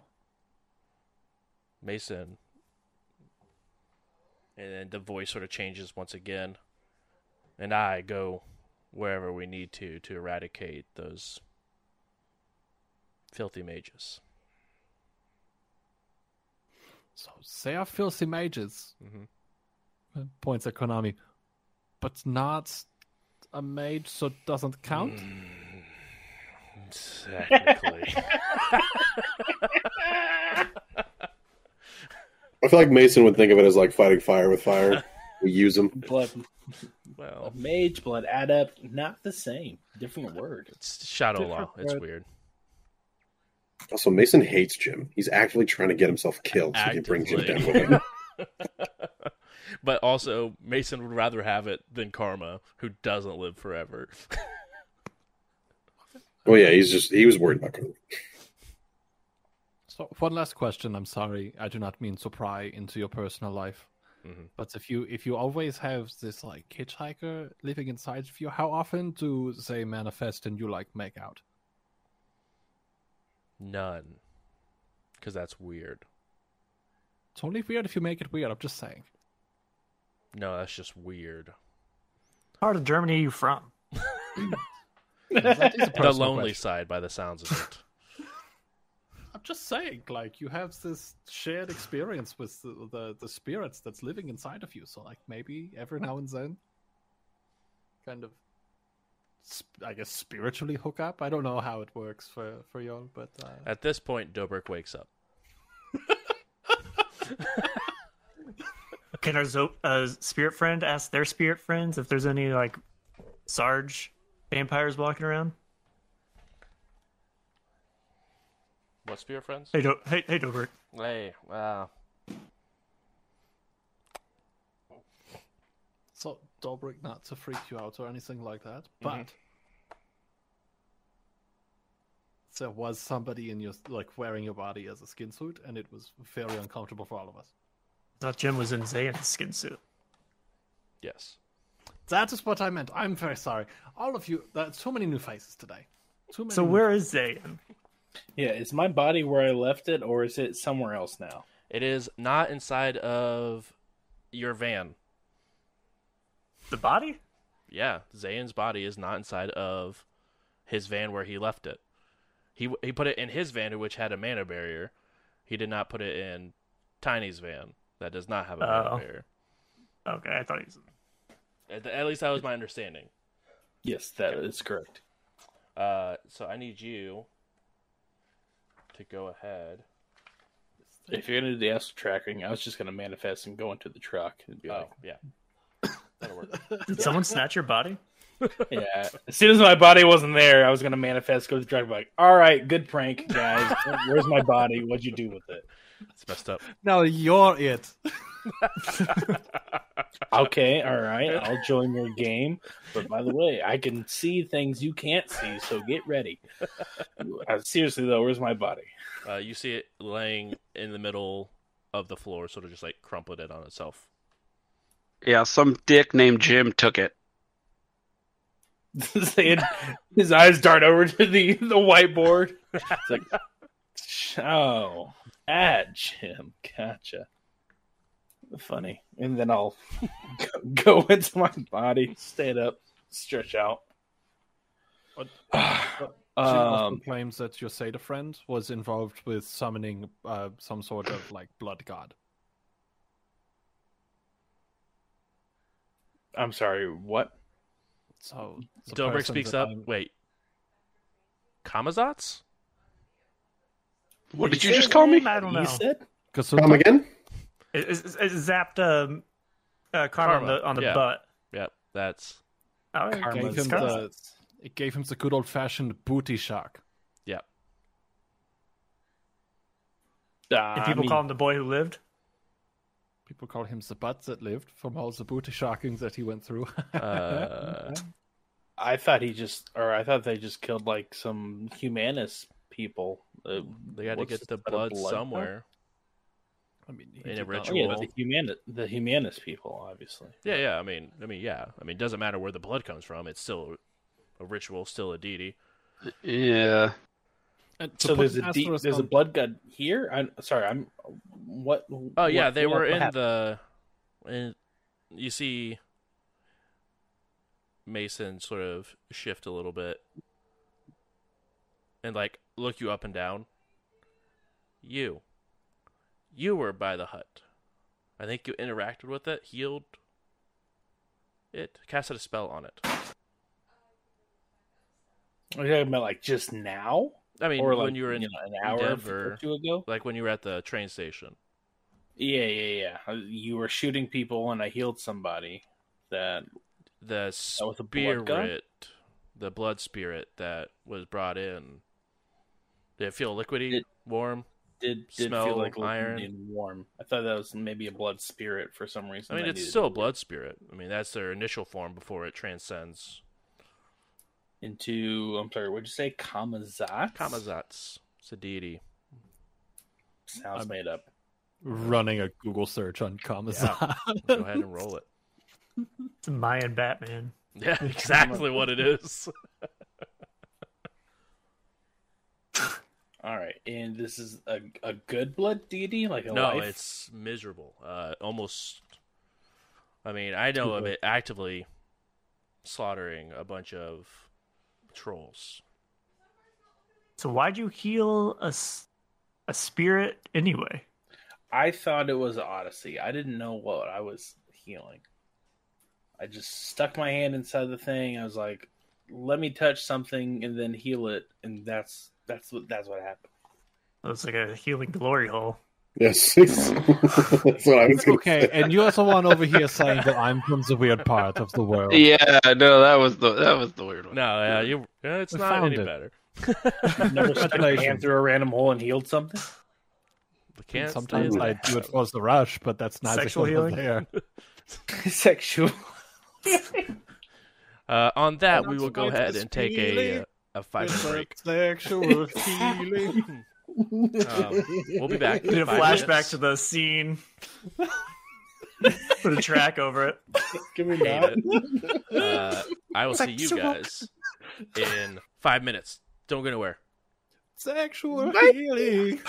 Mason. And then the voice sort of changes once again. And I go wherever we need to to eradicate those filthy mages. so they are filthy mages. Mhm. Uh, Points at Konami, but not a mage, so it doesn't count. Technically. I feel like Mason would think of it as like fighting fire with fire. We use them. Blood, well, mage, blood adept, not the same. Different word. it's shadow Different law. It's weird. Also, Mason hates Jim. He's actively trying to get himself killed so he can bring Jim down with him. but also, Mason would rather have it than Karma, who doesn't live forever. Oh yeah, he's just he was worried about Konami. So one last question. I'm sorry, I do not mean to pry into your personal life. Mhm. But if you if you always have this like hitchhiker living inside of you, how often do they manifest and you like make out? None. Because that's weird. It's only weird if you make it weird. I'm just saying. No, that's just weird. part of Germany are you from? That is a The lonely question. side, by the sounds of it. I'm just saying, like you have this shared experience with the, the the spirits that's living inside of you. So like maybe every now and then, kind of, sp- I guess spiritually hook up. I don't know how it works for for y'all, but uh, At this point, Dobrik wakes up. Can our zo- uh, spirit friend ask their spirit friends if there's any like Sarge vampires walking around? What spirit friends? Hey, Do- hey, hey, Dobrik. Hey, uh, so Dobrik not to freak you out or anything like that, but. There was somebody in your like wearing your body as a skin suit, and it was very uncomfortable for all of us. Thought Jim was in Zayn's skin suit. yes. That is what I meant. I'm very sorry. All of you, there's too many new faces today. Too many. So new where is Zayn? Yeah, is my body where I left it, or is it somewhere else now? It is not inside of your van. The body? Yeah, Zayn's body is not inside of his van where he left it. He he put it in his van, which had a mana barrier. He did not put it in Tiny's van that does not have a mana Oh. barrier. Okay, I thought he was. At, at least that was my understanding. Yes, that is correct. Uh, so I need you to go ahead. If you're gonna do the astral tracking, I was just gonna manifest and go into the truck and be Oh, like, yeah. That'll work. Did someone snatch your body? yeah. As soon as my body wasn't there, I was gonna manifest, go to the truck, and be like, all right, good prank, guys. Where's my body? What'd you do with it? It's messed up. Now you're it. Okay, all right, I'll join your game. But by the way, I can see things you can't see, so get ready. Uh, seriously though, where's my body? Uh, you see it laying in the middle of the floor, sort of just like crumpled it on itself. Yeah, some dick named Jim took it. Saying his eyes dart over to the the whiteboard. It's like, oh, at Jim, gotcha. Funny, and then I'll go into my body, stand up, stretch out. What- Jim often um, claims that your Seder friend was involved with summoning uh, some sort of like blood god. I'm sorry, what? So Dobrik speaks up. I'm- Wait. Camazotz? What did you say just call me? I don't know. You said Come again? It, it, it zapped um, uh, Karma, on the on the yeah. butt. Yep, that's Oh, okay. Karma's gave him the it gave him the good old fashioned booty shock. yep. uh, Did people I mean, call him the boy who lived? People call him the butt that lived from all the booty shocking that he went through. Uh, I thought he just, or I thought they just killed like some Humanis people. Uh, They had to get this, the is that a blood blood somewhere. I mean, he In a ritual. Oh, yeah, the Humanis, the Humanis people, obviously. Yeah, yeah. I mean, I mean, yeah. I mean, it doesn't matter where the blood comes from. It's still a ritual, still a deity. Yeah. Uh, and to So there's a de- asterisk there's a blood god here. I'm sorry. I'm what? Oh yeah, what- they what- were what in happened? the. In, you see, Mason sort of shift a little bit, and like look you up and down. You. You were by the hut. I think you interacted with it, healed it, casted a spell on it. Are you talking about like just now, I mean, or when like you were in, know, an hour Denver. or two ago? like when you were at the train station. Yeah, yeah, yeah. Uh, You were shooting people, and I healed somebody. That the That spirit, the blood spirit that was brought in. Did it feel liquidy, It- warm? Did did Smell feel like iron. iron and warm. I thought that was maybe a blood spirit for some reason. I mean, that it's still a to blood spirit. I mean, that's their initial form before it transcends. into. I'm sorry. What'd you say? Kamazat. Camazotz. It's a deity. sounds I'm- made up. running a Google search on Kamazat. Go ahead and roll it. It's Mayan Batman. Yeah, exactly what it is. All right, and this is a a good blood deity, like a no, life. it's miserable. Uh, almost. I mean, I know of it actively slaughtering a bunch of trolls. So why'd you heal a a spirit anyway? I thought it was Odyssey. I didn't know what I was healing. I just stuck my hand inside the thing. I was like, "Let me touch something and then heal it," and that's that's what that's what happened. It's like a healing glory hole. Yes, that's what I was going okay, and you're the one over here saying that I'm from the weird part of the world. Yeah, no, that was the that was the weird one. No, yeah, you. It's We not any it. better. Never stuck my hand through a random hole and healed something. We can't Sometimes I do it for the rush, but that's not Sexual healing? there. Sexual. Uh, on that, we will go ahead and take a uh, a five minute break. Sexual feeling. Um, we'll be back. in Did a flashback minutes. to the scene. Put a track over it. Can we Hate not? it. Uh, I will see you guys in five minutes. Don't go anywhere. Sexual feeling.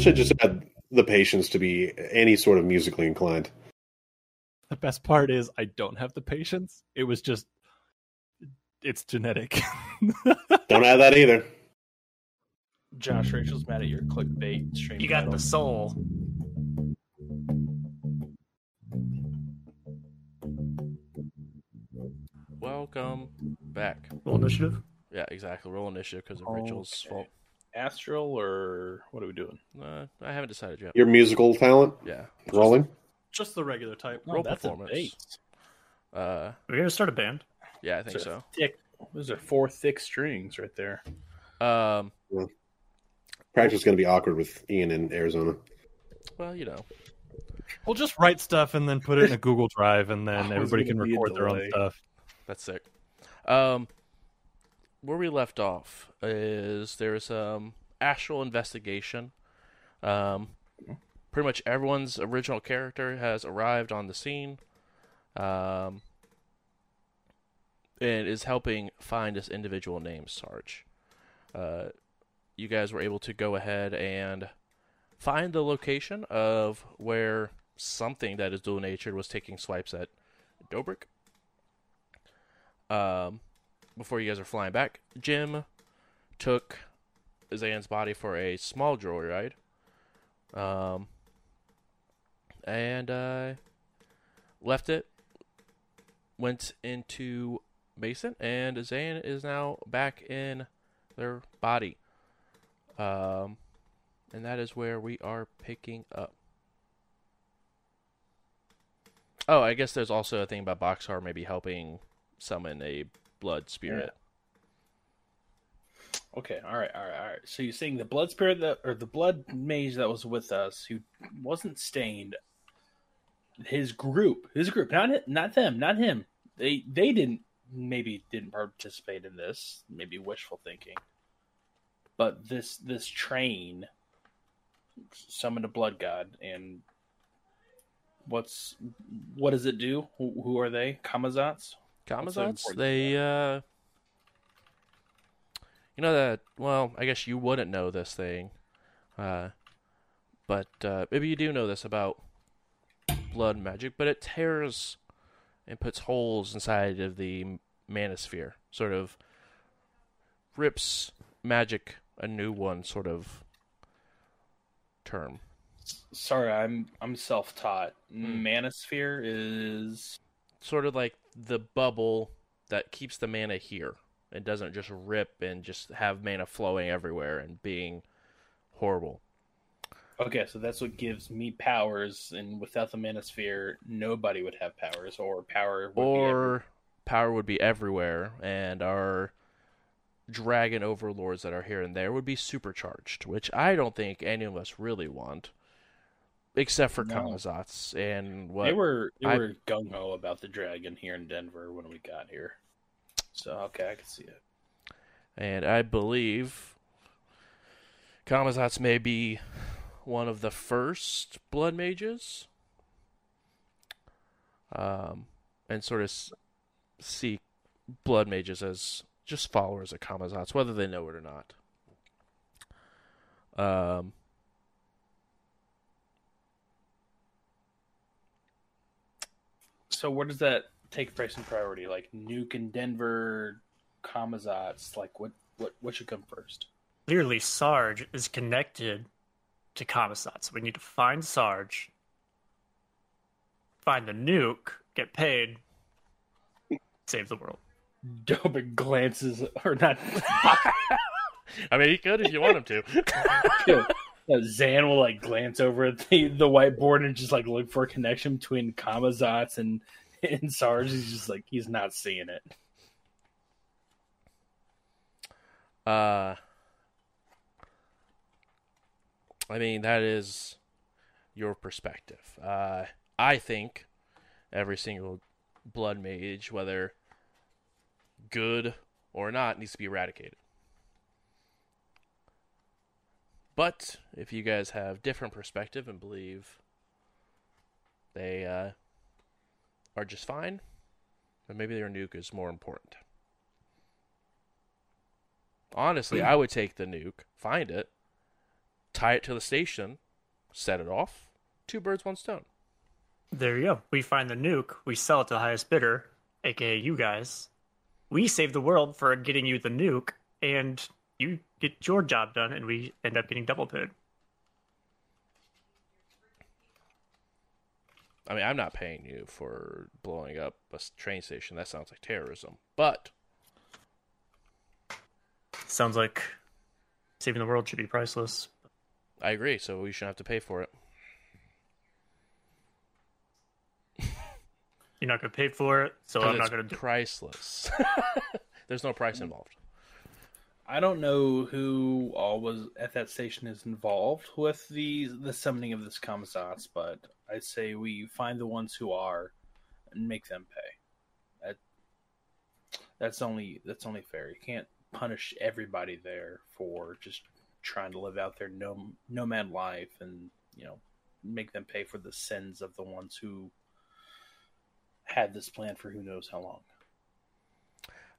Wish I just had the patience to be any sort of musically inclined. The best part is I don't have the patience. It was just it's genetic. Don't have that either. Josh Rachel's mad at your clickbait stream. You got title. the soul. Welcome back. Roll initiative. Yeah, exactly. Roll initiative because of Rachel's Okay. fault. Astral or what are we doing? Uh, I haven't decided yet. Your musical talent Yeah. rolling. just the regular type. Roll that's a performance. Uh, We're gonna start a band. yeah, I think Those so. are Thick. Those are four thick strings right there. Um, Practice is going to be awkward with Ian in Arizona. well, you know, We'll just write stuff and then put it in a Google Drive, and Oh, then it's everybody can gonna be a record their own delay. stuff. that's sick. Um, where we left off is there's um astral investigation. Um, pretty much everyone's original character has arrived on the scene. Um, and is helping find this individual named Sarge. Uh, you guys were able to go ahead and find the location of where something that is dual natured was taking swipes at Dobrik. Um, before you guys are flying back, Jim took Zan's body for a small joyride. Um, and uh, left it. Went into Mason, and Zan is now back in their body. Um, and that is where we are picking up. Oh, I guess there's also a thing about Boxcar maybe helping summon a blood spirit. Okay, all right, all right, all right. So you're saying the blood spirit that, or the blood mage that was with us, who wasn't stained, his group, his group, not not them, not him. They they didn't maybe didn't participate in this, maybe wishful thinking. But this this train summoned a blood god, and what's what does it do? Who, who are they? Camazotz. What's so they, uh, you know that, well, I guess you wouldn't know this thing, uh, but, uh, maybe you do know this about blood magic, but it tears and puts holes inside of the manasphere, sort of rips magic a new one sort of term. Sorry, I'm I'm self taught. Hmm. Manasphere is sort of like the bubble that keeps the mana here and doesn't just rip and just have mana flowing everywhere and being horrible. Okay, so that's what gives me powers, and without the Manasphere, nobody would have powers, or power would be or power would be everywhere and our dragon overlords that are here and there would be supercharged, which I don't think any of us really want. Except for No. Camazotz and what They were they were gung ho about the dragon here in Denver when we got here. So okay, I can see it. and I believe Camazotz may be one of the first blood mages. Um, and sort of s- see blood mages as just followers of Kamazats, whether they know it or not. Um, So where does that take place in priority? Like Nuke in Denver, Camazotz. Like what what what should come first? Clearly, Sarge is connected to Camazotz. We need to find Sarge, find the nuke, get paid, save the world. Dobin glances or not. I mean, he could if you want him to. Zan will like glance over at the, the whiteboard and just like look for a connection between Camazotz and and Sarge. He's just like he's not seeing it. Uh, I mean, that is your perspective. Uh, I think every single blood mage, whether good or not, needs to be eradicated. But if you guys have different perspective and believe they uh, are just fine, then maybe their nuke is more important. Honestly, I would take the nuke, find it, tie it to the station, set it off. Two birds, one stone. There you go. We find the nuke, we sell it to the highest bidder, aka you guys. We save the world for getting you the nuke, and you get your job done, and we end up getting double paid. I mean, I'm not paying you for blowing up a train station. That sounds like terrorism. But Sounds like saving the world should be priceless. I agree, so we shouldn't have to pay for it. You're not going to pay for it, so I'm not going to do priceless. There's no price mm. involved. I don't know who all was at that station is involved with the the summoning of this Camazotz, but I'd say we find the ones who are and make them pay. That that's only that's only fair. You can't punish everybody there for just trying to live out their nom- nomad life and you know make them pay for the sins of the ones who had this plan for who knows how long.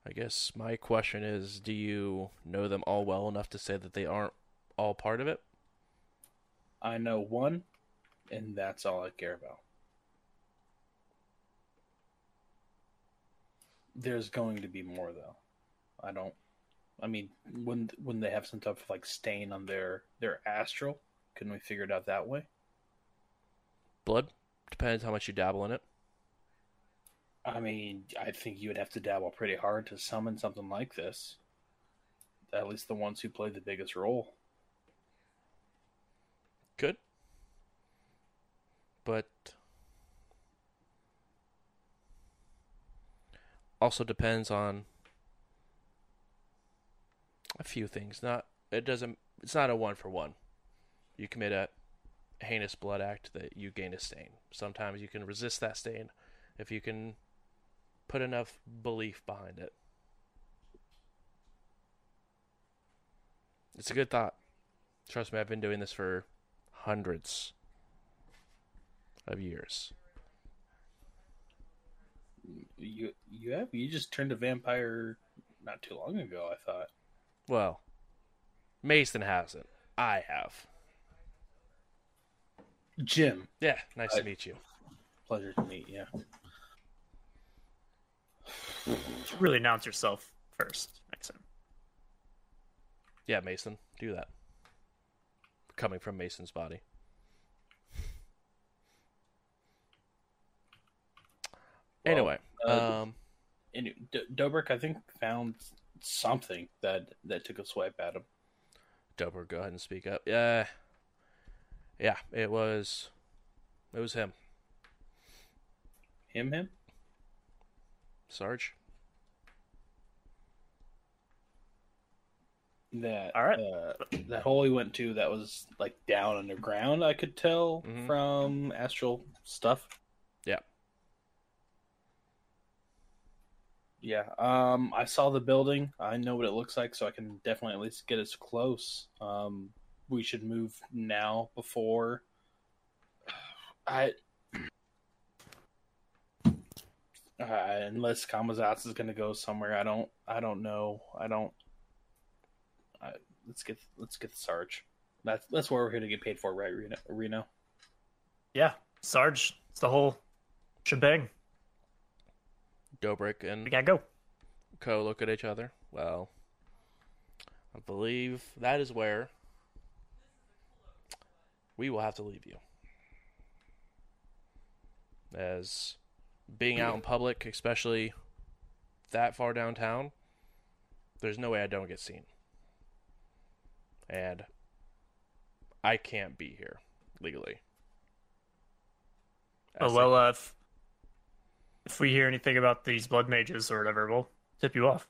I guess my question is do you know them all well enough to say that they aren't all part of it? I know one, and that's all I care about. There's going to be more though. I don't. I mean, when when they have some type of like stain on their their astral, couldn't we figure it out that way? Blood? Depends how much you dabble in it. I mean, I think you would have to dabble pretty hard to summon something like this. At least the ones who played the biggest role. Good. But also depends on a few things. Not it doesn't it's not a one for one. You commit a heinous blood act that you gain a stain. Sometimes you can resist that stain if you can put enough belief behind it. It's a good thought. Trust me, I've been doing this for hundreds of years. You you have you just turned a vampire not too long ago. I thought. Well, Mason hasn't. I have. Jim, Yeah, nice to uh, meet you. pleasure to meet you. really announce yourself first. Mason. Yeah, Mason, do that. Coming from Mason's body. Anyway, uh, um, And D- Dobrik, I think, found something that that took a swipe at him. Dober, go ahead and speak up. Yeah, yeah, it was, it was him, Him, him. Sarge. That All right. uh, that hole he went to that was like down underground. I could tell Mhm. from astral stuff. Yeah. Yeah. Um, I saw the building. I know what it looks like, so I can definitely at least get us close. Um, we should move now before I. Uh, unless Kamazatsu is going to go somewhere, I don't. I don't know. I don't. I, let's get let's get the Sarge. That's that's what we're here to get paid for, right, Reno? Reno? Yeah, Sarge, it's the whole shebang. Dobrik and We gotta go. Co look at each other. Well, I believe that is where we will have to leave you. As being out in public, especially that far downtown, there's no way I don't get seen. And I can't be here legally. Oh well, uh, if, if we hear anything about these blood mages or whatever, we'll tip you off.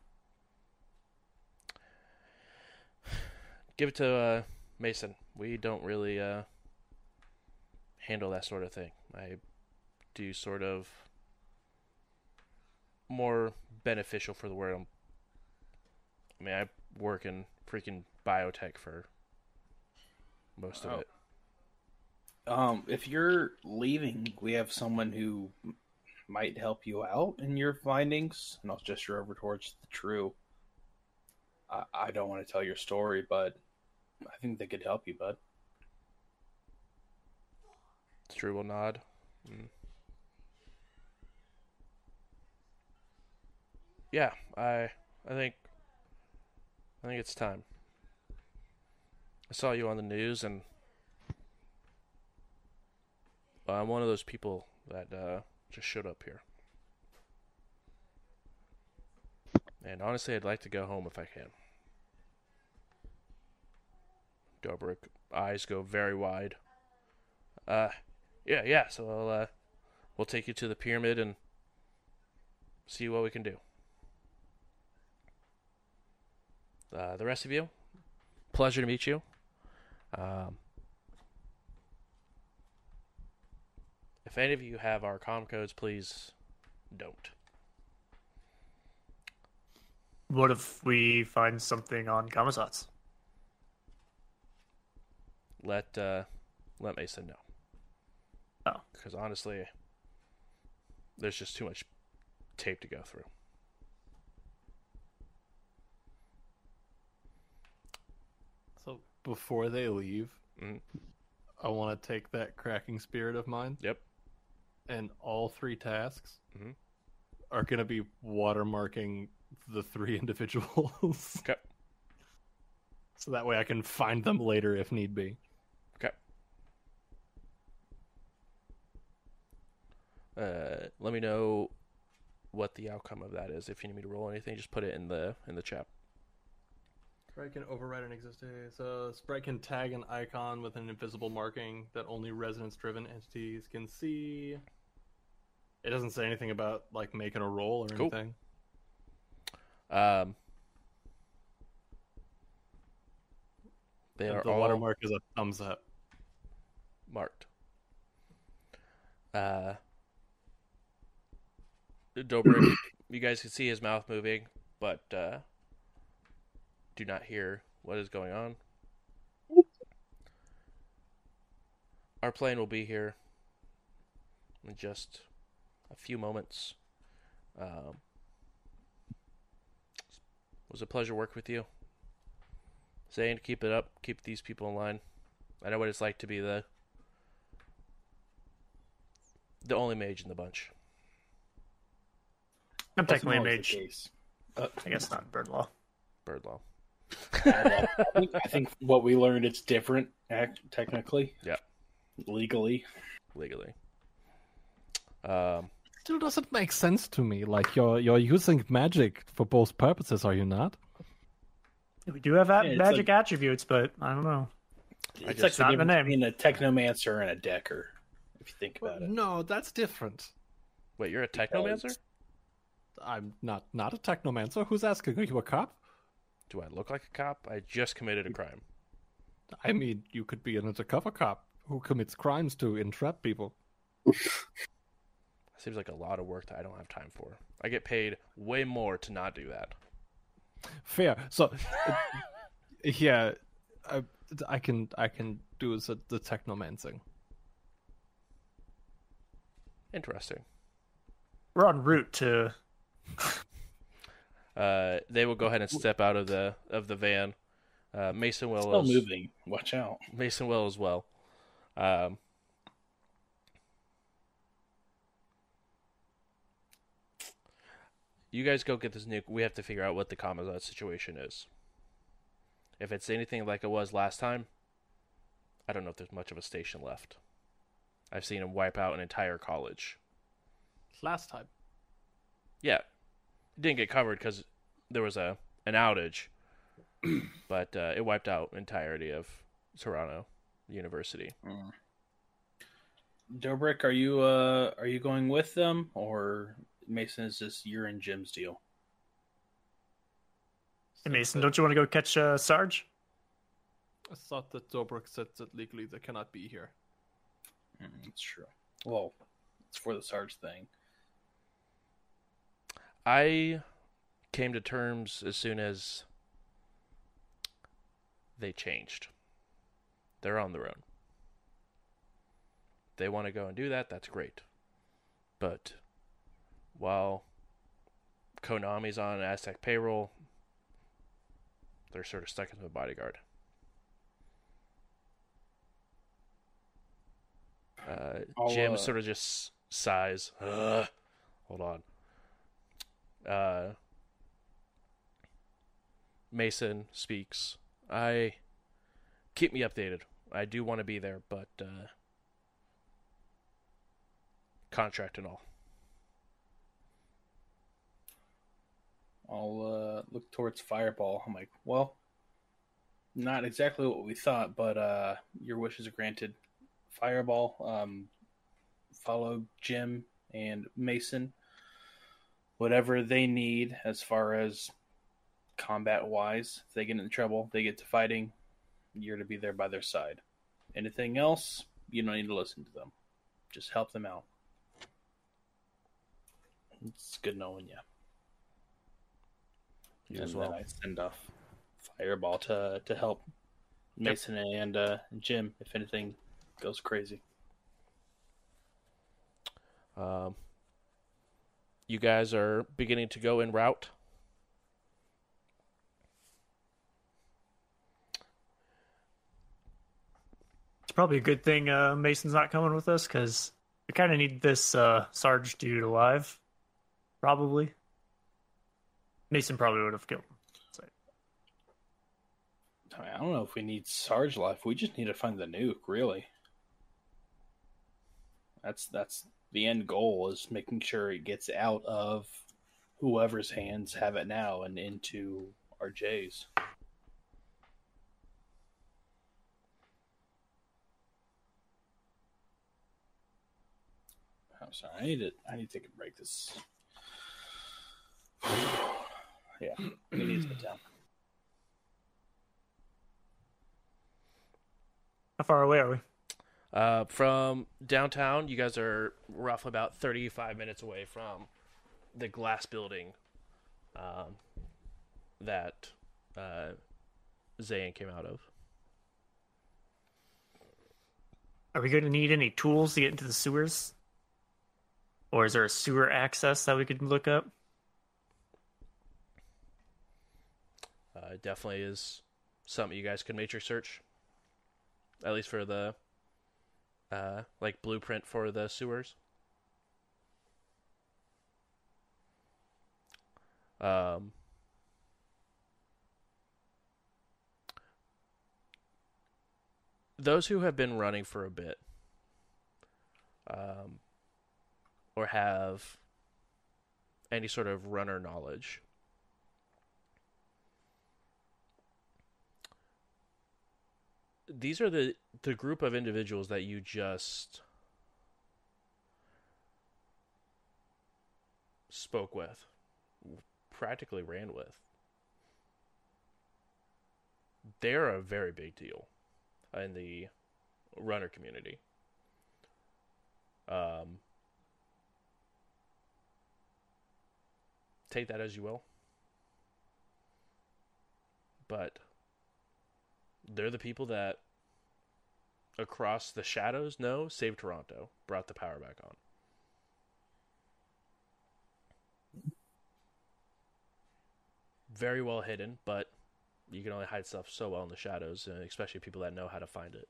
give it to uh, Mason. We don't really uh, handle that sort of thing. I do sort of more beneficial for the world. I mean, I work in freaking biotech for most of oh. it. Um, if you're leaving, we have someone who might help you out in your findings, and I'll gesture over towards the true. I, I don't want to tell your story, but I think they could help you, bud. True will nod. Mm. Yeah, I I think I think it's time. I saw you on the news and I'm one of those people that uh, just showed up here. And honestly, I'd like to go home if I can. Dobrik eyes go very wide. Uh, yeah, yeah. So I'll, uh, we'll take you to the pyramid and see what we can do. Uh, the rest of you, pleasure to meet you. Um, if any of you have our com codes, please don't. What if we find something on Camazotz? Let uh, let Mason know. Oh. Because honestly, there's just too much tape to go through. So before they leave, Mhm. I want to take that cracking spirit of mine. Yep. And all three tasks Mhm. are going to be watermarking the three individuals. Okay. so that way I can find them later if need be. Okay. Uh, let me know what the outcome of that is. If you need me to roll anything, just put it in the in the chat. Sprite can override an existing. So Sprite can tag an icon with an invisible marking that only resonance-driven entities can see. It doesn't say anything about like making a roll or Cool. anything. Um, they And are the all watermark is a thumbs up. marked. Uh, Dobrik, you guys can see his mouth moving, but uh, do not hear what is going on. Our plane will be here in just a few moments. Um, it was a pleasure work with you. Zayn, keep it up. Keep these people in line. I know what it's like to be the the only mage in the bunch. I'm technically a mage. the. Uh, I guess not bird law. Bird law. I think, I think what we learned it's different, act technically. Yeah. Legally. legally. Um, Still doesn't make sense to me. Like you're you're using magic for both purposes, are you not? We do have Yeah, magic like- attributes, but I don't know. It's just- like not the difference name. between a technomancer and a decker, if you think about it. no, that's different. wait, you're a technomancer? I'm not not a technomancer. Who's asking? Are you a cop? Do I look like a cop? I just committed a crime. I mean, you could be an undercover cop who commits crimes to entrap people. Seems like a lot of work that I don't have time for. I get paid way more to not do that. Fair. So, uh, yeah, I, I can I can do the, the technomancing. Interesting. We're en route to. Uh, they will go ahead and step out of the of the van. Uh, Mason will Still as- moving. Watch out. Mason will as well. Um, you guys go get this nuke. We have to figure out what the Camazotz situation is. If it's anything like it was last time, I don't know if there's much of a station left. I've seen him wipe out an entire college. Last time. Yeah, it didn't get covered because there was a an outage, but uh, it wiped out entirety of Toronto University. Dobrik, are you uh are you going with them or Mason is just you're in Jim's deal? Hey, Mason, don't you want to go catch uh, Sarge? I thought that Dobrik said that legally they cannot be here. Mm, That's true. Well, it's for the Sarge thing. I came to terms as soon as they changed. They're on their own. They want to go and do that, that's great. But while Konami's on Aztec payroll, they're sort of stuck as a bodyguard. Uh, Jim uh, sort of just sighs. Ugh. Hold on. Uh, Mason speaks. I keep me updated. I do want to be there, but uh, contract and all. I'll uh, look towards Fireball. I'm like, well, not exactly what we thought, but uh, your wishes are granted. Fireball, um, follow Jim and Mason. Whatever they need as far as combat wise, if they get in trouble, they get to fighting, you're to be there by their side. Anything else, you don't need to listen to them. Just help them out. It's good knowing you. You and as well. then I send off Fireball to to help Mason and uh, Jim if anything goes crazy. Um, you guys are beginning to go en route. It's probably a good thing uh, Mason's not coming with us because we kind of need this uh, Sarge dude alive. Probably. Mason probably would have killed him. So, I, mean, I don't know if we need Sarge life. We just need to find the nuke, really. That's that's the end goal is making sure it gets out of whoever's hands have it now and into our RJ's. I'm oh, sorry. I need to. I need to take a break. This. yeah, I need to down. how far away are we? Uh, from downtown, you guys are roughly about 35 minutes away from the glass building um, that uh, Zayn came out of. Are we going to need any tools to get into the sewers? Or is there a sewer access that we could look up? Uh, it definitely is something you guys could matrix search, at least for the uh, like blueprint for the sewers. Um, those who have been running for a bit, um, or have any sort of runner knowledge, these are the the group of individuals that you just spoke with practically ran with. They're a very big deal in the runner community. Um take that as you will. But they're the people that across the shadows no save Toronto, brought the power back on. Very well hidden, but you can only hide stuff so well in the shadows, uh, especially people that know how to find it.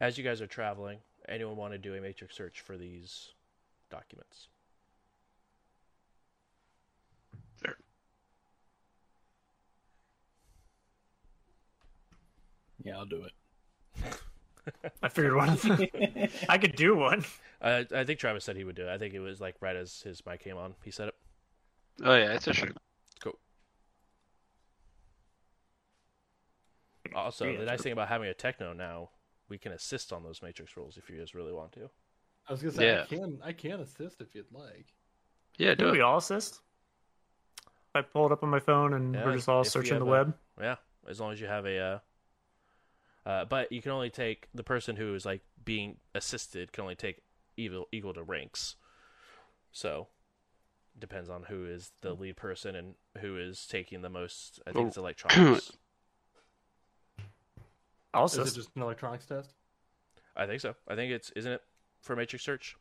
As you guys are traveling, anyone want to do a matrix search for these documents? Yeah, I'll do it. I figured one. of them- I could do one. I I think Travis said he would do it. I think it was like right as his mic came on. He said it. Oh yeah, it's a shoot. Cool. Also, Yeah, the nice sure. thing about having a techno now, we can assist on those matrix rolls if you guys really want to. I was gonna say Yeah. I can I can assist if you'd like. Yeah, do Do we all assist? I pull it up on my phone and Yeah, we're just all searching the a- web. Yeah, as long as you have a. Uh, uh, but you can only take the person who is like being assisted can only take equal equal to ranks. So, depends on who is the lead person and who is taking the most. I think Oh. it's electronics. I'll Is it just an electronics test? I think so. I think it's isn't it for matrix search.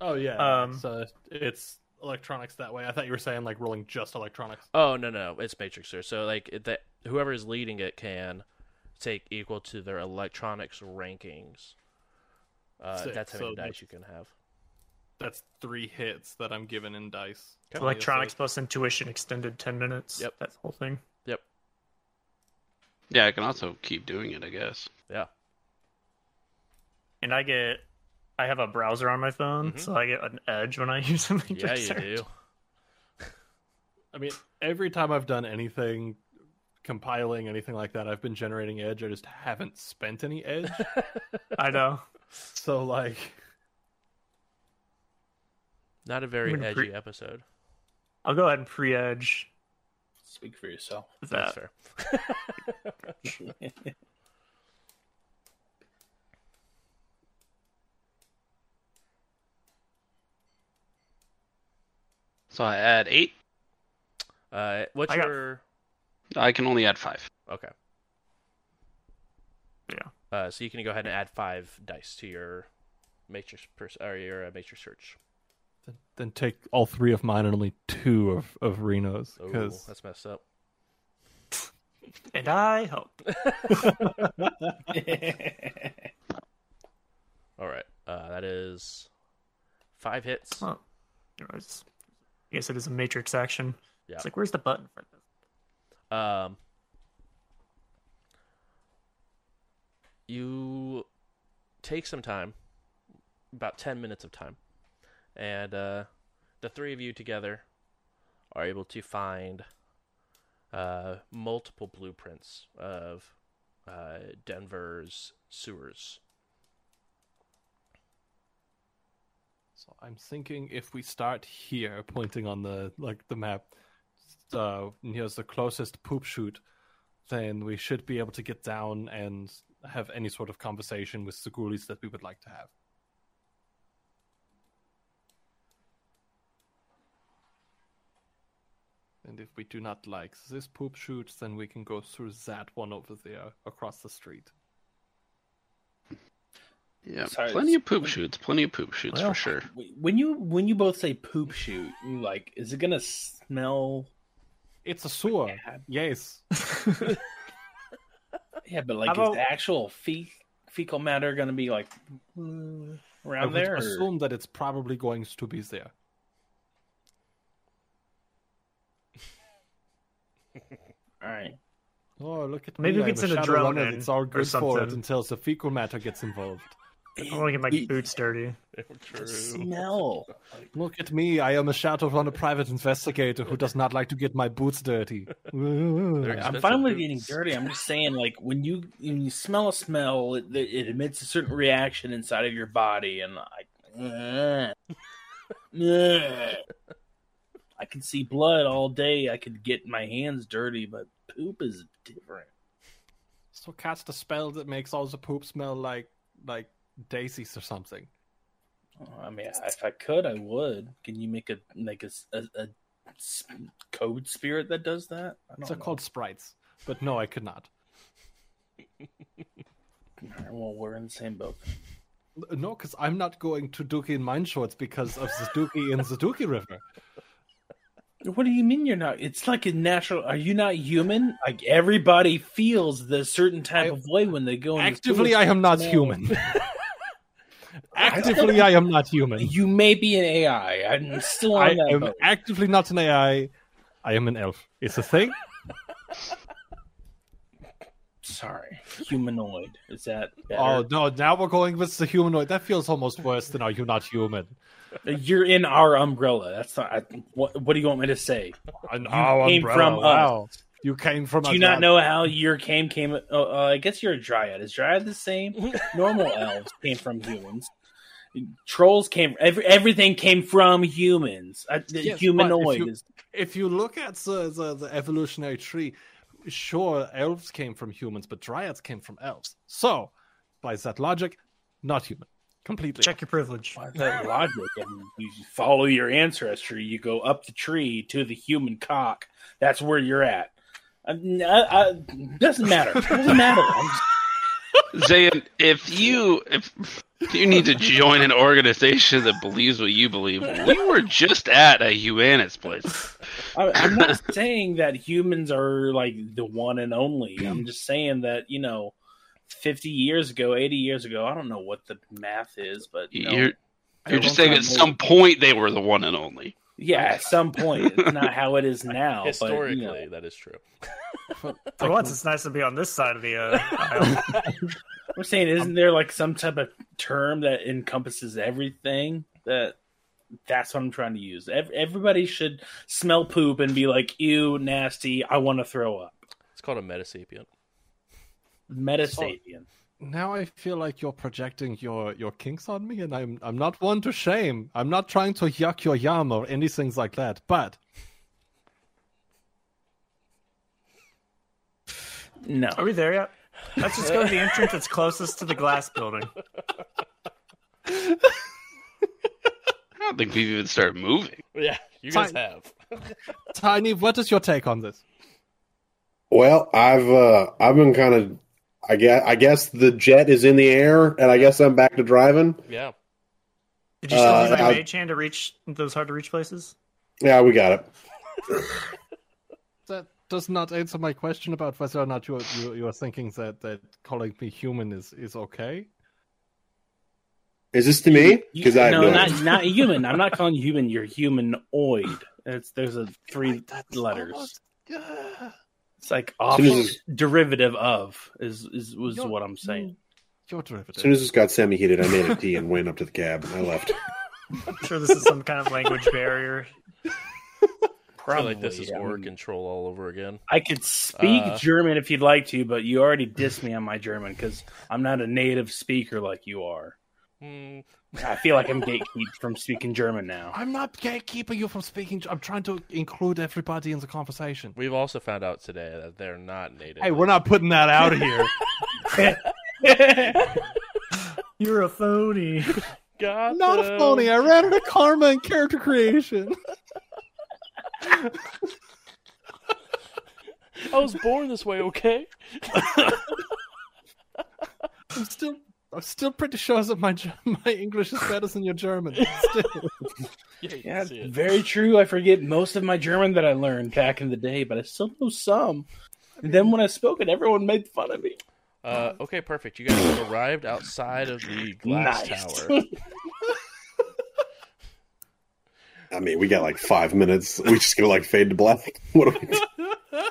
Oh yeah. Um, so it's electronics that way. I thought you were saying like rolling just electronics. Oh no no, it's matrix search. So like that whoever is leading it can take equal to their electronics rankings. Uh, Sick. that's how many So dice that's- you can have. That's three hits that I'm given in dice. Okay. Electronics plus intuition extended 10 minutes. Yep. That whole thing. Yep. Yeah, I can also keep doing it, I guess. Yeah. And I get, I have a browser on my phone, Mhm. so I get an edge when I use something. matrix Yeah, you search. do. I mean, every time I've done anything, compiling anything like that, I've been generating edge. I just haven't spent any edge. I know. so like, Not a very edgy pre- episode. I'll go ahead and pre-edge Speak for yourself. That's fair. So I add eight. Uh, what's I got- your I can only add five. okay? Yeah. Uh, so you can go ahead and add five dice to your matrix pers- or your uh, matrix search. then, then take all three of mine and only two of of Reno's Oh, because that's messed up. And I help. All right, uh, that is five hits. Oh. Anyways, I guess it is a matrix action. Yeah. It's like, where's the button for this? Um, you take some time, about 10 minutes of time, and uh, the three of you together are able to find uh, multiple blueprints of uh, Denver's sewers. So I'm thinking if we start here, pointing on the like the map, uh, here's the closest poop chute, then we should be able to get down and have any sort of conversation with the ghoulies that we would like to have. And if we do not like this poop chute, then we can go through that one over there across the street. Yeah, Sorry, plenty of poop shoots. Plenty of poop shoots Well, for sure. when you when you both say poop shoot, you like, is it gonna smell? It's a sewer. Yes. Yeah, but like, How is about- the actual fe- fecal matter gonna be like mm, I around would there? or- assume that it's probably going to be there. All right. Oh, look at Maybe me! we I'm can a send a drone runner in It's all or good for it until the fecal matter gets involved. I want to get my It- boots dirty. the smell. Look at me! I am a shadow on a private investigator who does not like to get my boots dirty. I'm expensive fine with boots. getting dirty. I'm just saying, like when you when you smell a smell, it, it emits a certain reaction inside of your body, and like. Eh. I can see blood all day. I could get my hands dirty, but poop is different. so cast a spell that makes all the poop smell like like daisies or something. I mean, if I could, I would. Can you make a like a, a- a code spirit that does that? I don't They're know. called sprites, but no, I could not. Alright, Well, we're in the same boat. No, because I'm not going to Dookie in mine shorts because of the Dookie in the Dookie River. What do you mean you're not? It's like a natural. Are you not human? Like everybody feels the certain type I- of way when they go. in the Actively. I am not human. Actively, I am not human. You may be an AI. I'm still I that am boat. actively not an AI. I am an elf. It's a thing. Sorry, humanoid. Is that better? Oh no! Now we're going with the humanoid. That feels almost worse than are you not human? You're in our umbrella. That's not. I, what, what do you want me to say? An our came umbrella, from us. Wow. You came from. Do a you not know how your came came? Uh, uh, I guess you're a dryad. Is dryad the same? Normal elves came from humans. Trolls came. Every, everything came from humans. Uh, Yes, but humanoid if you- If you look at the, the the evolutionary tree, sure, elves came from humans, but dryads came from elves. So, by that logic, not human. Completely. Check your privilege. Why that logic? And you follow your ancestry. You go up the tree to the human cock. That's where you're at. I, I, I- doesn't matter. Doesn't matter. Just- Zayn, if you if you need to join an organization that believes what you believe, we were just at a Humanis place. I, I'm not saying that humans are like the one and only. I'm just saying that you know, 50 years ago, 80 years ago, I don't know what the math is, but you know, You're you're just saying at some point they were the one and only. Yeah, at some point, it's not how it is now. Historically, but, you know, that is true. For once, it's nice to be on this side of the uh, aisle. I'm saying, isn't there like some type of term that encompasses everything? That that's what I'm trying to use. Everybody should smell poop and be like, "Ew, nasty! I want to throw up." It's called a metasapient. Metasapien. Now I feel like you're projecting your, your kinks on me, and I'm I'm not one to shame. I'm not trying to yuck your yum or anything like that. But No, Are we there yet? Let's just go to the entrance that's closest to the glass building. I don't think we've even started moving. Yeah, you guys Fine. have. Tiny, what is your take on this? Well, I've uh, I've been kind of, I guess I guess the jet is in the air, and I guess I'm back to driving. Yeah. Did you still Uh, use your I- mage hand to reach those hard to reach places? Yeah, we got it. That does not answer my question about whether or not you you you are thinking that that calling me human is is okay. Is this to me? Because I no, no, not not human. I'm not calling you human. You're humanoid. It's there's a three That's letters. almost- yeah. It's like Soon off as- derivative of is is was You're- what I'm saying. Your As soon as this got semi heated, I made a tea and went up to the cab. I left. I'm sure this is some kind of language barrier. I feel like this Probably, is I mean- control all over again. I could speak Uh, German if you'd like to, but you already dissed me on my German because I'm not a native speaker like you are. Hmm, I feel like I'm gatekeeped from speaking German now. I'm not gatekeeping you from speaking. I'm trying to include everybody in the conversation. we've also found out today that they're not native. Hey, we're not putting that out here. You're a phony. Got not a phony. I ran into karma and character creation. I was born this way, okay? I'm still. I'm still pretty sure that my my English is better than your German. Still. Yeah, you Yeah, can see it. very true. I forget most of my German that I learned back in the day, but I still know some. And then when I spoke it, everyone made fun of me. Uh, okay, perfect. You guys have arrived outside of the glass Nice. tower. I mean, we got like five minutes. We just gonna like fade to black. What do we do?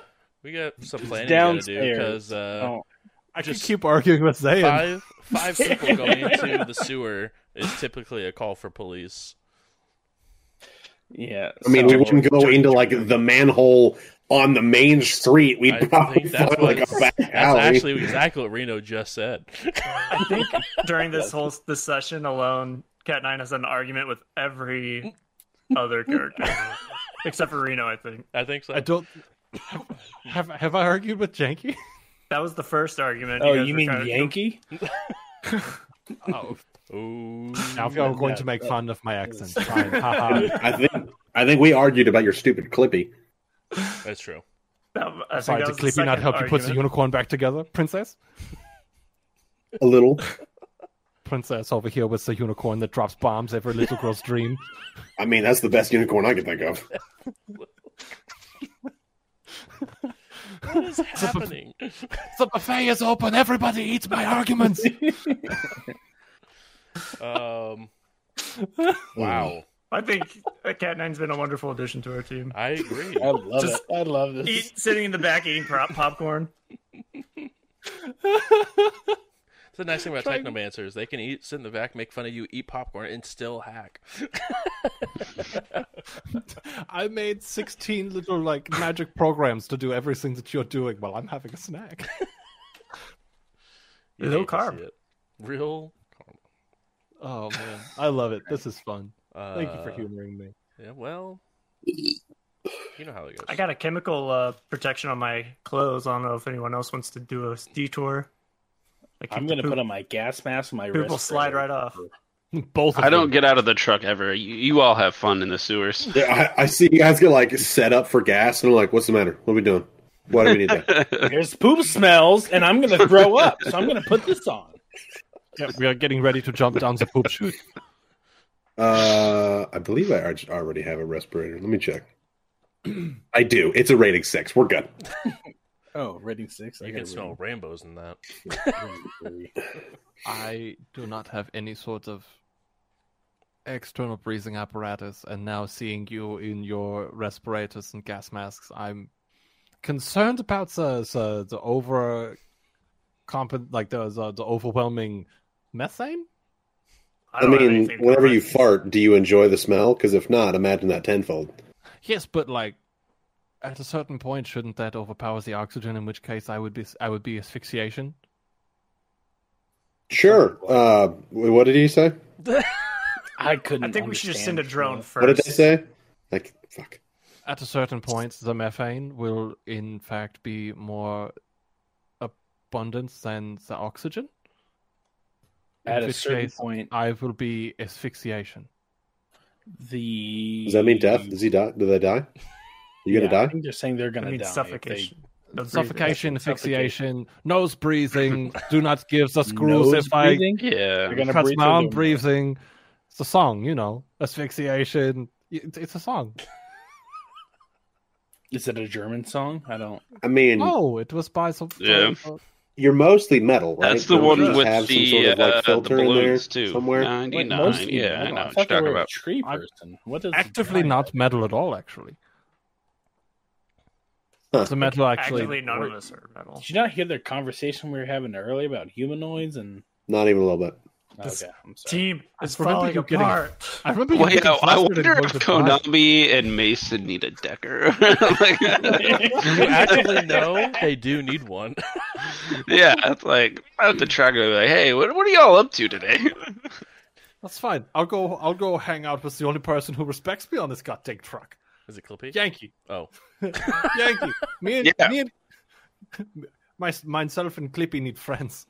We got some planning we gotta do because uh, Oh, I Just keep arguing with Zayn. five five people going into the sewer is typically a call for police. yeah. I mean, we wouldn't go into like the manhole on the main street. We'd I probably think that's find like what- a back That's actually exactly what Reno just said. I think during this whole this session alone, Cat Nine has an argument with every other character except for Reno. I think I think so. I don't. Have have I argued with Janky? that was the first argument. Oh, guys you mean kind of- Yankee? Oh, Ooh. now you're going Yeah, to make that- fun of my accent. I think I think we argued about your stupid Clippy. That's true. That, I think Sorry, that did Clippy not second help you put the unicorn back together, princess? A little. Princess over here with the unicorn that drops bombs every little girl's dream. I mean, that's the best unicorn I can think of. What is happening? The buffet is open. Everybody eats my arguments. um. Wow. I think uh, Cat Nine's been a wonderful addition to our team. I agree. I love Just it. I love this. Eat, sitting in the back eating prop, popcorn. It's the nice thing about Try- technomancers. They can eat, sit in the back, make fun of you, eat popcorn, and still hack. I made 16 little like magic programs to do everything that you're doing while I'm having a snack. You Low hate to carb. see it. Real. Oh man, I love it. This is fun. Uh, Thank you for humoring me. Yeah, well, you know how it goes. I got a chemical uh, protection on my clothes. I don't know if anyone else wants to do a detour. I keep I'm gonna poop- put on my gas mask and my poop will slide right off. Both. Of I don't you. get out of the truck ever. You, you all have fun in the sewers. Yeah, I, I see you guys get like set up for gas, and I'm like, "What's the matter? What are we doing?" Why do we need that?" There's poop smells, and I'm gonna throw up, so I'm gonna put this on. Yeah, we are getting ready to jump down the poop chute. Uh, I believe I already have a respirator. Let me check. I do. It's a rating six. We're good. Oh, rating six. I You can a smell rainbows in that. I do not have any sort of external breathing apparatus, and now seeing you in your respirators and gas masks, I'm concerned about the the, the over comp like the, the the overwhelming methane. I, don't mean, whenever you fart, do you enjoy the smell? Because if not, imagine that tenfold. Yes, but like at a certain point, shouldn't that overpower the oxygen? In which case, I would be I would be asphyxiation. Sure. Uh, what did he say? I couldn't. I think we should just send a drone first. What did they say? Like, fuck. At a certain point, the methane will in fact be more abundant than the oxygen. In At a certain case, point, I will be asphyxiation. the Does that mean death? Does he die? Do they die? You Yeah, gonna I die? think they're saying they're gonna mean die. if suffocation. No breathing. Suffocation, Suffocation. asphyxiation, nose breathing. do not give the they- screws Nose if I yeah. breathing? They're gonna cuts breathe my through arm their breathing. It's a song, you know. Asphyxiation. It's it's a song. Is it a German song? I don't. I mean, Oh, it was by some. Yeah. you're mostly metal, right? That's the Don't one with have some the, sort of, like, uh, the filter in there balloons too. somewhere. Wait, 99. mostly yeah, metal. I know I what thought you're they talking were a about. tree person. What does Actively not metal at all, actually. Huh. The metal actually. Actually, none work- of us are metal. Did you not hear the conversation we were having earlier about humanoids and? Not even a little bit. This- Okay, I'm sorry. Team is remember falling you getting- apart. I remember you Wait, getting I, I flustered wonder if to die. Konami and Mason need a decker. Like- You actually know they do need one. yeah, it's like I have to track it. Like, hey, what, what are y'all up to today? That's fine. I'll go. I'll go hang out with the only person who respects me on this goddamn truck. Is it Clippy? Yankee. Oh, Yankee. Me and Yeah. me and my myself and Clippy need friends.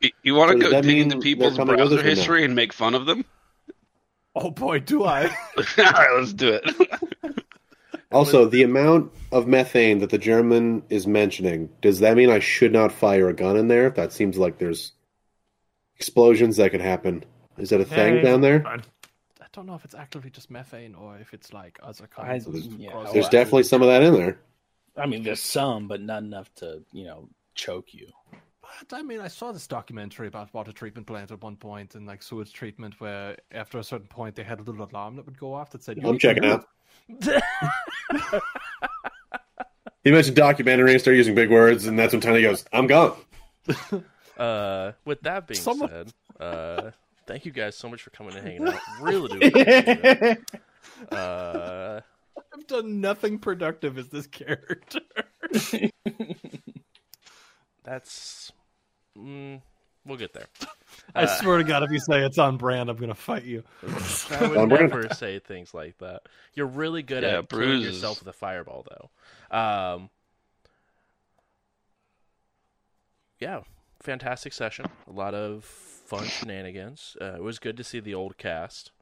You- you want to does go dig into people's browser us or no? history and make fun of them? Oh boy, do I! All right, let's do it. Also, the amount of methane that the German is mentioning, does that mean I should not fire a gun in there? That seems like there's explosions that could happen. Is that a thing Hey, down there? Fine. I don't know if it's actively just methane or if it's like other I- kinds of yeah, gross- There's definitely some of that in there. I mean, there's some, but not enough to you know choke you. But I mean, I saw this documentary about water treatment plant at one point and like sewage treatment, where after a certain point they had a little alarm that would go off that said, I'm checking out. He mentioned documentary and started using big words, and that's when Tiny goes, I'm gone. uh, with that being Someone- said, uh, thank you guys so much for coming and hanging out. Really do appreciate it. Uh, I've done nothing productive as this character. that's. Mm, we'll get there. I Uh, swear to God, if you say it's on brand, I'm gonna fight you. I would On brand. never say things like that. You're really good Yeah, at killing bruises. yourself with a fireball, though. Um, yeah, fantastic session. A lot of fun shenanigans. Uh, it was good to see the old cast.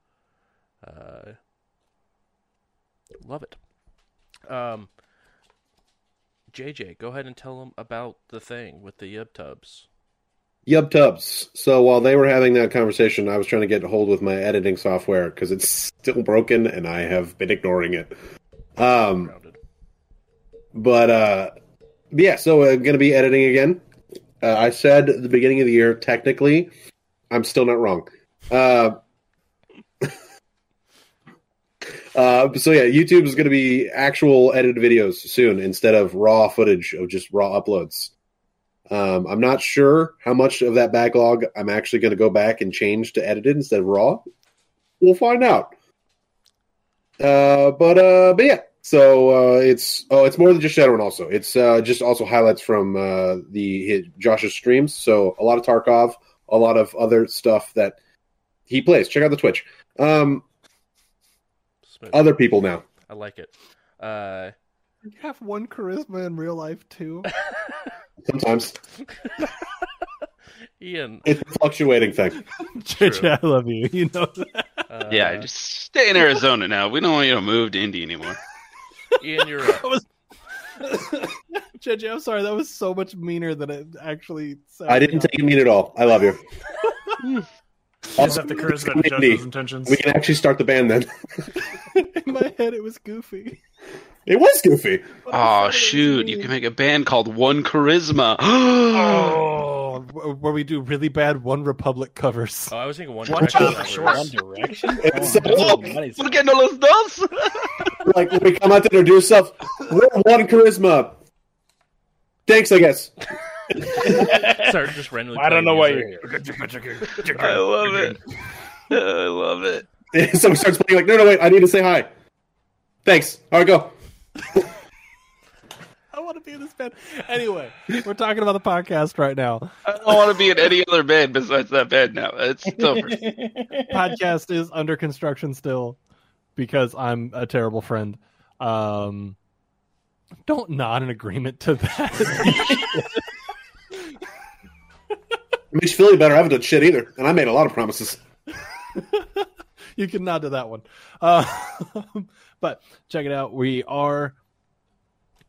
Uh, love it. Um, JJ, go ahead and tell them about the thing with the Yub Tubs. Yub Tubs. So while they were having that conversation, I was trying to get a hold with my editing software because it's still broken and I have been ignoring it. Um, but uh, yeah, so I'm going to be editing again. Uh, I said at the beginning of the year, technically, I'm still not wrong. Uh, uh, so yeah, YouTube is going to be actual edited videos soon instead of raw footage of just raw uploads. Um, I'm not sure how much of that backlog I'm actually going to go back and change to edited instead of raw. We'll find out. Uh, but uh, but yeah. So uh, it's oh, it's more than just Shadowrun. Also, it's uh, just also highlights from uh, the Josh's streams. So a lot of Tarkov, a lot of other stuff that he plays. Check out the Twitch. Um, Smooth. other people now. I like it. Uh, You have one charisma in real life too. Sometimes Ian. it's a fluctuating thing. JJ, I love you. You know that. Uh, yeah, just stay in Arizona now. We don't want you to move to Indy anymore. Ian, you're up. I was JJ, I'm sorry. That was so much meaner than it actually. Said. I didn't take it mean at all. I love you. You just the charisma to judge those intentions. We can actually start the band then. In my head, it was goofy. It was goofy. Oh shoot! You can make a band called One Charisma. Oh, where we do really bad One Republic covers. Oh, I was thinking one. One Direction Shot for sure. One Direction. It's- Oh, Oh, nice. ¿Por qué no los dos? Like when we come out to introduce ourselves, we're one charisma. Thanks, I guess. Start just randomly. I don't know why you're here. I love it. I love it. Someone starts playing like, no, no, wait, I need to say hi. Thanks. All right, go. I want to be in this band. Anyway, we're talking about the podcast right now. I don't want to be in any other band besides that band now. It's over. Podcast is under construction still because I'm a terrible friend. Um, don't nod in agreement to that. It makes you feel better. I haven't done shit either, and I made a lot of promises. you can nod to that one. Uh, but check it out. We are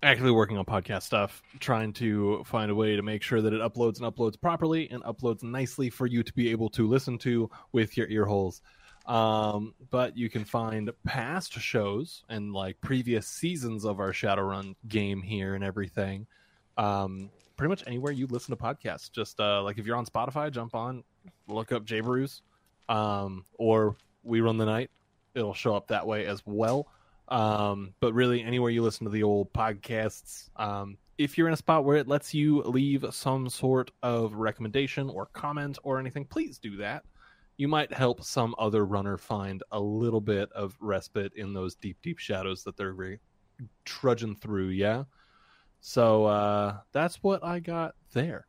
actively working on podcast stuff, trying to find a way to make sure that it uploads and uploads properly and uploads nicely for you to be able to listen to with your ear holes. Um, but you can find past shows and like previous seasons of our Shadowrun game here and everything. Um, pretty much anywhere you listen to podcasts. Just uh, like if you're on Spotify, jump on, look up J Brews, um, or We Run the Night. It'll show up that way as well. Um, but really, anywhere you listen to the old podcasts, um, if you're in a spot where it lets you leave some sort of recommendation or comment or anything, please do that. You might help some other runner find a little bit of respite in those deep, deep shadows that they're re- trudging through. Yeah. So uh, that's what I got there.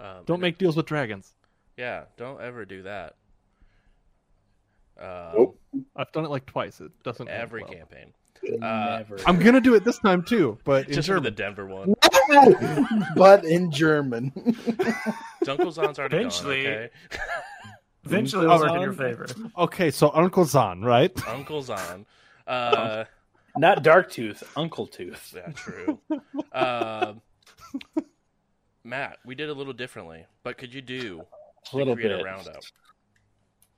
Um, Don't and- make deals with dragons. Yeah, don't ever do that. Um, Nope. I've done it like twice. It doesn't Every well. campaign. Uh, I'm gonna do it this time too, but in Just for the Denver one. but in German. Dunkelzahn's Zon's already Eventually- gone, okay? Eventually, it'll work in your favor. Okay, so Uncle Zan, right? Uncle Zon. Uh, Not Dark Tooth, Uncle Tooth. yeah, true. Um Matt, we did a little differently, but could you do A little create bit. a roundup?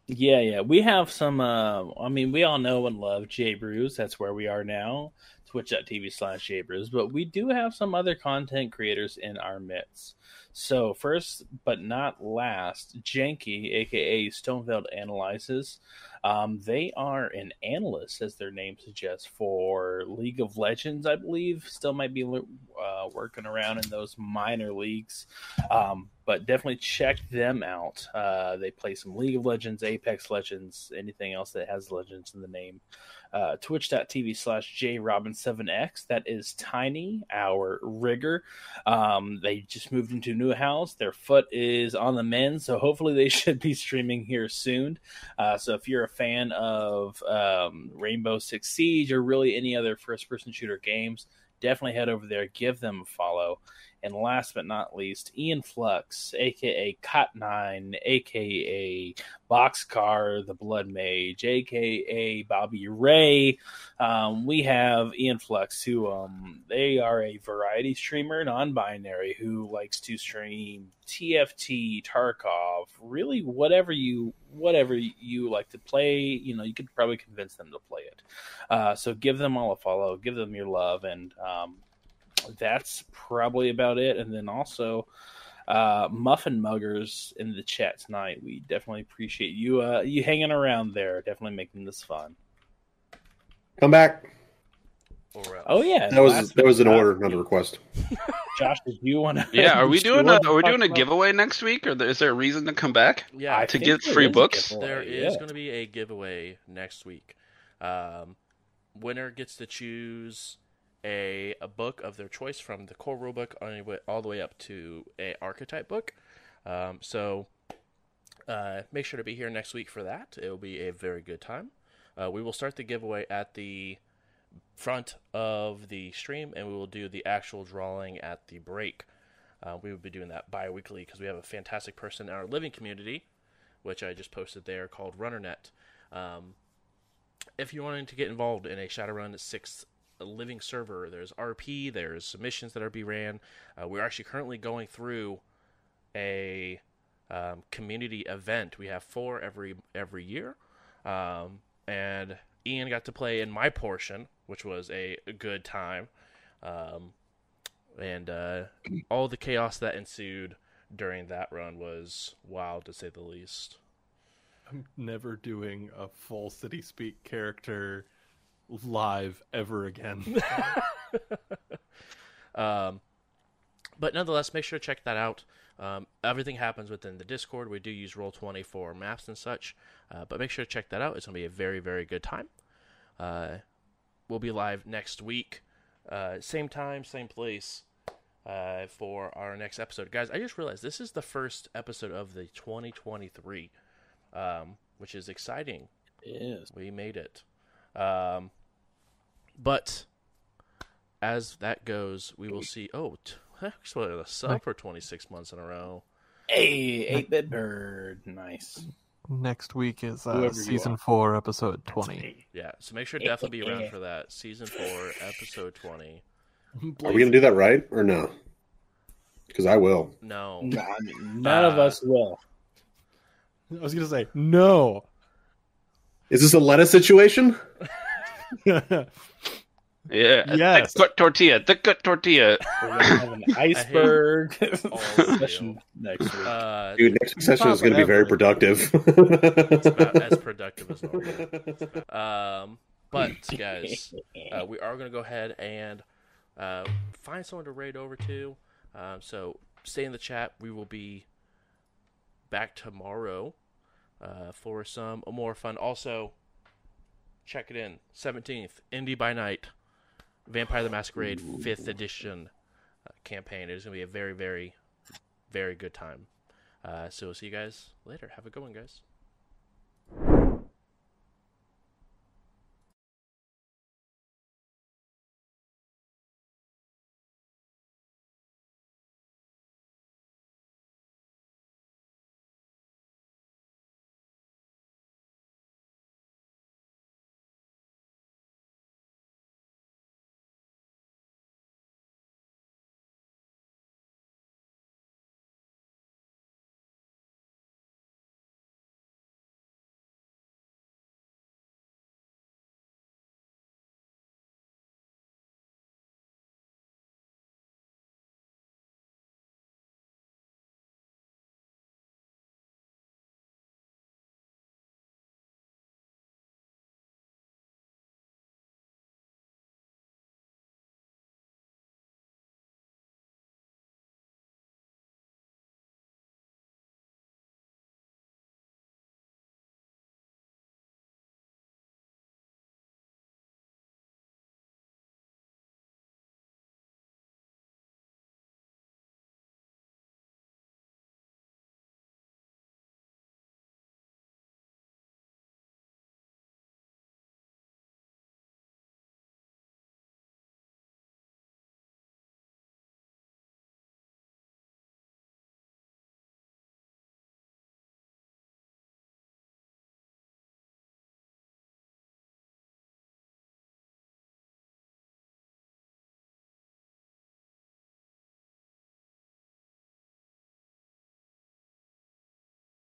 Yeah, yeah. We have some. Uh, I mean, we all know and love J Brews. That's where we are now. Twitch.tv slash J Brews. But we do have some other content creators in our midst. So, first but not last, Janky, aka Stoneveld Analyzes. Um, they are an analyst, as their name suggests, for League of Legends, I believe. Still might be uh, working around in those minor leagues. Um, but definitely check them out. Uh, they play some League of Legends, Apex Legends, anything else that has Legends in the name. Uh, Twitch.tv slash JRobin7X. That is Tiny, our rigger. Um, they just moved into a new house. Their foot is on the mend, so hopefully they should be streaming here soon. Uh, so if you're a fan of um, Rainbow Six Siege or really any other first person shooter games, definitely head over there, give them a follow. And last but not least, Ian Flux, aka Cat Nine, aka Boxcar, the Blood Mage, aka Bobby Ray. Um, we have Ian Flux, who um, they are a variety streamer, non-binary, who likes to stream TFT, Tarkov, really whatever you whatever you like to play. You know, you could probably convince them to play it. Uh, so give them all a follow, give them your love, and um, that's probably about it. And then also, uh, Muffin Muggers in the chat tonight. We definitely appreciate you uh, you hanging around there. Definitely making this fun. Come back. Oh yeah, That was that was an uh, order, not a request. Josh, did you want to? Yeah, are we doing a are we doing a give? giveaway next week, or is there a reason to come back? Yeah, I to get free books? giveaway, there is yeah. going to be a giveaway next week. Um, winner gets to choose a, a book of their choice from the core rulebook all the way, up to a archetype book. Um, so uh, make sure to be here next week for that. It will be a very good time. Uh, we will start the giveaway at the front of the stream, and we will do the actual drawing at the break. Uh, we will be doing that bi-weekly because we have a fantastic person in our living community, which I just posted there, called RunnerNet. Um, if you're wanting to get involved in a Shadowrun 6 a living server. There's RP. There's submissions that are being ran. Uh, we're actually currently going through a um, community event. We have four every every year, um, and Ian got to play in my portion, which was a, good time, um, and uh, all the chaos that ensued during that run was wild to say the least. I'm never doing a full city speak character live ever again. Um, but nonetheless, make sure to check that out. Um, everything happens within the Discord. We do use Roll20 for maps and such, uh, but make sure to check that out. It's going to be a very, very good time. Uh, we'll be live next week, uh, same time, same place, uh, for our next episode. Guys, I just realized this is the first episode of the 2023, um, which is exciting. It is. We made it. Um, but as that goes, we will see. Oh, t- actually, a sub for 26 months in a row. Hey, eight bit bird. Nice. Next week is uh, Whoever you season are. four, episode twenty. Yeah, so make sure to definitely be around for that. Season 4, episode 20. Are we gonna do that right or no? Because I will. No. No, I mean, none of Uh, us will. I was gonna say no. Is this a lettuce situation? Yeah. Yes. The good tortilla. The good tortilla. We're gonna have an iceberg session next week. Uh, Dude, next session is going to be very productive. it's about as productive as normal. Um, but, guys, uh, we are going to go ahead and uh, find someone to raid over to. Um, so stay in the chat. We will be back tomorrow uh, for some more fun. Also, check it in 17th, Indie by Night, Vampire the Masquerade 5th edition uh, campaign. It is going to be a very, very, very good time. Uh, so we'll see you guys later. Have a good one, guys.